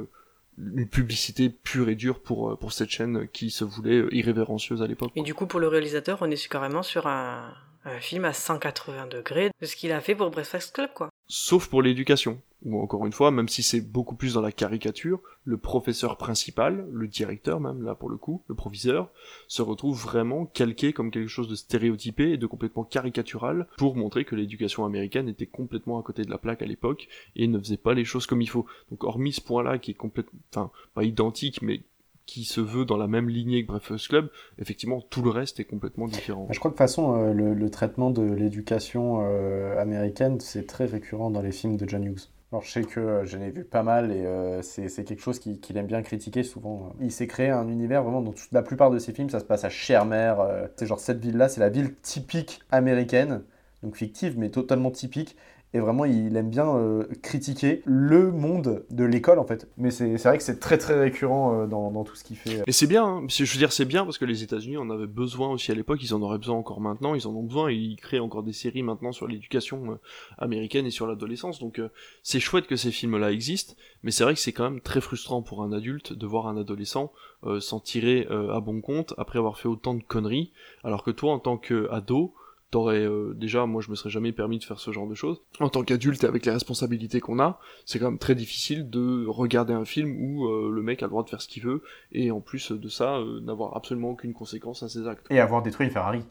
une publicité pure et dure pour euh, pour cette chaîne qui se voulait euh, irrévérencieuse à l'époque. Et du coup, pour le réalisateur, on est carrément sur un, un film à 180 degrés de ce qu'il a fait pour Breakfast Club, quoi. sauf pour l'éducation. Ou encore une fois, même si c'est beaucoup plus dans la caricature, le professeur principal, le directeur même, là pour le coup, le proviseur, se retrouve vraiment calqué comme quelque chose de stéréotypé et de complètement caricatural pour montrer que l'éducation américaine était complètement à côté de la plaque à l'époque et ne faisait pas les choses comme il faut. Donc hormis ce point-là qui est complètement, enfin, pas identique, mais qui se veut dans la même lignée que Breakfast Club, effectivement tout le reste est complètement différent. Bah, Je crois que de toute façon, euh, le, le traitement de l'éducation euh, américaine, c'est très récurrent dans les films de John Hughes. Je sais que euh, j'en ai vu pas mal et euh, c'est quelque chose qu'il aime bien critiquer souvent. Il s'est créé un univers vraiment dans la plupart de ses films, ça se passe à Chermer. euh, c'est genre cette ville-là, c'est la ville typique américaine, donc fictive mais totalement typique. Et vraiment, il aime bien euh, critiquer le monde de l'école en fait. Mais c'est vrai que c'est très très récurrent euh, dans, dans tout ce qu'il fait. Et c'est bien, hein. Je veux dire c'est bien parce que les États-Unis en avaient besoin aussi à l'époque, ils en auraient besoin encore maintenant, ils en ont besoin et ils créent encore des séries maintenant sur l'éducation euh, américaine et sur l'adolescence. Donc euh, c'est chouette que ces films-là existent, mais c'est vrai que c'est quand même très frustrant pour un adulte de voir un adolescent euh, s'en tirer euh, à bon compte après avoir fait autant de conneries, alors que toi en tant qu'ado, t'aurais euh, déjà moi je me serais jamais permis de faire ce genre de choses en tant qu'adulte et avec les responsabilités qu'on a c'est quand même très difficile de regarder un film où euh, le mec a le droit de faire ce qu'il veut et en plus de ça euh, n'avoir absolument aucune conséquence à ses actes Et avoir détruit une Ferrari.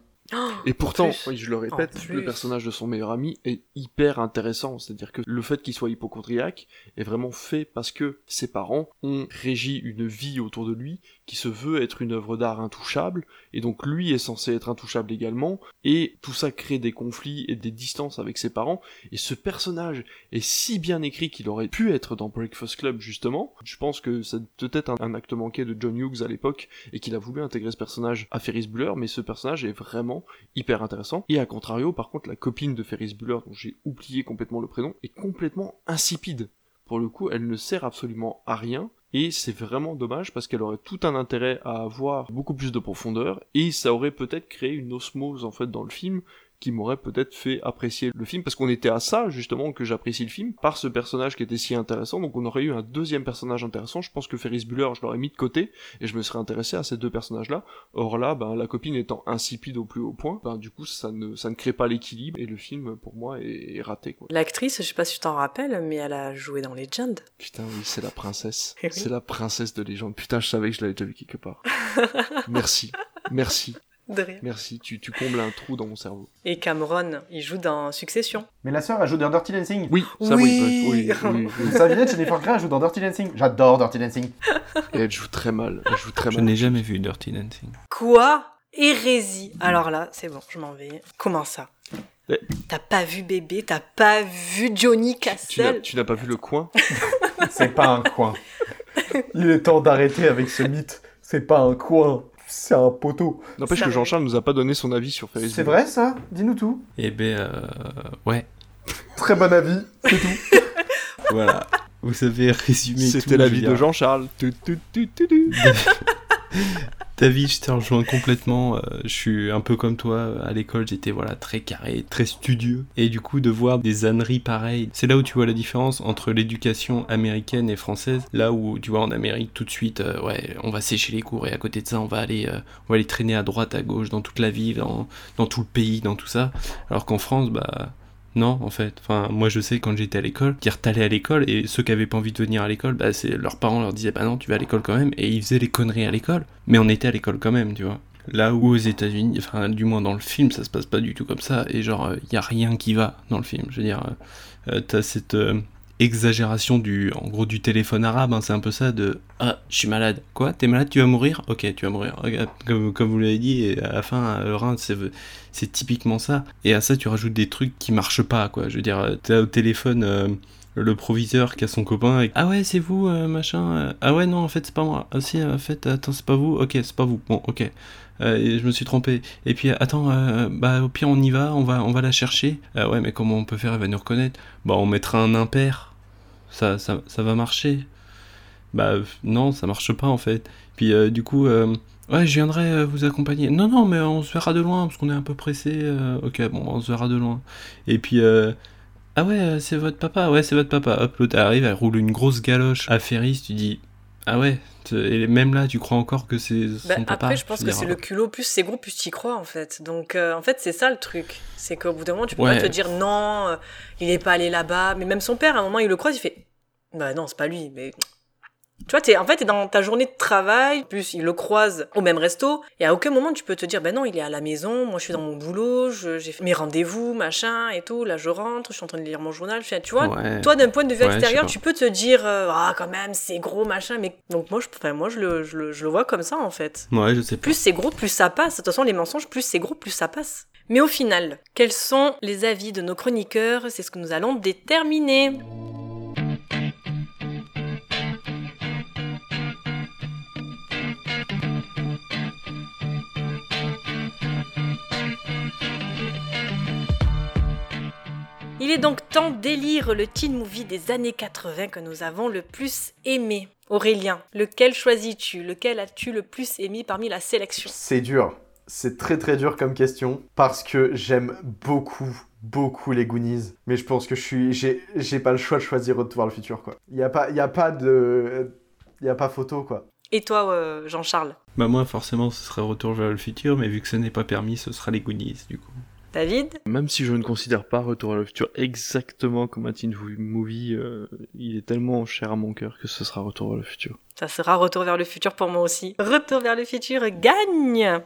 Et pourtant, oui, je le répète, le personnage de son meilleur ami est hyper intéressant. C'est-à-dire que le fait qu'il soit hypochondriaque est vraiment fait parce que ses parents ont régi une vie autour de lui qui se veut être une œuvre d'art intouchable, et donc lui est censé être intouchable également, et tout ça crée des conflits et des distances avec ses parents, et ce personnage est si bien écrit qu'il aurait pu être dans Breakfast Club justement. Je pense que c'est peut-être un, un acte manqué de John Hughes à l'époque, et qu'il a voulu intégrer ce personnage à Ferris Bueller, mais ce personnage est vraiment hyper intéressant. Et à contrario, par contre, la copine de Ferris Bueller, dont j'ai oublié complètement le prénom, est complètement insipide. Pour le coup, elle ne sert absolument à rien. Et c'est vraiment dommage parce qu'elle aurait tout un intérêt à avoir beaucoup plus de profondeur et ça aurait peut-être créé une osmose en fait dans le film qui m'aurait peut-être fait apprécier le film parce qu'on était à ça justement que j'apprécie le film par ce personnage qui était si intéressant. Donc on aurait eu un deuxième personnage intéressant. Je pense que Ferris Bueller je l'aurais mis de côté et je me serais intéressé à ces deux personnages là or là ben la copine étant insipide au plus haut point ben du coup ça ne ça ne crée pas l'équilibre et le film pour moi est, est raté quoi. L'actrice, je sais pas si tu t'en rappelles, mais elle a joué dans Legend. putain oui c'est la princesse. C'est la princesse de légende putain je savais que je l'avais déjà vu quelque part. Merci. Merci De rien. merci tu, tu combles un trou dans mon cerveau Et Cameron, il joue dans Succession. Mais la sœur, elle joue dans Dirty Dancing. oui ça oui oui, oui, oui, saviez, Jennifer Grey elle joue dans Dirty Dancing. J'adore Dirty Dancing. Et elle joue très mal elle joue très Je mal n'ai jamais vu Dirty Dancing. Quoi? Hérésie. Alors là, c'est bon, je m'en vais. Comment ça? T'as pas vu bébé, t'as pas vu Johnny Castle tu n'as pas vu le coin? C'est pas un coin. Il est temps d'arrêter avec ce mythe. C'est pas un coin. C'est un poteau. n'empêche que Jean-Charles nous a pas donné son avis sur Ferris C'est vrai ça Dis-nous tout. Eh ben, euh, ouais, Très bon avis, c'est tout. voilà. Vous avez résumé c'était l'avis de. Jean-Charles David, je te rejoins complètement. euh, je suis un peu comme toi. À l'école, j'étais voilà très carré, très studieux. Et du coup, de voir des âneries pareilles, c'est là où tu vois la différence entre l'éducation américaine et française. Là où tu vois en Amérique tout de suite, euh, ouais, on va sécher les cours et à côté de ça, on va aller, euh, on va aller traîner à droite, à gauche, dans toute la ville, dans, dans tout le pays, dans tout ça. Alors qu'en France, bah non, en fait. Moi, je sais quand j'étais à l'école, dire t'allais à l'école et ceux qui avaient pas envie de venir à l'école, bah, c'est leurs parents leur disaient bah non, tu vas à l'école quand même et ils faisaient les conneries à l'école, mais on était à l'école quand même, tu vois. Là où aux États-Unis, enfin, du moins dans le film, ça se passe pas du tout comme ça et genre, il y a rien qui va dans le film. Je veux dire, euh, euh, t'as cette euh, exagération du, en gros, du téléphone arabe, hein, c'est un peu ça de ah, je suis malade. Quoi? T'es malade? Tu vas mourir Ok, tu vas mourir. Comme, comme vous l'avez dit, à la fin, le rein, c'est typiquement ça. Et à ça, tu rajoutes des trucs qui marchent pas, quoi. Je veux dire, t'as au téléphone euh, le proviseur qui a son copain. Et, ah ouais, c'est vous, euh, machin. euh, ah ouais, non, en fait, c'est pas moi. Ah si, en fait, attends, c'est pas vous. Ok, c'est pas vous. Bon, ok. Euh, je me suis trompé. Et puis, attends, euh, bah au pire, on y va, on va, on va la chercher. Euh, ouais, mais comment on peut faire? Elle va nous reconnaître. Bah, on mettra un impair. Ça, ça, va marcher. Bah, non, ça marche pas en fait. Puis, du coup. Ouais, je viendrai vous accompagner. Non, non, mais on se verra de loin parce qu'on est un peu pressé. ok, bon, on se verra de loin. Et puis, ah ouais, c'est votre papa. Ouais, c'est votre papa. Hop, l'autre arrive, elle roule une grosse galoche à Ferris. Tu dis, ah ouais. Et même là, tu crois encore que c'est son Bah, papa. après, je pense que c'est le culot. Plus c'est gros, plus tu y crois, en fait. Donc, euh, en fait, c'est ça le truc. C'est qu'au bout d'un moment, tu peux Ouais. pas te dire non, euh, il est pas allé là-bas. Mais même son père, à un moment, il le croise, il fait Bah non, c'est pas lui. Mais. Tu vois, t'es, en fait, t'es dans ta journée de travail, plus il le croise au même resto, et à aucun moment tu peux te dire, ben non, il est à la maison, moi je suis dans mon boulot, je- j'ai fait mes rendez-vous, machin, et tout, là je rentre, je suis en train de lire mon journal, tu vois, Ouais. toi d'un point de vue Ouais, extérieur, tu peux te dire, euh, ah quand même, c'est gros, machin, mais donc moi je, enfin, moi, je, le, je, le, je le vois comme ça en fait. Ouais, je sais pas. Plus c'est gros, plus ça passe. De toute façon, les mensonges, plus c'est gros, plus ça passe. Mais au final, quels sont les avis de nos chroniqueurs? C'est ce que nous allons déterminer. Il est donc temps d'élire le teen movie des années 80 que nous avons le plus aimé. Aurélien, lequel choisis-tu? Lequel as-tu le plus aimé parmi la sélection? C'est dur. C'est très très dur comme question parce que j'aime beaucoup beaucoup les Goonies, mais je pense que je suis j'ai j'ai pas le choix de choisir Retour vers le futur quoi. Il y a pas il y a pas de il y a pas photo quoi. Et toi euh, Jean-Charles? Bah moi forcément ce serait Retour vers le futur, mais vu que ce n'est pas permis, ce sera les Goonies du coup. David Même si je ne considère pas Retour vers le futur exactement comme un teen movie, euh, il est tellement cher à mon cœur que ce sera Retour vers le futur. Ça sera Retour vers le futur pour moi aussi. Retour vers le futur gagne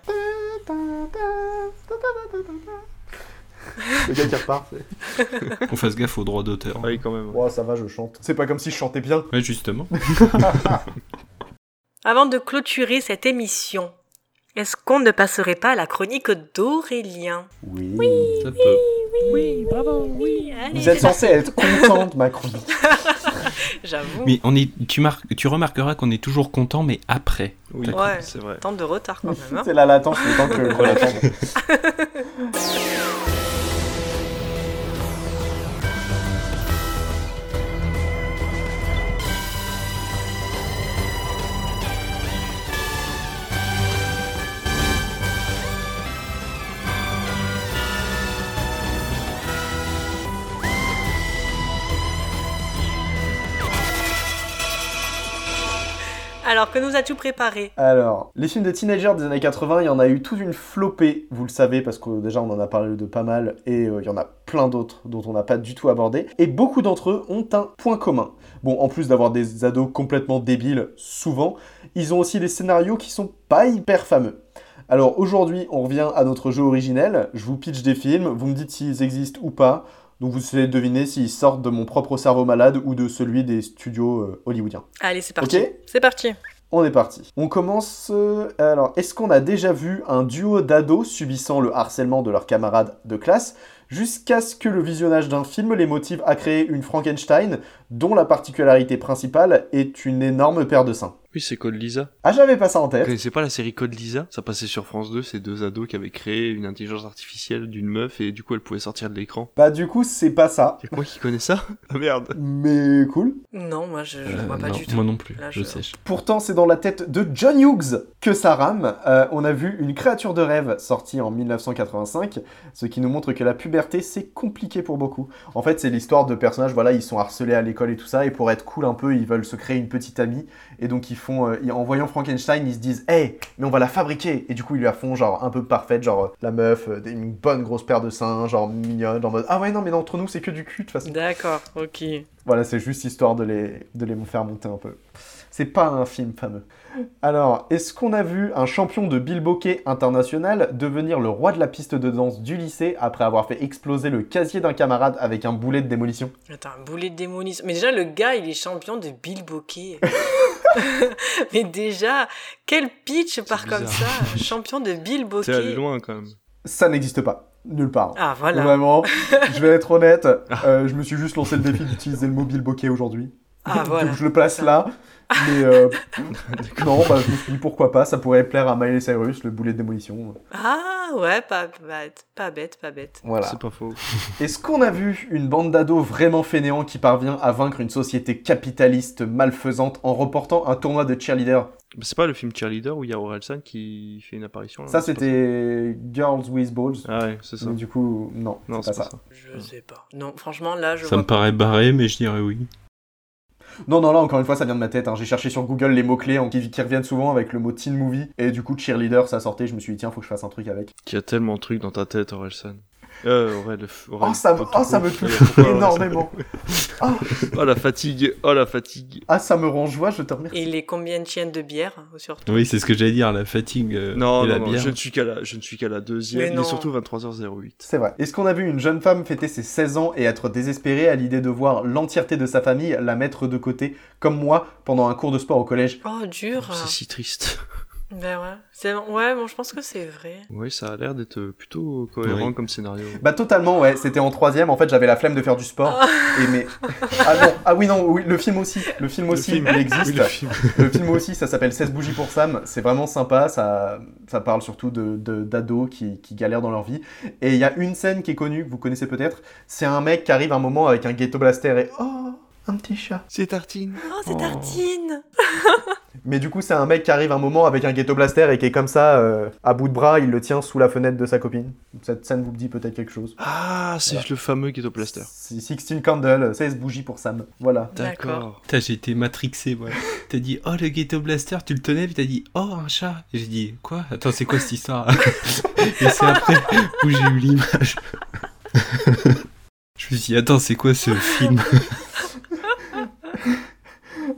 Le gars qui repart. On fasse gaffe aux droits d'auteur. Oui, quand même. Ouais, ça va, je chante. C'est pas comme si je chantais bien. Ouais, justement. Avant de clôturer cette émission, est-ce qu'on ne passerait pas à la chronique d'Aurélien? Oui. Oui, Ça oui, peut. oui, oui, bravo, oui. Allez, Vous êtes censé être content de ma chronique. J'avoue. Mais on est, tu, marques, tu remarqueras qu'on est toujours content, mais après. Oui. Ouais, c'est vrai. temps de retard quand même. hein. C'est la latence, le temps que Alors, que nous as-tu préparé Alors, les films de teenagers des années 80, il y en a eu toute une flopée, vous le savez, parce que déjà on en a parlé de pas mal, et euh, il y en a plein d'autres dont on n'a pas du tout abordé. Et beaucoup d'entre eux ont un point commun. Bon, en plus d'avoir des ados complètement débiles, souvent, ils ont aussi des scénarios qui sont pas hyper fameux. Alors aujourd'hui, on revient à notre jeu originel. Je vous pitch des films, vous me dites s'ils existent ou pas. Donc vous de deviner s'ils sortent de mon propre cerveau malade ou de celui des studios euh, hollywoodiens. Allez, c'est parti. Ok. C'est parti. On est parti. On commence. euh, alors, est-ce qu'on a déjà vu un duo d'ados subissant le harcèlement de leurs camarades de classe? Jusqu'à ce que le visionnage d'un film les motive à créer une Frankenstein dont la particularité principale est une énorme paire de seins Oui, c'est Code Lisa. Ah, j'avais pas ça en Vous tête. connaissez pas la série Code Lisa? Ça passait sur France 2, c'est deux ados qui avaient créé une intelligence artificielle d'une meuf et du coup elle pouvait sortir de l'écran. Bah, du coup, c'est pas ça. Y'a que moi qui connais ça? Ah merde Mais cool. Non, moi je, je Euh, vois pas non, du tout. moi non plus, Là, je je- sèche. Pourtant, c'est dans la tête de John Hughes que ça rame. Euh, on a vu Une créature de rêve sortie en 1985, ce qui nous montre que la puberté, c'est compliqué pour beaucoup. En fait, c'est l'histoire de personnages, voilà, ils sont harcelés à l'école et tout ça, et pour être cool un peu, ils veulent se créer une petite amie, et donc ils font, euh, en voyant Frankenstein, ils se disent, hey, mais on va la fabriquer, et du coup, ils la font genre un peu parfaite, genre euh, la meuf, euh, une bonne grosse paire de seins, genre mignonne, en mode, ah ouais, non, mais entre nous, c'est que du cul, de toute façon. D'accord, ok. Voilà, c'est juste histoire de les, de les faire monter un peu. C'est pas un film fameux. Alors, est-ce qu'on a vu un champion de bilboquet international devenir le roi de la piste de danse du lycée après avoir fait exploser le casier d'un camarade avec un boulet de démolition? Attends, un boulet de démolition. Mais déjà, le gars, il est champion de Bill Bokeh. Mais déjà, quel pitch part comme ça Champion de Bill C'est allé Bokeh. loin quand même. Ça n'existe pas. Nulle part. Ah, voilà. Vraiment, je vais être honnête, euh, je me suis juste lancé le défi d'utiliser le mot bilboquet aujourd'hui. Ah, voilà. Donc je le place là. Mais euh, non, bah, je me suis dit pourquoi pas, ça pourrait plaire à Miley Cyrus, le boulet de démolition. Ah, ouais, pas bête, pas bête, pas bête. Voilà. C'est pas faux. Est-ce qu'on a vu une bande d'ados vraiment fainéants qui parvient à vaincre une société capitaliste malfaisante en reportant un tournoi de cheerleader? C'est pas le film Cheerleader où il y a Orelsan qui fait une apparition là? Ça, c'était Girls with Balls. Ah ouais, c'est ça. Mais du coup, non, Non, c'est pas, ça. Je sais pas. Non, franchement, là, je Ça me paraît barré, mais je dirais oui. Non, non, là, encore une fois, ça vient de ma tête. hein. J'ai cherché sur Google les mots-clés qui, reviennent souvent avec le mot teen movie. Et du coup, cheerleader, ça sortait. Je me suis dit, tiens, faut que je fasse un truc avec. Qu'il y a tellement de trucs dans ta tête, Orelsan. Euh, Aurel, Aurel, Oh, ça oh, ça me Orelsan énormément. Oh. oh la fatigue, oh la fatigue. Ah, ça me rend joie, je te remercie. Et les combien de tiennes de bière, surtout? Oui, c'est ce que j'allais dire, la fatigue euh, Non, et la non, non, bière. je ne suis qu'à la, je ne suis qu'à la deuxième. Mais Il non. est surtout 23h08. C'est vrai. Est-ce qu'on a vu une jeune femme fêter ses 16 ans et être désespérée à l'idée de voir l'entièreté de sa famille la mettre de côté, comme moi, pendant un cours de sport au collège? Oh, dur. C'est si triste. Ben ouais. C'est... Ouais, bon, je pense que c'est vrai. Oui, ça a l'air d'être plutôt cohérent Oui. comme scénario. Bah totalement ouais, c'était en troisième, en fait j'avais la flemme de faire du sport. et mais... Ah non, ah oui non, oui, le film aussi, le film aussi, film. il existe. Oui, le film. Le film aussi, ça s'appelle 16 bougies pour Sam, c'est vraiment sympa, ça, ça parle surtout de, de- d'ados qui, qui galèrent dans leur vie. Et il y a une scène qui est connue, que vous connaissez peut-être, c'est un mec qui arrive un moment avec un ghetto blaster et oh, un petit chat. C'est Tartine. Oh, c'est Tartine Mais du coup, c'est un mec qui arrive un moment avec un ghetto blaster et qui est comme ça, euh, à bout de bras, il le tient sous la fenêtre de sa copine. Cette scène vous dit peut-être quelque chose. Ah, c'est Voilà. le fameux Ghetto Blaster. C'est 16 Candle, 16 bougies pour Sam. Voilà. D'accord. Putain, j'ai été matrixé, moi. T'as dit, oh, le Ghetto Blaster, tu le tenais, puis t'as dit, oh, un chat. Et j'ai dit, quoi? Attends, c'est quoi cette histoire? Et c'est après où j'ai eu l'image. Je me suis dit, attends, c'est quoi ce film?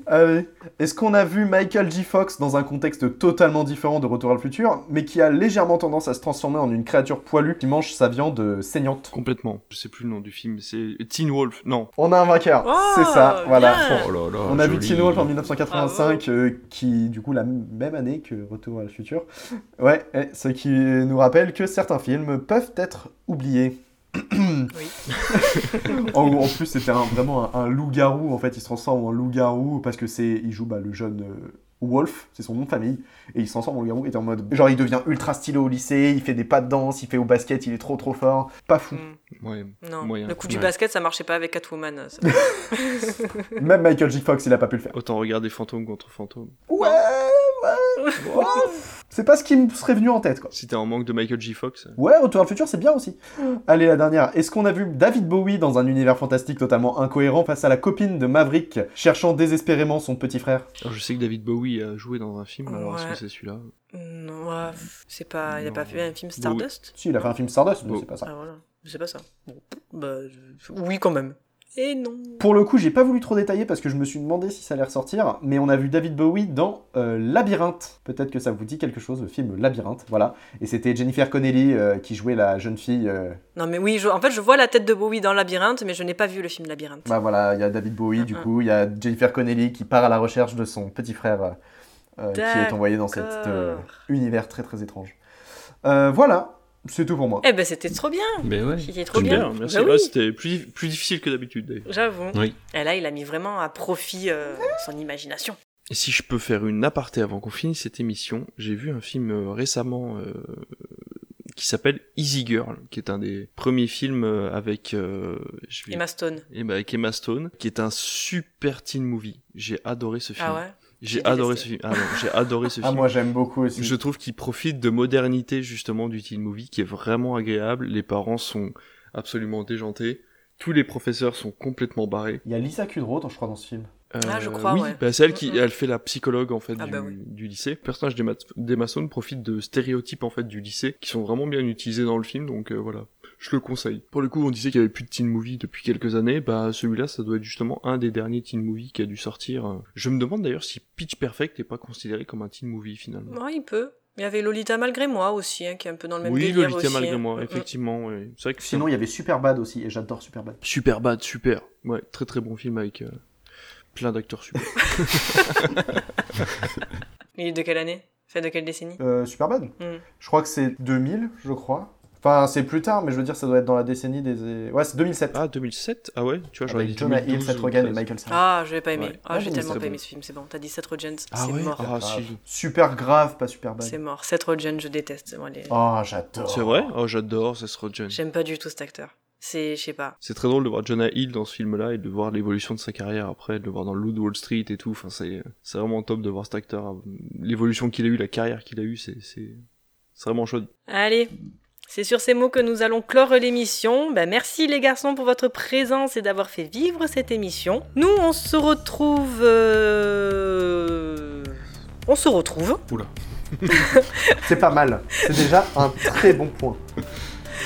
Allez. Est-ce qu'on a vu Michael J. Fox dans un contexte totalement différent de Retour à le futur, mais qui a légèrement tendance à se transformer en une créature poilue qui mange sa viande euh, saignante Complètement. Je sais plus le nom du film, c'est Teen Wolf. Non. On a un vainqueur, Oh, c'est ça, voilà. Oh là là. On a vu. Teen Wolf en 1985, euh, qui, du coup, la même année que Retour à le futur. Ouais, ce qui nous rappelle que certains films peuvent être oubliés. En, en plus, c'était vraiment un, un loup-garou. En fait, il se transforme en loup-garou parce que c'est, il joue bah, le jeune euh, Wolf, c'est son nom de famille, et il se transforme en loup-garou. Et t'es en mode, genre, il devient ultra stylé au lycée, il fait des pas de danse, il fait au basket, il est trop trop fort, pas fou. Ouais. Non, Moyen. le coup du Ouais. basket, ça marchait pas avec Catwoman. ça. Même Michael J. Fox, il a pas pu le faire. Autant regarder fantôme contre fantôme. Ouais, ouais. ouais. C'est pas ce qui me serait venu en tête, quoi. Si t'es en manque de Michael J. Fox. Ouais, Retour à le futur, c'est bien aussi. Allez, la dernière. Est-ce qu'on a vu David Bowie dans un univers fantastique totalement incohérent face à la copine de Maverick, cherchant désespérément son petit frère? Alors, je sais que David Bowie a joué dans un film, alors est-ce que c'est celui-là Non, ouais, c'est pas. Il a pas fait un film Stardust Si, il a fait un film Stardust, mais Bon. c'est pas ça. Ah voilà, c'est pas ça. Bon, bah, je- oui, quand même. Et non. Pour le coup, j'ai pas voulu trop détailler parce que je me suis demandé si ça allait ressortir, mais on a vu David Bowie dans euh, Labyrinthe. Peut-être que ça vous dit quelque chose, le film Labyrinthe, voilà. Et c'était Jennifer Connelly euh, qui jouait la jeune fille. euh, Non, mais oui, je- en fait, je vois la tête de Bowie dans Labyrinthe, mais je n'ai pas vu le film Labyrinthe. Bah voilà, il y a David Bowie, du coup, il y a Jennifer Connelly qui part à la recherche de son petit frère qui est envoyé dans cet univers très très étrange. Voilà, c'est tout pour moi. Eh ben, c'était trop bien. Ben ouais. C'était trop bien. bien, merci. Bah Ouais, oui, C'était plus, plus difficile que d'habitude d'ailleurs. J'avoue. Oui. Et là, il a mis vraiment à profit euh, son imagination. Et si je peux faire une aparté avant qu'on finisse cette émission, j'ai vu un film euh, récemment euh, qui s'appelle Easy Girl, qui est un des premiers films avec euh, je vais- Emma Stone. Eh ben, avec Emma Stone, qui est un super teen movie. J'ai adoré ce film. Ah ouais? J'ai adoré ce film. Ah non, j'ai adoré ce Ah, film. moi j'aime beaucoup aussi. Je trouve qu'il profite de modernité justement du teen movie qui est vraiment agréable. Les parents sont absolument déjantés. Tous les professeurs sont complètement barrés. Il y a Lisa Kudrow, je crois, dans ce film. Ah, je crois, oui, ouais. bah, c'est elle qui Mm, mm. elle fait la psychologue en fait Ah du, bah oui. du lycée. Le personnage d'Emma d'Emma Stone profite de stéréotypes en fait du lycée qui sont vraiment bien utilisés dans le film, donc euh, voilà, je le conseille. Pour le coup, on disait qu'il y avait plus de teen movie depuis quelques années, bah celui-là, ça doit être justement un des derniers teen movie qui a dû sortir. Je me demande d'ailleurs si Pitch Perfect n'est pas considéré comme un teen movie finalement. Ouais, il peut. Il y avait Lolita malgré moi aussi, hein, qui est un peu dans le même oui, délire Lolita aussi, malgré hein. moi, Mm, mm. effectivement. ouais. C'est vrai que Sinon, il y avait Superbad aussi, et j'adore Superbad. Super bad, super. Ouais, très très bon film avec euh, plein d'acteurs super. Il est de quelle année? Fait de quelle décennie? Euh, Superbad? Mm. Je crois que c'est 2000, je crois. Enfin, c'est plus tard, mais je veux dire, ça doit être dans la décennie des. Ouais, c'est 2007. Ah, 2007 Ah ouais Tu vois, j'aurais Avec dit Jonah Hill, 2012 Seth Rogen et 13. Michael Cera. Ah, je l'ai pas aimé. Ouais. Ah, Ah, j'ai bon, tellement c'est pas bon. aimé ce film, c'est bon. T'as dit Seth Rogen, Ah c'est ouais mort. Ah, grave. si. Super grave, pas Superbad. C'est mort. Seth Rogen, je déteste. Moi, les... Oh, j'adore. C'est vrai? Oh, j'adore Seth Rogen. J'aime pas du tout cet acteur. C'est, je sais pas. C'est très drôle de voir Jonah Hill dans ce film-là et de voir l'évolution de sa carrière après, de le voir dans de Wall Street et tout. Enfin, c'est, c'est vraiment top de voir cet acteur. L'évolution qu'il a eu, la carrière qu'il a eu, c'est, c'est, c'est vraiment chouette. Allez, c'est sur ces mots que nous allons clore l'émission. Ben, merci les garçons pour votre présence et d'avoir fait vivre cette émission. Nous, on se retrouve. euh, On se retrouve. Oula. C'est pas mal. C'est déjà un très bon point.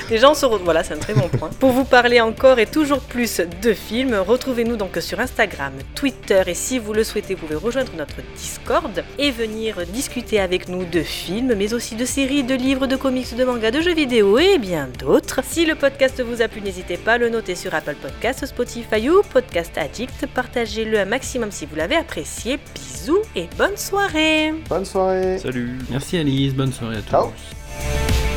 Déjà, on se re- voilà, c'est un très bon point. Pour vous parler encore et toujours plus de films, retrouvez-nous donc sur Instagram, Twitter et si vous le souhaitez, vous pouvez rejoindre notre Discord et venir discuter avec nous de films, mais aussi de séries, de livres, de comics, de mangas, de jeux vidéo et bien d'autres. Si le podcast vous a plu, n'hésitez pas à le noter sur Apple Podcasts, Spotify ou Podcast Addict. Partagez-le un maximum si vous l'avez apprécié. Bisous et bonne soirée Bonne soirée. Salut. Merci Alice, bonne soirée à tous. Ciao.